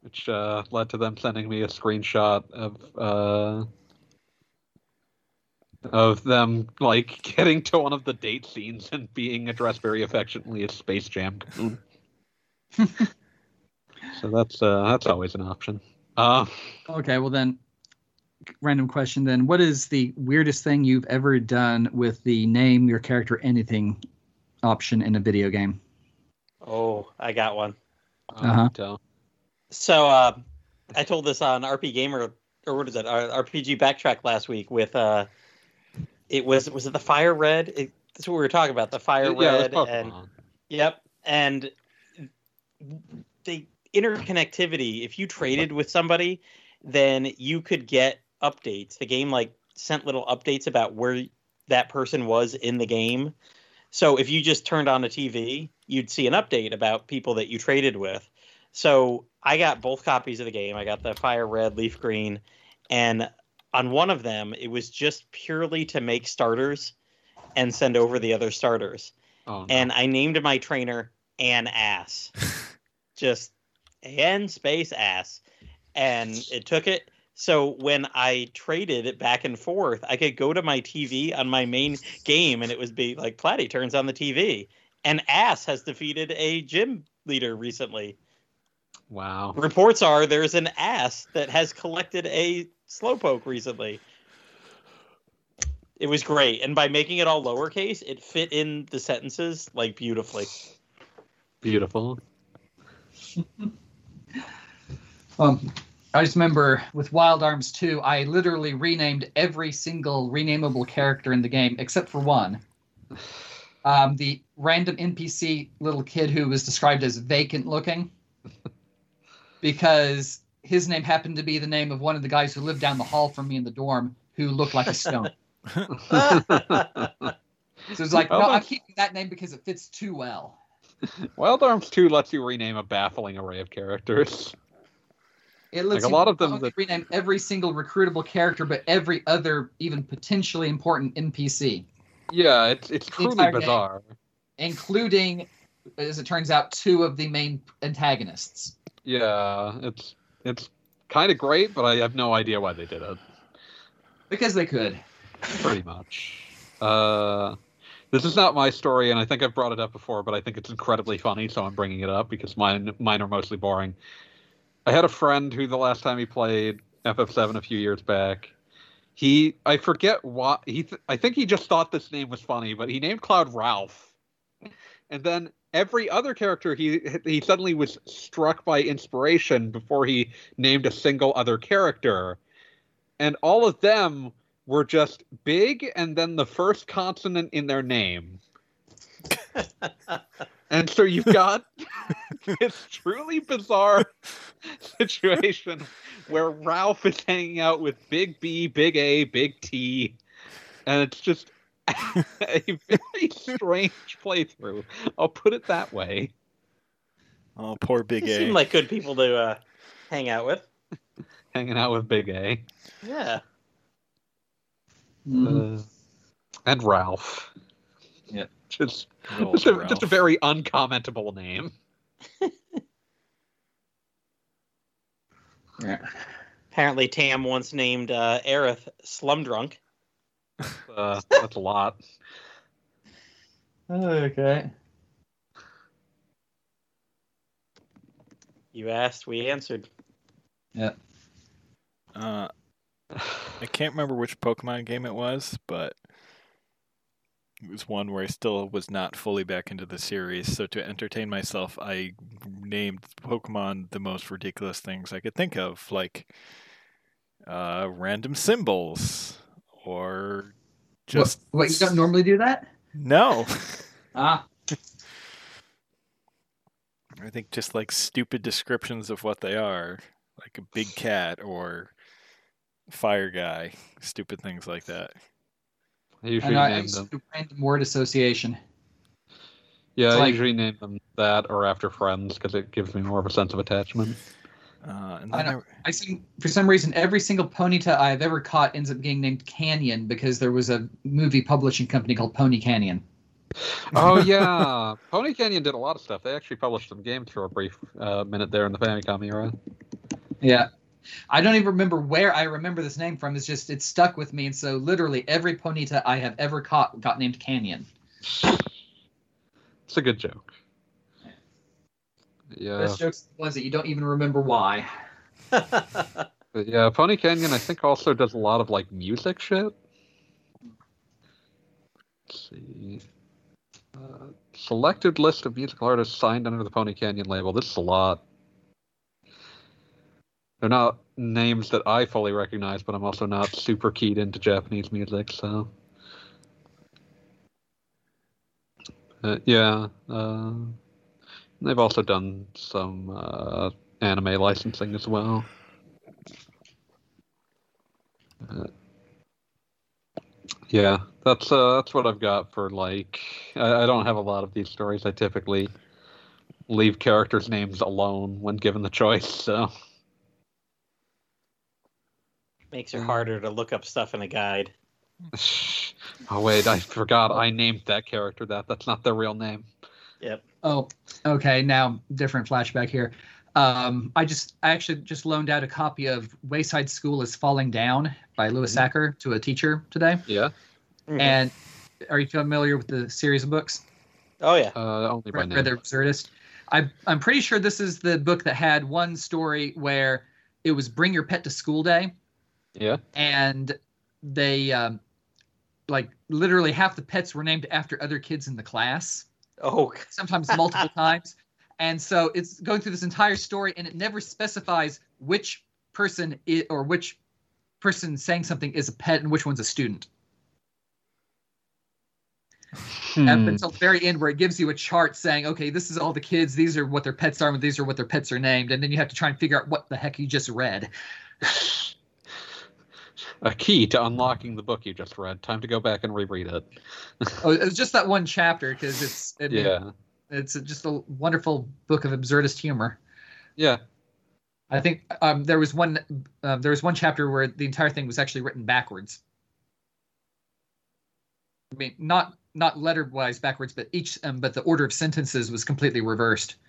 Speaker 2: which uh, led to them sending me a screenshot of uh, of them like getting to one of the date scenes and being addressed very affectionately as Space Jam. Coon. so that's uh, that's always an option. Uh,
Speaker 3: Okay, well then, random question then. What is the weirdest thing you've ever done with the name your character anything option in a video game?
Speaker 4: oh, I got one.
Speaker 3: Uh-huh.
Speaker 2: so-
Speaker 4: So uh, I told this on RPGamer or what is it? Uh, RPG Backtrack last week with uh, it was was it the Fire Red? It, that's what we were talking about. The Fire
Speaker 2: yeah,
Speaker 4: Red and. Yep. And the interconnectivity, if you traded with somebody, then you could get updates. The game like sent little updates about where that person was in the game. So if you just turned on a TV, you'd see an update about people that you traded with. So I got both copies of the game. I got the fire red, leaf green, and on one of them, it was just purely to make starters and send over the other starters
Speaker 2: Oh, no.
Speaker 4: and I named my trainer An Ass. Just An space ass. And it took it. So when I traded it back and forth, I could go to my TV on my main game and it would be like Platty turns on the TV. And Ass has defeated a gym leader recently.
Speaker 2: wow.
Speaker 4: Reports are there's an ass that has collected a slowpoke recently. It was great. And by making it all lowercase, it fit in the sentences like beautifully.
Speaker 2: Beautiful.
Speaker 3: Um, I just remember with Wild Arms 2, I literally renamed every single renamable character in the game except for one. Um, the random NPC little kid who was described as vacant looking, because his name happened to be the name of one of the guys who lived down the hall from me in the dorm who looked like a stone. So it's like,
Speaker 2: Oh,
Speaker 3: no, I'm
Speaker 2: that's-
Speaker 3: keeping that name because it fits too well.
Speaker 2: Wild Arms 2 lets you rename a baffling array of characters.
Speaker 3: It lets
Speaker 2: Like, a
Speaker 3: you
Speaker 2: lot of them that-
Speaker 3: rename every single recruitable character, but every other, even potentially important NPC,
Speaker 2: Yeah, it's it's truly
Speaker 3: entire game.
Speaker 2: bizarre.
Speaker 3: including, as it turns out, two of the main antagonists.
Speaker 2: Yeah, it's it's kind of great, but I have no idea why they did it.
Speaker 3: Because they could.
Speaker 2: Pretty much. Uh, this is not my story, and I think I've brought it up before, but I think it's incredibly funny, so I'm bringing it up because mine mine are mostly boring. I had a friend who the last time he played FF7 a few years back, he I forget what he th- I think he just thought this name was funny, but he named Cloud Ralph, and then every other character he he suddenly was struck by inspiration before he named a single other character, and all of them were just big and then the first consonant in their name. and so you've got this truly bizarre situation where Ralph is hanging out with Big B, Big A, Big T, and it's just a very strange playthrough. I'll put it that way.
Speaker 1: Oh, poor Big
Speaker 4: They
Speaker 1: A.
Speaker 4: seem like good people to uh, hang out with.
Speaker 2: Hanging out with Big A
Speaker 4: Yeah.
Speaker 3: Mhm.
Speaker 2: uh, and Ralph.
Speaker 3: Yeah.
Speaker 2: just just a,
Speaker 1: Ralph.
Speaker 2: just a very uncommentable name.
Speaker 3: Yeah.
Speaker 4: Apparently, Tam once named uh, Aerith Slumdrunk.
Speaker 2: Uh, that's a lot.
Speaker 3: Okay.
Speaker 4: You asked, we answered. Yeah.
Speaker 1: Uh, I can't remember which Pokemon game it was, but it was one where I still was not fully back into the series. So to entertain myself, I named Pokemon the most ridiculous things I could think of, like uh, random symbols or just
Speaker 3: What, what, you don't normally do that?
Speaker 1: no.
Speaker 3: Ah.
Speaker 1: I think just like stupid descriptions of what they are, like a big cat or fire guy, stupid things like that.
Speaker 2: I
Speaker 3: I
Speaker 2: usually
Speaker 3: know, I
Speaker 2: name
Speaker 3: used
Speaker 2: them.
Speaker 3: to do random word association.
Speaker 2: Yeah,
Speaker 3: it's
Speaker 2: I
Speaker 3: like-
Speaker 2: usually name them that or after friends because it gives me more of a sense of attachment.
Speaker 1: Uh, and
Speaker 3: I
Speaker 1: then
Speaker 3: know. I see. For some reason, every single Ponyta I've ever caught ends up getting named Canyon because there was a movie publishing company called Pony Canyon.
Speaker 2: Oh yeah, Pony Canyon did a lot of stuff. They actually published some games for a brief uh, minute there in the Famicom era.
Speaker 3: Yeah. I don't even remember where I remember this name from. It's just it stuck with me, and so literally every Ponyta I have ever caught got named Canyon.
Speaker 2: It's a good joke. Yeah,
Speaker 3: Best jokes are the ones that you don't even remember why.
Speaker 2: but yeah. Pony Canyon, I think, also does a lot of like music shit. Let's see. Uh, selected list of musical artists signed under the Pony Canyon label. This is a lot. They're not names that I fully recognize, but I'm also not super keyed into Japanese music, so. Uh, yeah. Uh, they've also done some uh, anime licensing as well. Uh, yeah, that's uh, that's what I've got for like. I, I don't have a lot of these stories. I typically leave characters' names alone when given the choice. So
Speaker 4: Makes it harder to look up stuff in a guide.
Speaker 2: oh wait, I forgot I named that character that. That's not their real name.
Speaker 4: Yep.
Speaker 3: Oh, okay. Now, different flashback here. Um, I just, I actually just loaned out a copy of Wayside School is Falling Down by Louis
Speaker 2: Mhm.
Speaker 3: Sachar to a teacher today.
Speaker 2: Yeah.
Speaker 4: Mhm.
Speaker 3: And are you familiar with the series of books?
Speaker 4: oh yeah.
Speaker 2: Uh, only by
Speaker 3: Re-
Speaker 2: name.
Speaker 3: Rather absurdist. I, I'm pretty sure this is the book that had one story where it was Bring Your Pet to School Day,
Speaker 2: Yeah.
Speaker 3: and they, um, like, literally half the pets were named after other kids in the class.
Speaker 4: Oh,
Speaker 3: sometimes multiple times. And so it's going through this entire story, and it never specifies which person or which person saying something is a pet and which one's a student. Up
Speaker 2: Hmm.
Speaker 3: until the very end, where it gives you a chart saying, okay, this is all the kids, these are what their pets are, and these are what their pets are named. And then you have to try and figure out what the heck you just read.
Speaker 2: A key to unlocking the book you just read. Time to go back and reread it.
Speaker 3: Oh, it was just that one chapter because it's, I mean,
Speaker 2: Yeah.
Speaker 3: It's just a wonderful book of absurdist humor.
Speaker 2: Yeah.
Speaker 3: I think um, there was one uh, there was one chapter where the entire thing was actually written backwards. I mean, not not letter wise backwards, but each um, but the order of sentences was completely reversed.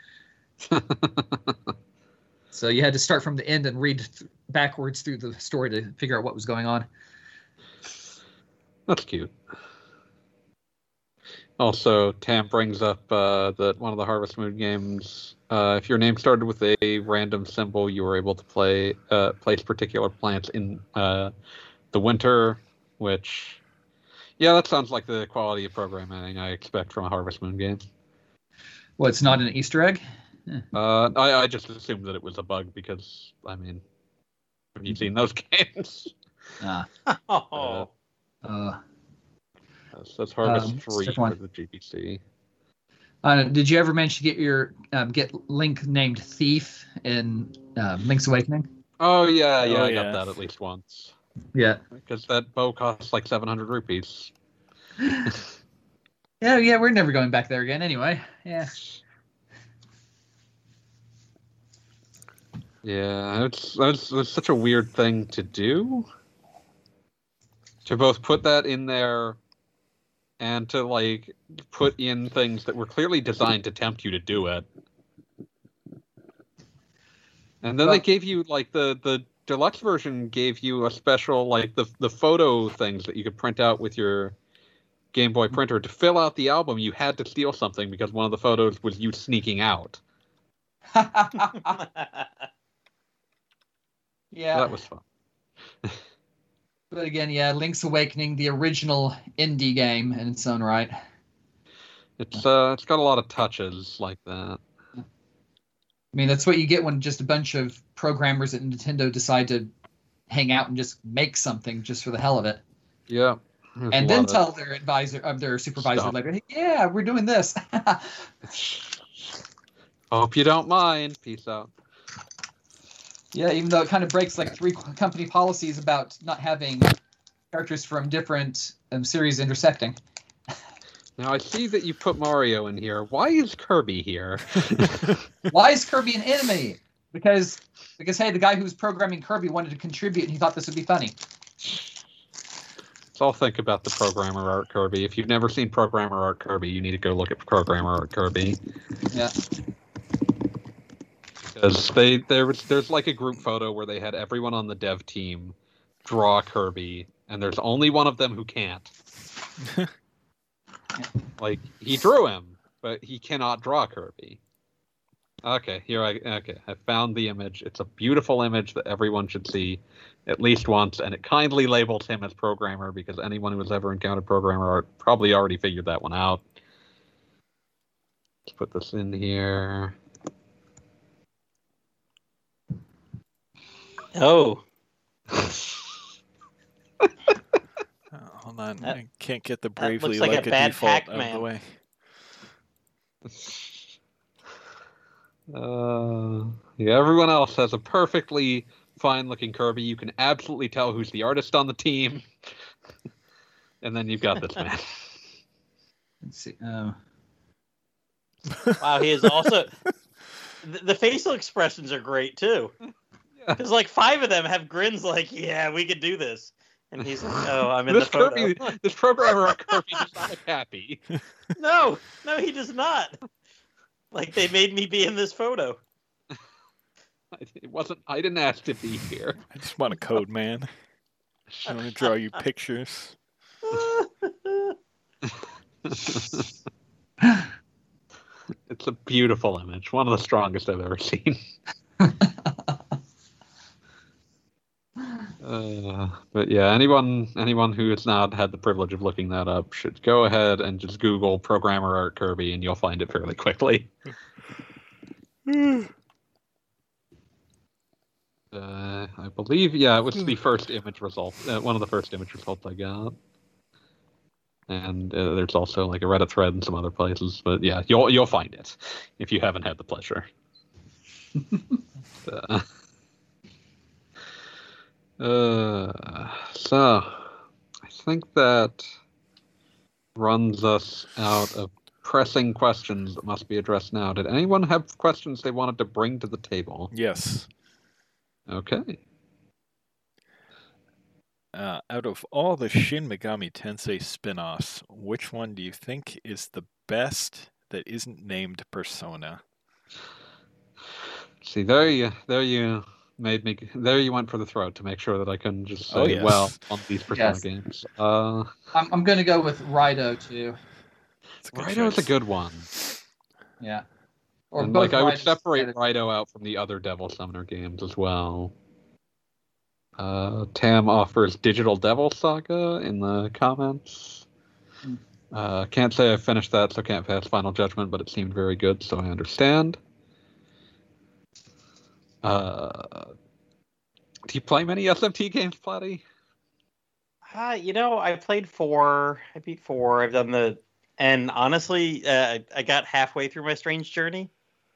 Speaker 3: So you had to start from the end and read th- backwards through the story to figure out what was going on.
Speaker 2: That's cute. Also, Tam brings up uh, that one of the Harvest Moon games, uh, if your name started with a random symbol, you were able to play uh, place particular plants in uh, the winter, which, yeah, that sounds like the quality of programming I expect from a Harvest Moon game.
Speaker 3: Well, it's not an Easter egg.
Speaker 2: Uh, I, I just assumed that it was a bug because, I mean, have you seen those games?
Speaker 3: Ah,
Speaker 4: Oh,
Speaker 3: uh,
Speaker 2: That's, that's Harvest
Speaker 3: Um,
Speaker 2: 3 for the GBC.
Speaker 3: uh, did you ever manage to get your um, get Link named Thief in um, Link's Awakening?
Speaker 2: Oh, yeah, yeah,
Speaker 1: Oh,
Speaker 2: I
Speaker 1: yeah.
Speaker 2: got that at least once.
Speaker 3: Yeah.
Speaker 2: Because that bow costs like 700 rupees.
Speaker 3: Yeah, yeah. We're never going back there again, anyway. Yeah.
Speaker 2: Yeah, it's that's, that's such a weird thing to do. To both put that in there and to like put in things that were clearly designed to tempt you to do it. And then they gave you like the the deluxe version gave you a special like the the photo things that you could print out with your Game Boy printer to fill out the album. You had to steal something because one of the photos was you sneaking out.
Speaker 3: yeah.
Speaker 2: That was fun.
Speaker 3: But again, yeah, Link's Awakening, the original indie game in its own right.
Speaker 2: It's uh, it's got a lot of touches like that.
Speaker 3: I mean, that's what you get when just a bunch of programmers at Nintendo decide to hang out and just make something just for the hell of it,
Speaker 2: Yeah.
Speaker 3: And then tell their advisor, uh, their supervisor
Speaker 2: Stop.
Speaker 3: later, hey, "Yeah, we're doing this."
Speaker 2: Hope you don't mind. Peace out.
Speaker 3: Yeah, even though it kind of breaks like three company policies about not having characters from different um, series intersecting.
Speaker 2: Now I see that you put Mario in here. Why is Kirby here?
Speaker 3: Why is Kirby an enemy? Because because hey, the guy who was programming Kirby wanted to contribute, and he thought this would be funny.
Speaker 2: Let's all think about the programmer art Kirby. If you've never seen programmer art Kirby, you need to go look at programmer art Kirby.
Speaker 3: Yeah.
Speaker 2: Because they there was there's like a group photo where they had everyone on the dev team draw Kirby, and there's only one of them who can't. like he drew him, but he cannot draw Kirby. Okay, here I okay. I found the image. It's a beautiful image that everyone should see at least once, and it kindly labels him as programmer because anyone who has ever encountered programmer art probably already figured that one out. Let's put this in here.
Speaker 4: Oh,
Speaker 1: Oh, hold on,
Speaker 4: That-
Speaker 1: I can't get the
Speaker 4: that
Speaker 1: bravely
Speaker 4: looks like a
Speaker 1: like, a,
Speaker 4: bad
Speaker 1: default out of the way.
Speaker 2: Uh, yeah, everyone else has a perfectly fine looking Kirby. You can absolutely tell who's the artist on the team. and then you've got this man.
Speaker 3: Let's see. Uh,
Speaker 4: wow, he is also. the, the facial expressions are great too.
Speaker 2: Yeah.
Speaker 4: Because like five of them have grins like, "Yeah, we could do this," and he's like, "Oh, I'm in
Speaker 2: this
Speaker 4: the photo."
Speaker 2: Kirby, this programmer on Kirby does not look happy.
Speaker 4: no, no, he does not. Like they made me be in this photo.
Speaker 2: It wasn't. I didn't ask to be here.
Speaker 1: I just want a code, man. I want to draw you pictures.
Speaker 2: it's a beautiful image. One of the strongest I've ever seen. Uh, but yeah, anyone anyone who has not had the privilege of looking that up should go ahead and just Google programmer art Kirby, and you'll find it fairly quickly. Uh, I believe, yeah, it was the first image result, uh, one of the first image results I got. And uh, there's also like a Reddit thread and some other places, but yeah, you'll you'll find it if you haven't had the pleasure. uh, so, I think that runs us out of pressing questions that must be addressed now. Did anyone have questions they wanted to bring to the table?
Speaker 1: Yes.
Speaker 2: Okay.
Speaker 1: Uh, out of all the Shin Megami Tensei spin-offs, which one do you think is the best that isn't named Persona?
Speaker 2: See, there you, there you made me. There you went for the throat to make sure that I couldn't just say,
Speaker 1: Oh, yes.
Speaker 2: "Well, on these Persona
Speaker 3: Yes.
Speaker 2: games." Uh,
Speaker 3: I'm, I'm going to go with Raidou too.
Speaker 1: It's a good
Speaker 2: Raidou is a good one.
Speaker 3: Yeah. Or
Speaker 2: and
Speaker 3: both
Speaker 2: like I would separate
Speaker 3: together.
Speaker 2: Raidou out from the other Devil Summoner games as well. Uh, Tam offers Digital Devil Saga in the comments.
Speaker 3: Hmm.
Speaker 2: Uh, can't say I finished that, so can't pass final judgment, but it seemed very good, so I understand. Uh, do you play many SMT games, Platty?
Speaker 4: Uh, you know, I played four. I beat four. I've done the, and honestly, uh, I- got halfway through my strange journey,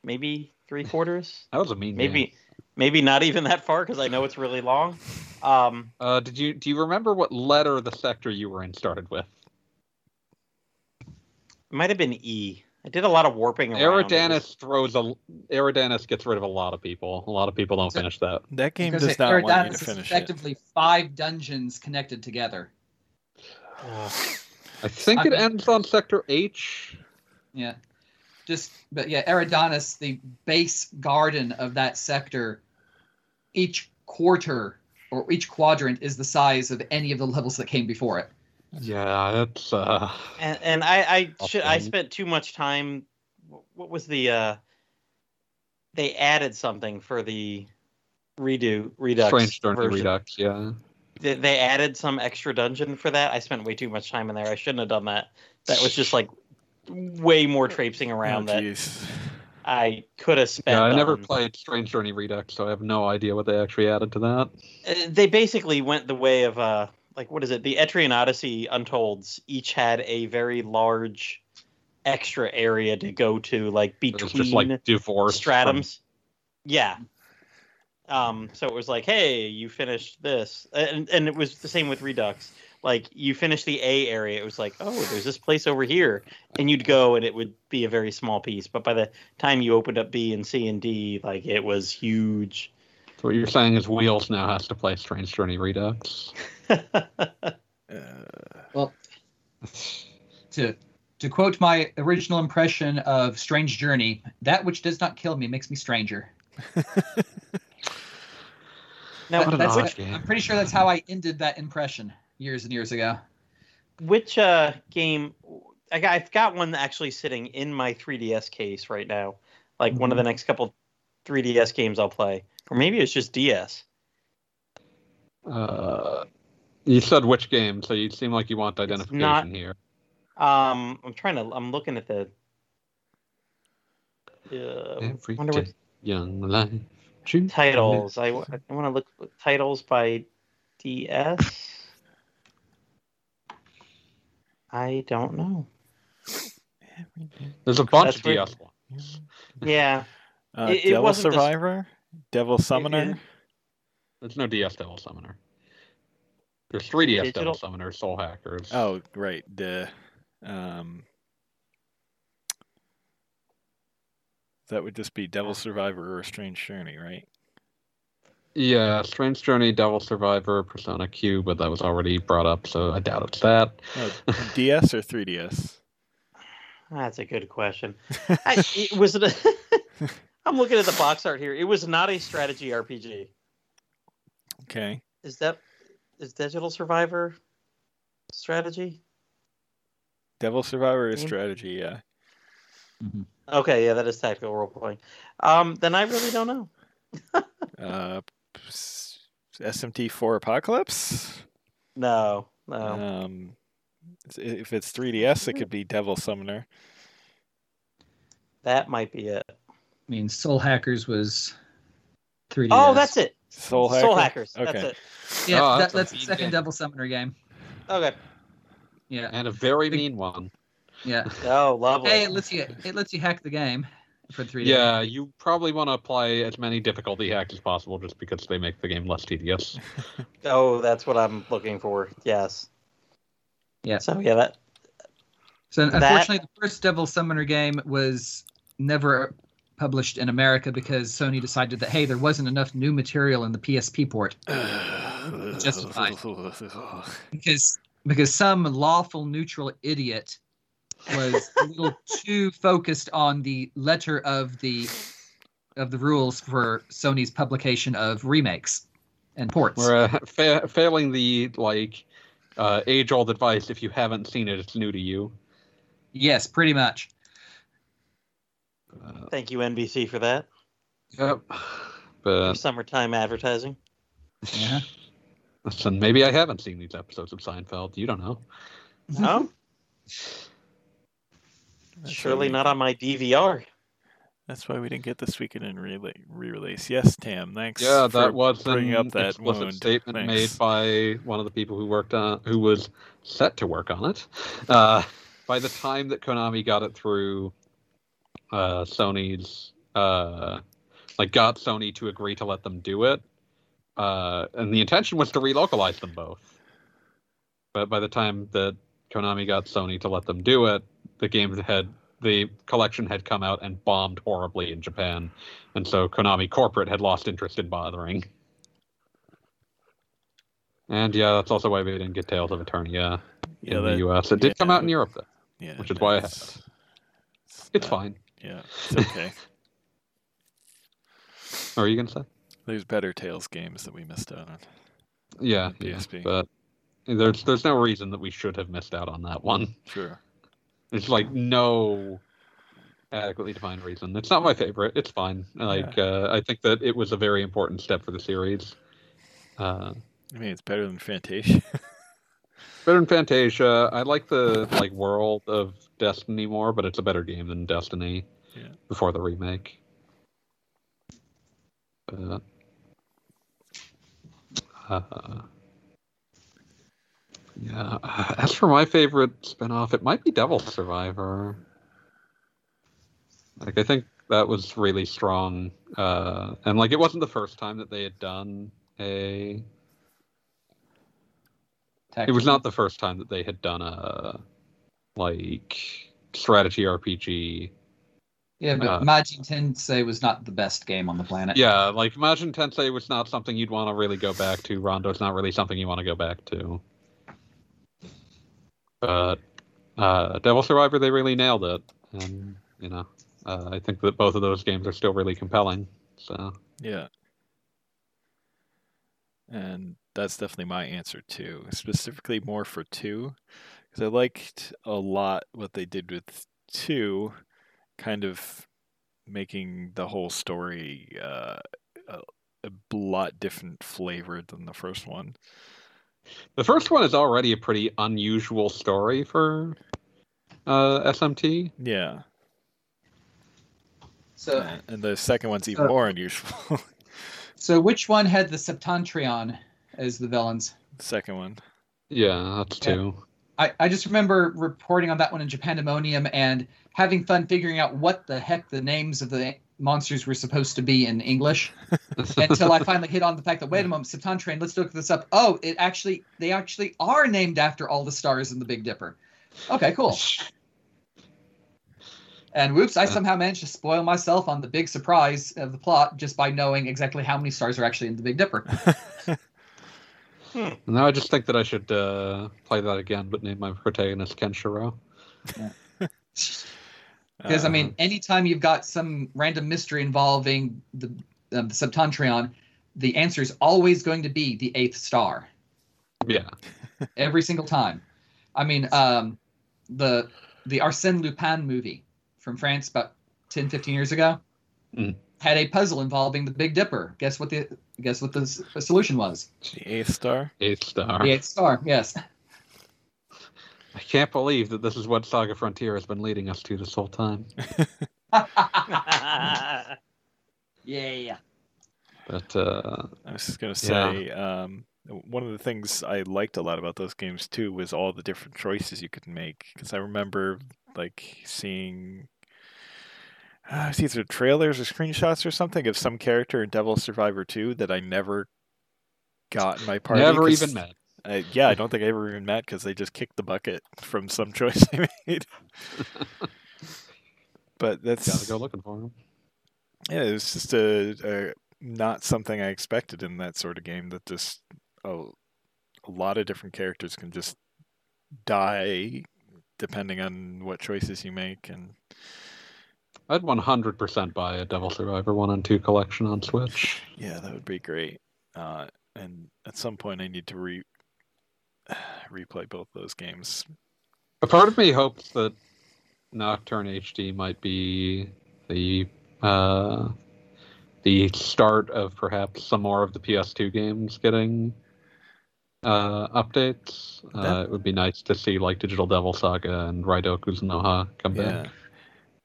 Speaker 4: maybe three quarters,
Speaker 2: That was a mean game.
Speaker 4: maybe, maybe not even that far because I know it's really long. Um,
Speaker 2: Uh, did you do you remember what letter the sector you were in started with?
Speaker 4: it might have been E. I did a lot of warping around.
Speaker 2: Eridanus throws a Eridanus gets rid of a lot of people. A lot of people don't
Speaker 3: So-
Speaker 2: finish that.
Speaker 1: That game does not want you to
Speaker 3: is
Speaker 1: finish it.
Speaker 3: effectively five dungeons connected together.
Speaker 4: Ugh.
Speaker 2: I think
Speaker 3: I
Speaker 2: it
Speaker 3: mean-
Speaker 2: ends on sector H.
Speaker 3: Yeah. Just but yeah, Eridanus, the base garden of that sector, each quarter or each quadrant is the size of any of the levels that came before it.
Speaker 2: Yeah, it's uh
Speaker 4: and and I I should I spent too much time. What was the? uh They added something for the redo redux.
Speaker 2: Strange Journey
Speaker 4: version.
Speaker 2: Redux. Yeah,
Speaker 4: They, they added some extra dungeon for that. I spent way too much time in there. I shouldn't have done that. That was just like way more traipsing
Speaker 1: Oh,
Speaker 4: around that
Speaker 1: jeez.
Speaker 4: I could have spent.
Speaker 2: yeah. I never
Speaker 4: on-
Speaker 2: played Strange Journey Redux, so I have no idea what they actually added to that.
Speaker 4: Uh, They basically went the way of uh like what is it? The Etrian Odyssey Untolds each had a very large extra area to go to, like between
Speaker 2: just like divorced from-
Speaker 4: stratums. Yeah. Um, so it was like, hey, you finished this, and and it was the same with Redux. Like you finished the A area, it was like, oh, there's this place over here, and you'd go, and it would be a very small piece. But by the time you opened up B and C and D, like it was huge.
Speaker 2: So what you're saying is Wheels now has to play Strange Journey Redux.
Speaker 1: Uh,
Speaker 3: To to quote my original impression of Strange Journey, that which does not kill me makes me stranger.
Speaker 4: now,
Speaker 2: What an
Speaker 3: That's-
Speaker 2: odd game.
Speaker 3: I'm pretty sure that's how I ended that impression years and years ago.
Speaker 4: which uh game I got, I've got one actually sitting in my 3DS case right now. Like one of the next couple 3DS games I'll play, or maybe it's just DS.
Speaker 2: Uh, you said which game, so you seem like you want identification
Speaker 4: not-
Speaker 2: here.
Speaker 4: Um, I'm trying to. I'm looking at the. Uh,
Speaker 2: Every
Speaker 4: wonder what
Speaker 2: young life.
Speaker 4: titles. I, want to look at titles by DS. I don't know.
Speaker 2: There's a bunch
Speaker 4: That's
Speaker 2: of
Speaker 4: where-
Speaker 2: DS ones.
Speaker 4: Yeah,
Speaker 1: uh,
Speaker 4: It- it
Speaker 1: Devil
Speaker 4: wasn't the-
Speaker 1: Survivor, Devil Summoner.
Speaker 2: There's no DS Devil Summoner. There's 3DS
Speaker 4: Digital-
Speaker 2: Devil Summoner, Soul Hackers.
Speaker 1: Oh, right. The um, that would just be Devil Survivor or Strange Journey, right?
Speaker 2: Yeah, Strange Journey, Devil Survivor, Persona Q, but that was already brought up, so I doubt it's that.
Speaker 1: Oh, DS or 3DS?
Speaker 4: that's a good question. I, it was it a, I'm looking at the box art here. It was not a strategy RPG.
Speaker 1: Okay.
Speaker 4: Is that is Digital Survivor strategy?
Speaker 1: Devil Survivor is strategy, yeah.
Speaker 4: Okay, yeah, that is tactical role playing. Um, then I really don't know.
Speaker 1: Uh, SMT4 Apocalypse?
Speaker 4: No, no.
Speaker 1: Um, if it's 3DS, it could be Devil Summoner.
Speaker 4: that might be it.
Speaker 3: I mean, Soul Hackers was 3D.
Speaker 4: Oh, that's it.
Speaker 1: Soul Hacker?
Speaker 4: Soul Hackers.
Speaker 1: Okay.
Speaker 4: That's it.
Speaker 3: Yeah,
Speaker 2: Oh,
Speaker 3: that-
Speaker 2: that's
Speaker 3: that's,
Speaker 2: a
Speaker 3: the second
Speaker 2: game.
Speaker 3: Devil Summoner game.
Speaker 4: Okay.
Speaker 3: Yeah,
Speaker 2: And a very mean one.
Speaker 3: yeah.
Speaker 4: Oh, lovely.
Speaker 3: Hey, it lets you it lets you hack the game for 3D.
Speaker 2: Yeah, you probably want to apply as many difficulty hacks as possible just because they make the game less tedious.
Speaker 4: Oh, that's what I'm looking for. Yes.
Speaker 3: Yeah.
Speaker 4: So yeah, that
Speaker 3: So
Speaker 4: That-
Speaker 3: unfortunately, the first Devil Summoner game was never published in America because Sony decided that hey, there wasn't enough new material in the PSP port Justified. because because some lawful neutral idiot was a little too focused on the letter of the of the rules for Sony's publication of remakes and ports.
Speaker 2: We're uh, fa- failing the like uh, age-old advice: if you haven't seen it, it's new to you.
Speaker 3: Yes, pretty much.
Speaker 2: Uh,
Speaker 4: Thank you, NBC, for that.
Speaker 2: yep. But
Speaker 4: Summertime advertising.
Speaker 3: Yeah.
Speaker 2: listen, maybe I haven't seen these episodes of Seinfeld. You don't know.
Speaker 4: No, surely not on my DVR.
Speaker 1: That's why we didn't get this weekend in re- re-release. Yes, Tam. Thanks.
Speaker 2: Yeah,
Speaker 1: for
Speaker 2: that was
Speaker 1: bringing
Speaker 2: an
Speaker 1: up that
Speaker 2: explicit
Speaker 1: wound.
Speaker 2: statement
Speaker 1: Thanks.
Speaker 2: made by one of the people who worked on, who was set to work on it. Uh, by the time that Konami got it through uh, Sony's, uh, like, got Sony to agree to let them do it, uh, and the intention was to relocalize them both. But by the time that Konami got Sony to let them do it, the game had the collection had come out and bombed horribly in Japan, and so Konami corporate had lost interest in bothering. And yeah, that's also why we didn't get Tales of Eternia
Speaker 1: Yeah,
Speaker 2: in
Speaker 1: that,
Speaker 2: the U.S. It did come out in Europe though.
Speaker 1: yeah,
Speaker 2: which is why I have
Speaker 1: that's-
Speaker 2: It's
Speaker 1: uh,
Speaker 2: fine.
Speaker 1: Yeah, it's okay.
Speaker 2: What are you gonna say?
Speaker 1: There's better Tales games that we missed out on.
Speaker 2: Yeah,
Speaker 1: On
Speaker 2: yeah, but there's there's no reason that we should have missed out on that one.
Speaker 1: Sure.
Speaker 2: There's like no adequately defined reason. It's not my favorite. It's fine. Like uh, I think that it was a very important step for the series. Uh,
Speaker 1: I mean, it's better than Fantasia.
Speaker 2: better than Fantasia. I like the like world of Destiny more, but it's a better game than Destiny.
Speaker 1: Yeah.
Speaker 2: Before the remake. But, uh, yeah. As for my favorite spinoff, it might be Devil Survivor. Like I think that was really strong, uh, and like it wasn't the first time that they had done a it was not the first time that they had done a like strategy RPG.
Speaker 3: Yeah, but
Speaker 2: uh,
Speaker 3: Majin Tensei was not the best game on the planet.
Speaker 2: Yeah, like Imagine Tensei was not something you'd want to really go back to. Ronde's not really something you want to go back to. But uh, Devil Survivor, they really nailed it, and you know, uh, I think that both of those games are still really compelling. So
Speaker 1: yeah. And that's definitely my answer too. Specifically, more for two, because I liked a lot what they did with two, kind of making the whole story uh, a, a lot different flavor than the first one.
Speaker 2: the first one is already a pretty unusual story for uh, SMT.
Speaker 1: Yeah.
Speaker 3: So,
Speaker 1: and the second one's even
Speaker 3: Uh,
Speaker 1: more unusual.
Speaker 3: so which one had the Septentrion as the villains?
Speaker 1: second one.
Speaker 2: Yeah, that's
Speaker 3: Yeah.
Speaker 2: two.
Speaker 3: I, I just remember reporting on that one in Japandemonium and having fun figuring out what the heck the names of the monsters were supposed to be in English until I finally hit on the fact that wait a moment, Septentrion, let's look this up. Oh, it actually they actually are named after all the stars in the Big Dipper. Okay, cool. And whoops, I somehow managed to spoil myself on the big surprise of the plot just by knowing exactly how many stars are actually in the Big Dipper.
Speaker 2: Now I just think that I should uh, play that again, but name my protagonist Ken Kenshiro.
Speaker 3: Because I
Speaker 1: Uh,
Speaker 3: mean, anytime you've got some random mystery involving the uh, the Septentrion, the answer is always going to be the eighth star.
Speaker 2: Yeah,
Speaker 3: every single time. I mean, um, the the Arsène Lupin movie from France about 10, 15 years ago
Speaker 2: Mhm.
Speaker 3: had a puzzle involving the Big Dipper. Guess what the guess what the s- solution was?
Speaker 1: the eighth star.
Speaker 2: eighth star.
Speaker 3: The eighth star. Yes.
Speaker 2: I can't believe that this is what Saga Frontier has been leading us to this whole time.
Speaker 3: yeah.
Speaker 2: But uh,
Speaker 1: I was just gonna
Speaker 2: Yeah.
Speaker 1: say, um, one of the things I liked a lot about those games too was all the different choices you could make. Because I remember like seeing, uh, it's either trailers or screenshots or something of some character in Devil Survivor 2 that I never got in my party.
Speaker 2: Never even met.
Speaker 1: Uh, yeah, I don't think I ever even met because they just kicked the bucket from some choice I made. but that's
Speaker 2: Gotta go looking for him.
Speaker 1: yeah, it was just a, a not something I expected in that sort of game. That just oh, a lot of different characters can just die depending on what choices you make, and
Speaker 2: I'd 100% buy a Devil Survivor 1 and 2 collection on Switch.
Speaker 1: yeah, that would be great. Uh, and at some point, I need to re replay both those games.
Speaker 2: A part of me hopes that Nocturne HD might be the uh, the start of perhaps some more of the PS2 games getting uh, updates. Uh, it would be nice to see like Digital Devil Saga and Raidou Kuzunoha come
Speaker 1: Yeah.
Speaker 2: back.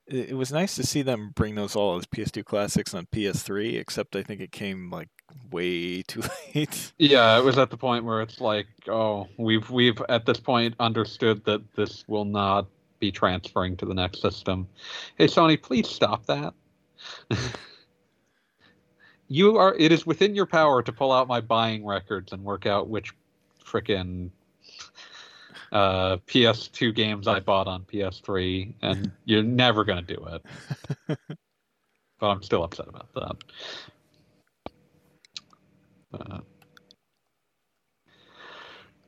Speaker 1: It, it was nice to see them bring those all as PS2 classics on PS3, except I think it came like way too late.
Speaker 2: Yeah, it was at the point where it's like, oh, we've we've at this point understood that this will not be transferring to the next system. Hey Sony, please stop that. you are it is within your power to pull out my buying records and work out which frickin' uh, PS2 games I bought on PS3, and you're never gonna do it. but I'm still upset about that. Uh,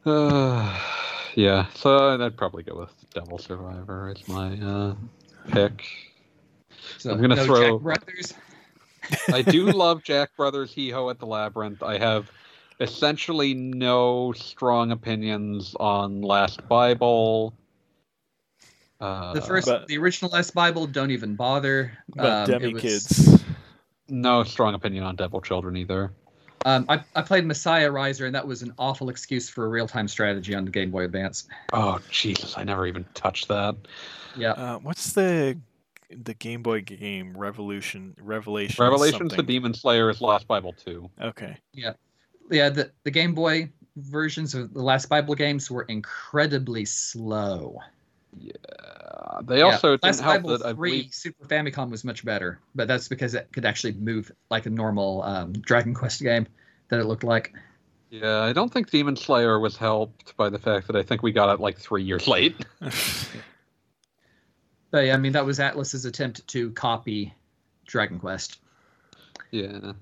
Speaker 2: uh, yeah, so I'd probably go with Devil Survivor as my uh, pick.
Speaker 3: So,
Speaker 2: I'm gonna
Speaker 3: no
Speaker 2: throw-
Speaker 3: Jack Brothers.
Speaker 2: I do love Jack Brothers Hee Ho at the Labyrinth. I have essentially no strong opinions on Last Bible. Uh,
Speaker 3: The first,
Speaker 1: but-
Speaker 3: the original Last Bible, don't even bother.
Speaker 1: But
Speaker 3: Um,
Speaker 1: Demi
Speaker 3: was-
Speaker 1: Kids.
Speaker 2: no strong opinion on Devil Children either.
Speaker 3: Um, I, I played Messiah Riser, and that was an awful excuse for a real-time strategy on the Game Boy Advance.
Speaker 2: Oh Jesus, I never even touched that.
Speaker 3: Yeah,
Speaker 1: Uh, what's the the Game Boy game Revolution Revelation?
Speaker 2: Revelations the? Demon Slayer is Last Bible 2.
Speaker 1: Okay.
Speaker 3: yeah. The the Game Boy versions of the Last Bible games were incredibly slow.
Speaker 2: Uh, they
Speaker 3: Yeah,
Speaker 2: also didn't
Speaker 3: Last
Speaker 2: help
Speaker 3: Bible
Speaker 2: that I
Speaker 3: Three
Speaker 2: believe
Speaker 3: Super Famicom was much better, but that's because it could actually move like a normal um, Dragon Quest game that it looked like.
Speaker 2: Yeah, I don't think Demon Slayer was helped by the fact that I think we got it like three years late.
Speaker 3: But yeah, I mean that was Atlus's attempt to copy Dragon Quest.
Speaker 2: Yeah,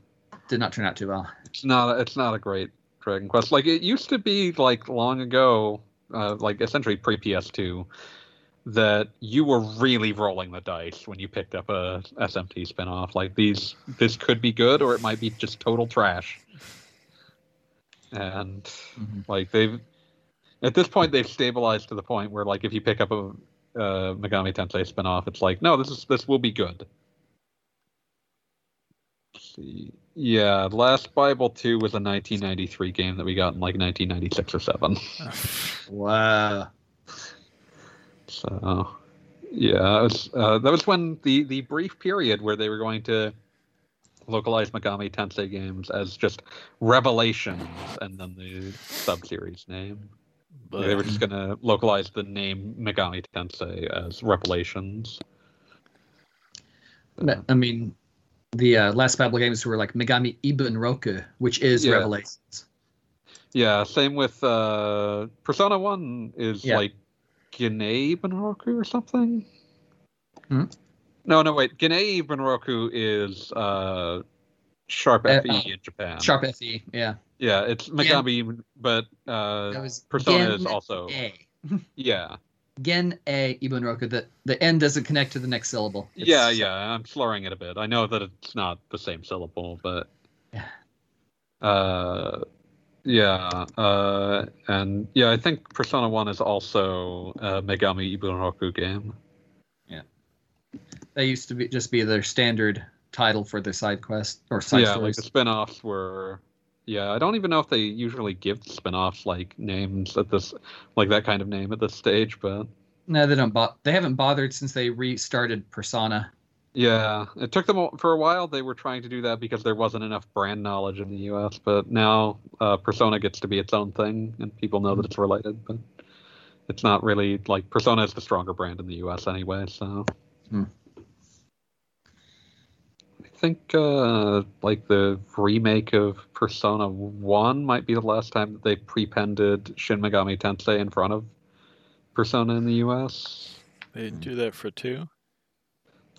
Speaker 3: Did not turn out too well.
Speaker 2: it's not. It's not a great Dragon Quest. Like it used to be, like long ago, uh, like essentially pre PS2, that you were really rolling the dice when you picked up a SMT spinoff. Like these, this could be good or it might be just total trash. And
Speaker 3: Mhm.
Speaker 2: like they've at this point they've stabilized to the point where like if you pick up a uh, Megami Tensei spinoff, it's like no, this is this will be good. Let's see, yeah, Last Bible Two was a 1993 game that we got in like 1996 or seven.
Speaker 3: Wow.
Speaker 2: So yeah, was, uh, that was when the the brief period where they were going to localize Megami Tensei games as just Revelations and then the sub-series name.
Speaker 1: But
Speaker 2: they were just going to localize the name Megami Tensei as Revelations.
Speaker 3: I mean, the uh, Last Bible games were like Megami Ibunroku, which is
Speaker 2: Yeah.
Speaker 3: Revelations.
Speaker 2: Yeah, same with uh, Persona One is
Speaker 3: Yeah.
Speaker 2: like Gene Bunroku or something.
Speaker 3: Hmm?
Speaker 2: No, no, wait. Gene Bunroku is uh, Sharp
Speaker 3: Uh,
Speaker 2: FE in Japan.
Speaker 3: Sharp FE, yeah.
Speaker 2: Yeah, it's Megami, but uh, Persona
Speaker 3: Gen
Speaker 2: is also yeah,
Speaker 3: Gen A Ibn Roku. The, the N doesn't connect to the next syllable. It's-
Speaker 2: yeah, yeah. I'm slurring it a bit. I know that it's not the same syllable, but
Speaker 3: Yeah.
Speaker 2: uh, yeah, uh, and yeah, I think Persona One is also a Megami Ibunroku game.
Speaker 3: Yeah, they used to be just be their standard title for their side quest or side
Speaker 2: yeah, like the spin-offs were. Yeah, I don't even know if they usually give spin-offs like names at this, like that kind of name at this stage, but
Speaker 3: No, they don't. Bo- they haven't bothered since they restarted Persona.
Speaker 2: Yeah, it took them for a while. They were trying to do that because there wasn't enough brand knowledge in the U.S. But now uh, Persona gets to be its own thing, and people know that it's related. But it's not really like Persona is the stronger brand in the U.S. anyway. So
Speaker 3: Hmm.
Speaker 2: I think uh, like the remake of Persona One might be the last time that they pre-pended Shin Megami Tensei in front of Persona in the U.S.
Speaker 1: They didn't do that for two.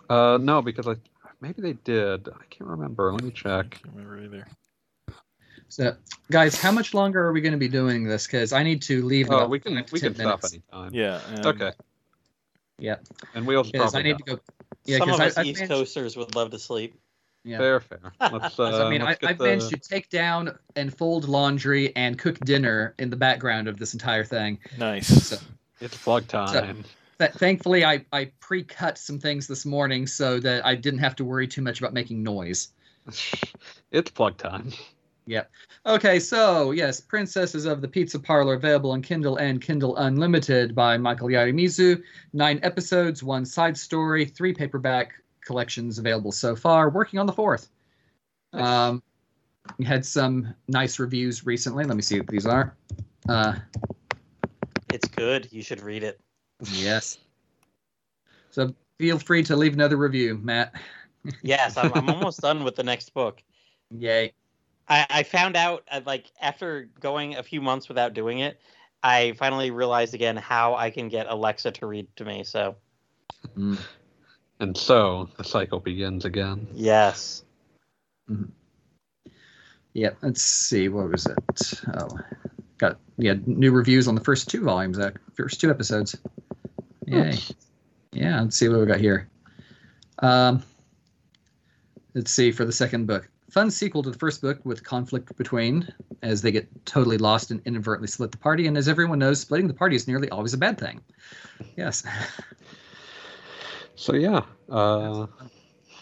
Speaker 2: Uh, no, because I maybe they did. I can't remember. Let me
Speaker 1: I
Speaker 2: check.
Speaker 1: can't remember either.
Speaker 3: So, guys, how much longer are we going to be doing this? Because I need to leave. in
Speaker 2: Oh, we can we
Speaker 3: 10
Speaker 2: can stop anytime.
Speaker 1: Yeah. um,
Speaker 2: Okay.
Speaker 3: Yeah.
Speaker 2: And we'll
Speaker 3: Because
Speaker 2: probably
Speaker 3: I need to
Speaker 2: go.
Speaker 3: go. Yeah,
Speaker 4: Some of
Speaker 3: because
Speaker 4: us
Speaker 3: I, I've
Speaker 4: East
Speaker 3: managed-
Speaker 4: Coasters would love to sleep.
Speaker 3: Yeah.
Speaker 2: Fair, fair. Let's. Uh,
Speaker 3: So, I mean, I,
Speaker 2: let's get
Speaker 3: I've managed to take down and fold laundry and cook dinner in the background of this entire thing.
Speaker 1: Nice.
Speaker 3: So,
Speaker 2: It's plug time.
Speaker 3: th- thankfully, I, I pre-cut some things this morning so that I didn't have to worry too much about making noise.
Speaker 2: it's plug time. Yep.
Speaker 3: Okay, so yes, Princesses of the Pizza Parlor available on Kindle and Kindle Unlimited by Michael Yarimizu. Nine episodes, one side story, three paperback collections available so far. Working on the fourth. Um, had some nice reviews recently. Let me see what these are. Uh,
Speaker 4: It's good. You should read it.
Speaker 3: yes. So feel free to leave another review, Matt.
Speaker 4: Yes, I'm, I'm almost done with the next book.
Speaker 3: Yay.
Speaker 4: I, I found out uh, like after going a few months without doing it, I finally realized again how I can get Alexa to read to me. So
Speaker 3: Mm.
Speaker 2: And so the cycle begins again.
Speaker 4: yes,
Speaker 3: Yeah, let's see. What was it? Oh, got yeah new reviews on the first two volumes, uh, first two episodes. Yay! Yeah, let's see what we got here. Um, let's see for the second book. Fun sequel to the first book with conflict between as they get totally lost and inadvertently split the party. And as everyone knows, splitting the party is nearly always a bad thing. Yes.
Speaker 2: So yeah, uh,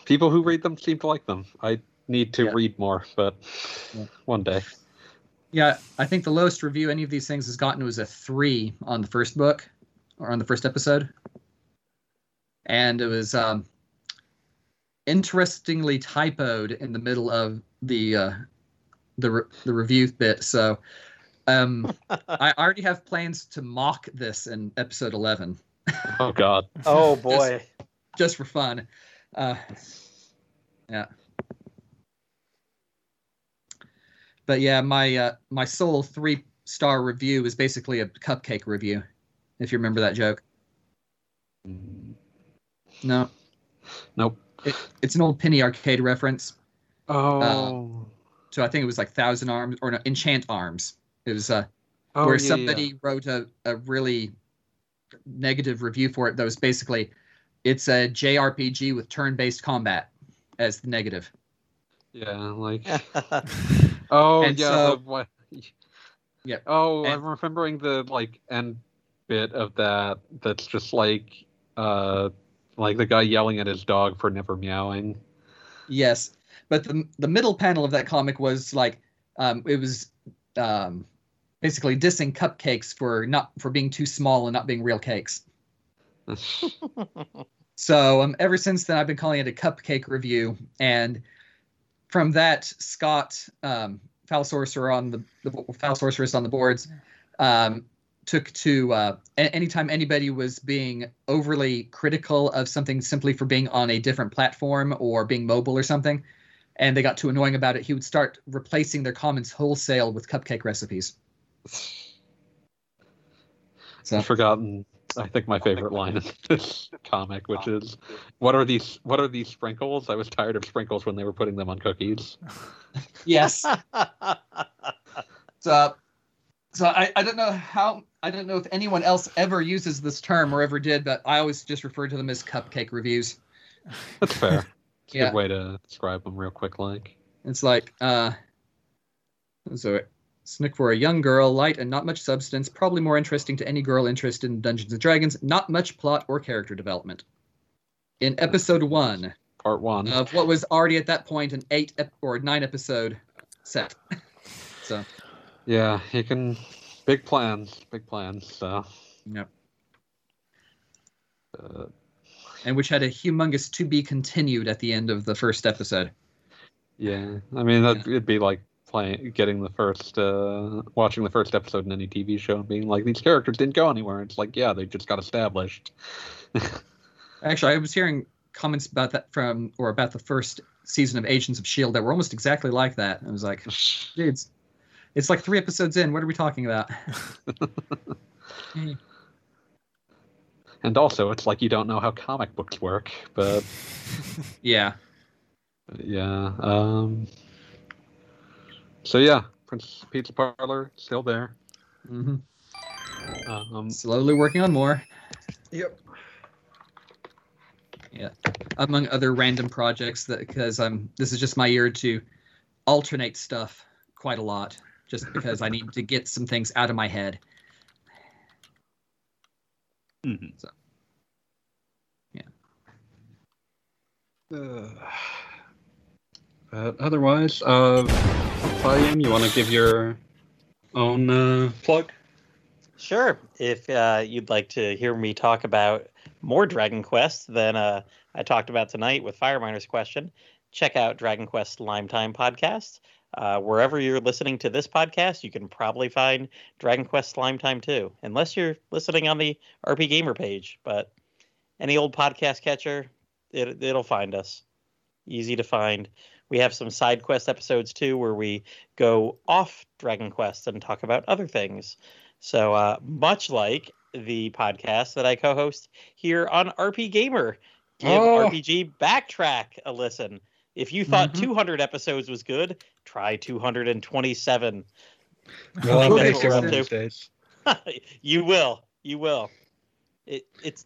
Speaker 2: people who read them seem to like them. I need to
Speaker 3: Yeah.
Speaker 2: read more, but
Speaker 3: Yeah.
Speaker 2: one day.
Speaker 3: Yeah, I think the lowest review any of these things has gotten was a three on the first book or on the first episode. And it was um, interestingly typoed in the middle of the uh, the re- the review bit. So um, I already have plans to mock this in episode eleven,
Speaker 2: Oh God.
Speaker 4: oh boy,
Speaker 3: just for fun. Uh, yeah. But yeah, my uh, my sole three star review is basically a cupcake review. If you remember that joke. No,
Speaker 2: Nope.
Speaker 3: it's an old penny arcade reference.
Speaker 2: Oh.
Speaker 3: So I think it was like Thousand Arms or no, Enchant Arms. It was uh,
Speaker 2: oh
Speaker 3: where
Speaker 2: yeah,
Speaker 3: somebody
Speaker 2: yeah.
Speaker 3: wrote a, a really negative review for it that was basically it's a JRPG with turn based combat as the negative.
Speaker 2: Yeah, like oh
Speaker 3: And
Speaker 2: yeah.
Speaker 3: so-
Speaker 2: the, what,
Speaker 3: Yeah.
Speaker 2: Oh,
Speaker 3: And-
Speaker 2: I'm remembering the like end bit of that. That's just like uh, like the guy yelling at his dog for never meowing.
Speaker 3: Yes, but the the middle panel of that comic was like um, it was um, basically dissing cupcakes for not for being too small and not being real cakes. So um, ever since then, I've been calling it a cupcake review, and from that, Scott um, Foul Sorcerer on the, the Foul Sorceress on the boards um, took to uh, anytime anybody was being overly critical of something simply for being on a different platform or being mobile or something, and they got too annoying about it, he would start replacing their comments wholesale with cupcake recipes. So
Speaker 2: I've forgotten. I think my favorite line in this comic, which is, "What are these? What are these sprinkles? I was tired of sprinkles when they were putting them on cookies."
Speaker 3: yes. So, so I, I don't know how I don't know if anyone else ever uses this term or ever did, but I always just refer to them as cupcake reviews.
Speaker 2: That's fair. It's a
Speaker 3: Yeah.
Speaker 2: good way to describe them real quick, like.
Speaker 3: It's like uh, so Snick for a young girl, light and not much substance, probably more interesting to any girl interested in Dungeons and Dragons. Not much plot or character development. In episode one
Speaker 2: Part one.
Speaker 3: of what was already at that point an eight ep- or nine episode set. so
Speaker 2: Yeah, he can. Big plans. Big plans. So.
Speaker 3: Yep.
Speaker 2: Uh,
Speaker 3: and which had a humongous to be continued at the end of the first episode.
Speaker 2: yeah, I mean that it'd be like playing, getting the first, uh, watching the first episode in any TV show and being like, these characters didn't go anywhere. It's like, yeah, they just got established.
Speaker 3: Actually, I was hearing comments about that from or about the first season of Agents of Shield that were almost exactly like that. I was like, dudes, it's like three episodes in. What are we talking about?
Speaker 2: and also, it's like you don't know how comic books work, but
Speaker 3: yeah,
Speaker 2: yeah. Um, so yeah, Prince Pizza Parlor still there.
Speaker 3: hmm
Speaker 2: Um,
Speaker 3: slowly working on more.
Speaker 2: yep.
Speaker 3: Yeah, among other random projects that because I'm this is just my year to alternate stuff quite a lot just because I need to get some things out of my head.
Speaker 2: Mhm.
Speaker 3: So, yeah.
Speaker 2: Uh, but otherwise, uh, Volume, you want to give your own uh, plug?
Speaker 4: Sure. If uh, you'd like to hear me talk about more Dragon Quest than uh, I talked about tonight with Fireminer's question, check out Dragon Quest Slime Time podcast. Uh, wherever you're listening to this podcast, you can probably find Dragon Quest Slime Time too, unless you're listening on the RPGamer page. But any old podcast catcher, it, it'll find us. Easy to find. We have some side quest episodes too, where we go off Dragon Quest and talk about other things. So, uh, much like the podcast that I co host here on RPGamer, give
Speaker 2: Oh.
Speaker 4: RPG Backtrack a listen. If you thought
Speaker 3: Mhm.
Speaker 4: 200 episodes was good, try 227.
Speaker 2: Well, I'll
Speaker 4: that's
Speaker 2: take
Speaker 4: what
Speaker 2: you
Speaker 4: we're
Speaker 2: one
Speaker 4: up
Speaker 2: of these days.
Speaker 4: you will. You will. It, it's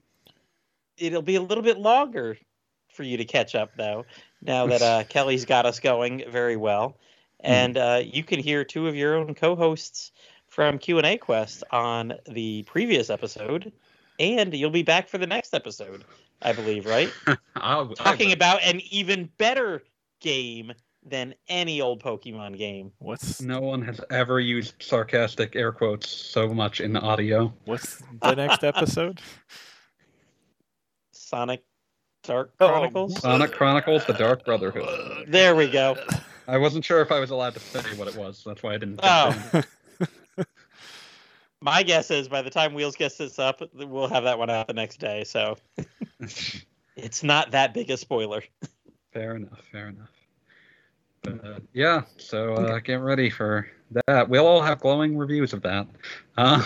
Speaker 4: it'll be a little bit longer for you to catch up though. Now that uh, Kelly's got us going very well, and uh, you can hear two of your own co-hosts from Q and A Quest on the previous episode, and you'll be back for the next episode, I believe, right?
Speaker 2: I'll-
Speaker 4: Talking
Speaker 2: I-
Speaker 4: about an even better game than any old Pokemon game.
Speaker 1: What's
Speaker 2: No one has ever used sarcastic air quotes so much in audio.
Speaker 1: what's the next episode?
Speaker 4: Sonic Dark
Speaker 1: Oh,
Speaker 4: Chronicles.
Speaker 2: Sonic Chronicles: The Dark Brotherhood.
Speaker 4: There we go.
Speaker 2: I wasn't sure if I was allowed to say what it was. That's why I didn't.
Speaker 4: Oh. My guess is by the time Wheels gets this up, we'll have that one out the next day. So it's not that big a spoiler.
Speaker 2: fair enough. Fair enough. But uh, yeah, so uh, get ready for that. We'll all have glowing reviews of that. Uh,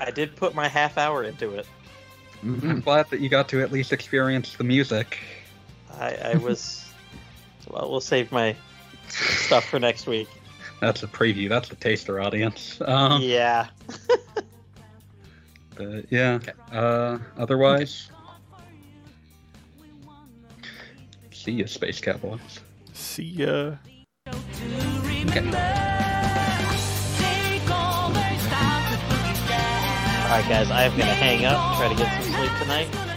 Speaker 4: I did put my half hour into it.
Speaker 2: I'm glad that you got to at least experience the music.
Speaker 4: I, I was. well, we'll save my stuff for next week.
Speaker 2: That's a preview. That's the taster audience. Um,
Speaker 4: yeah.
Speaker 2: But yeah. Uh, otherwise, see you, Space Cowboys.
Speaker 1: See ya. Okay.
Speaker 4: All right, guys. I am gonna hang up. Try to get some sleep tonight.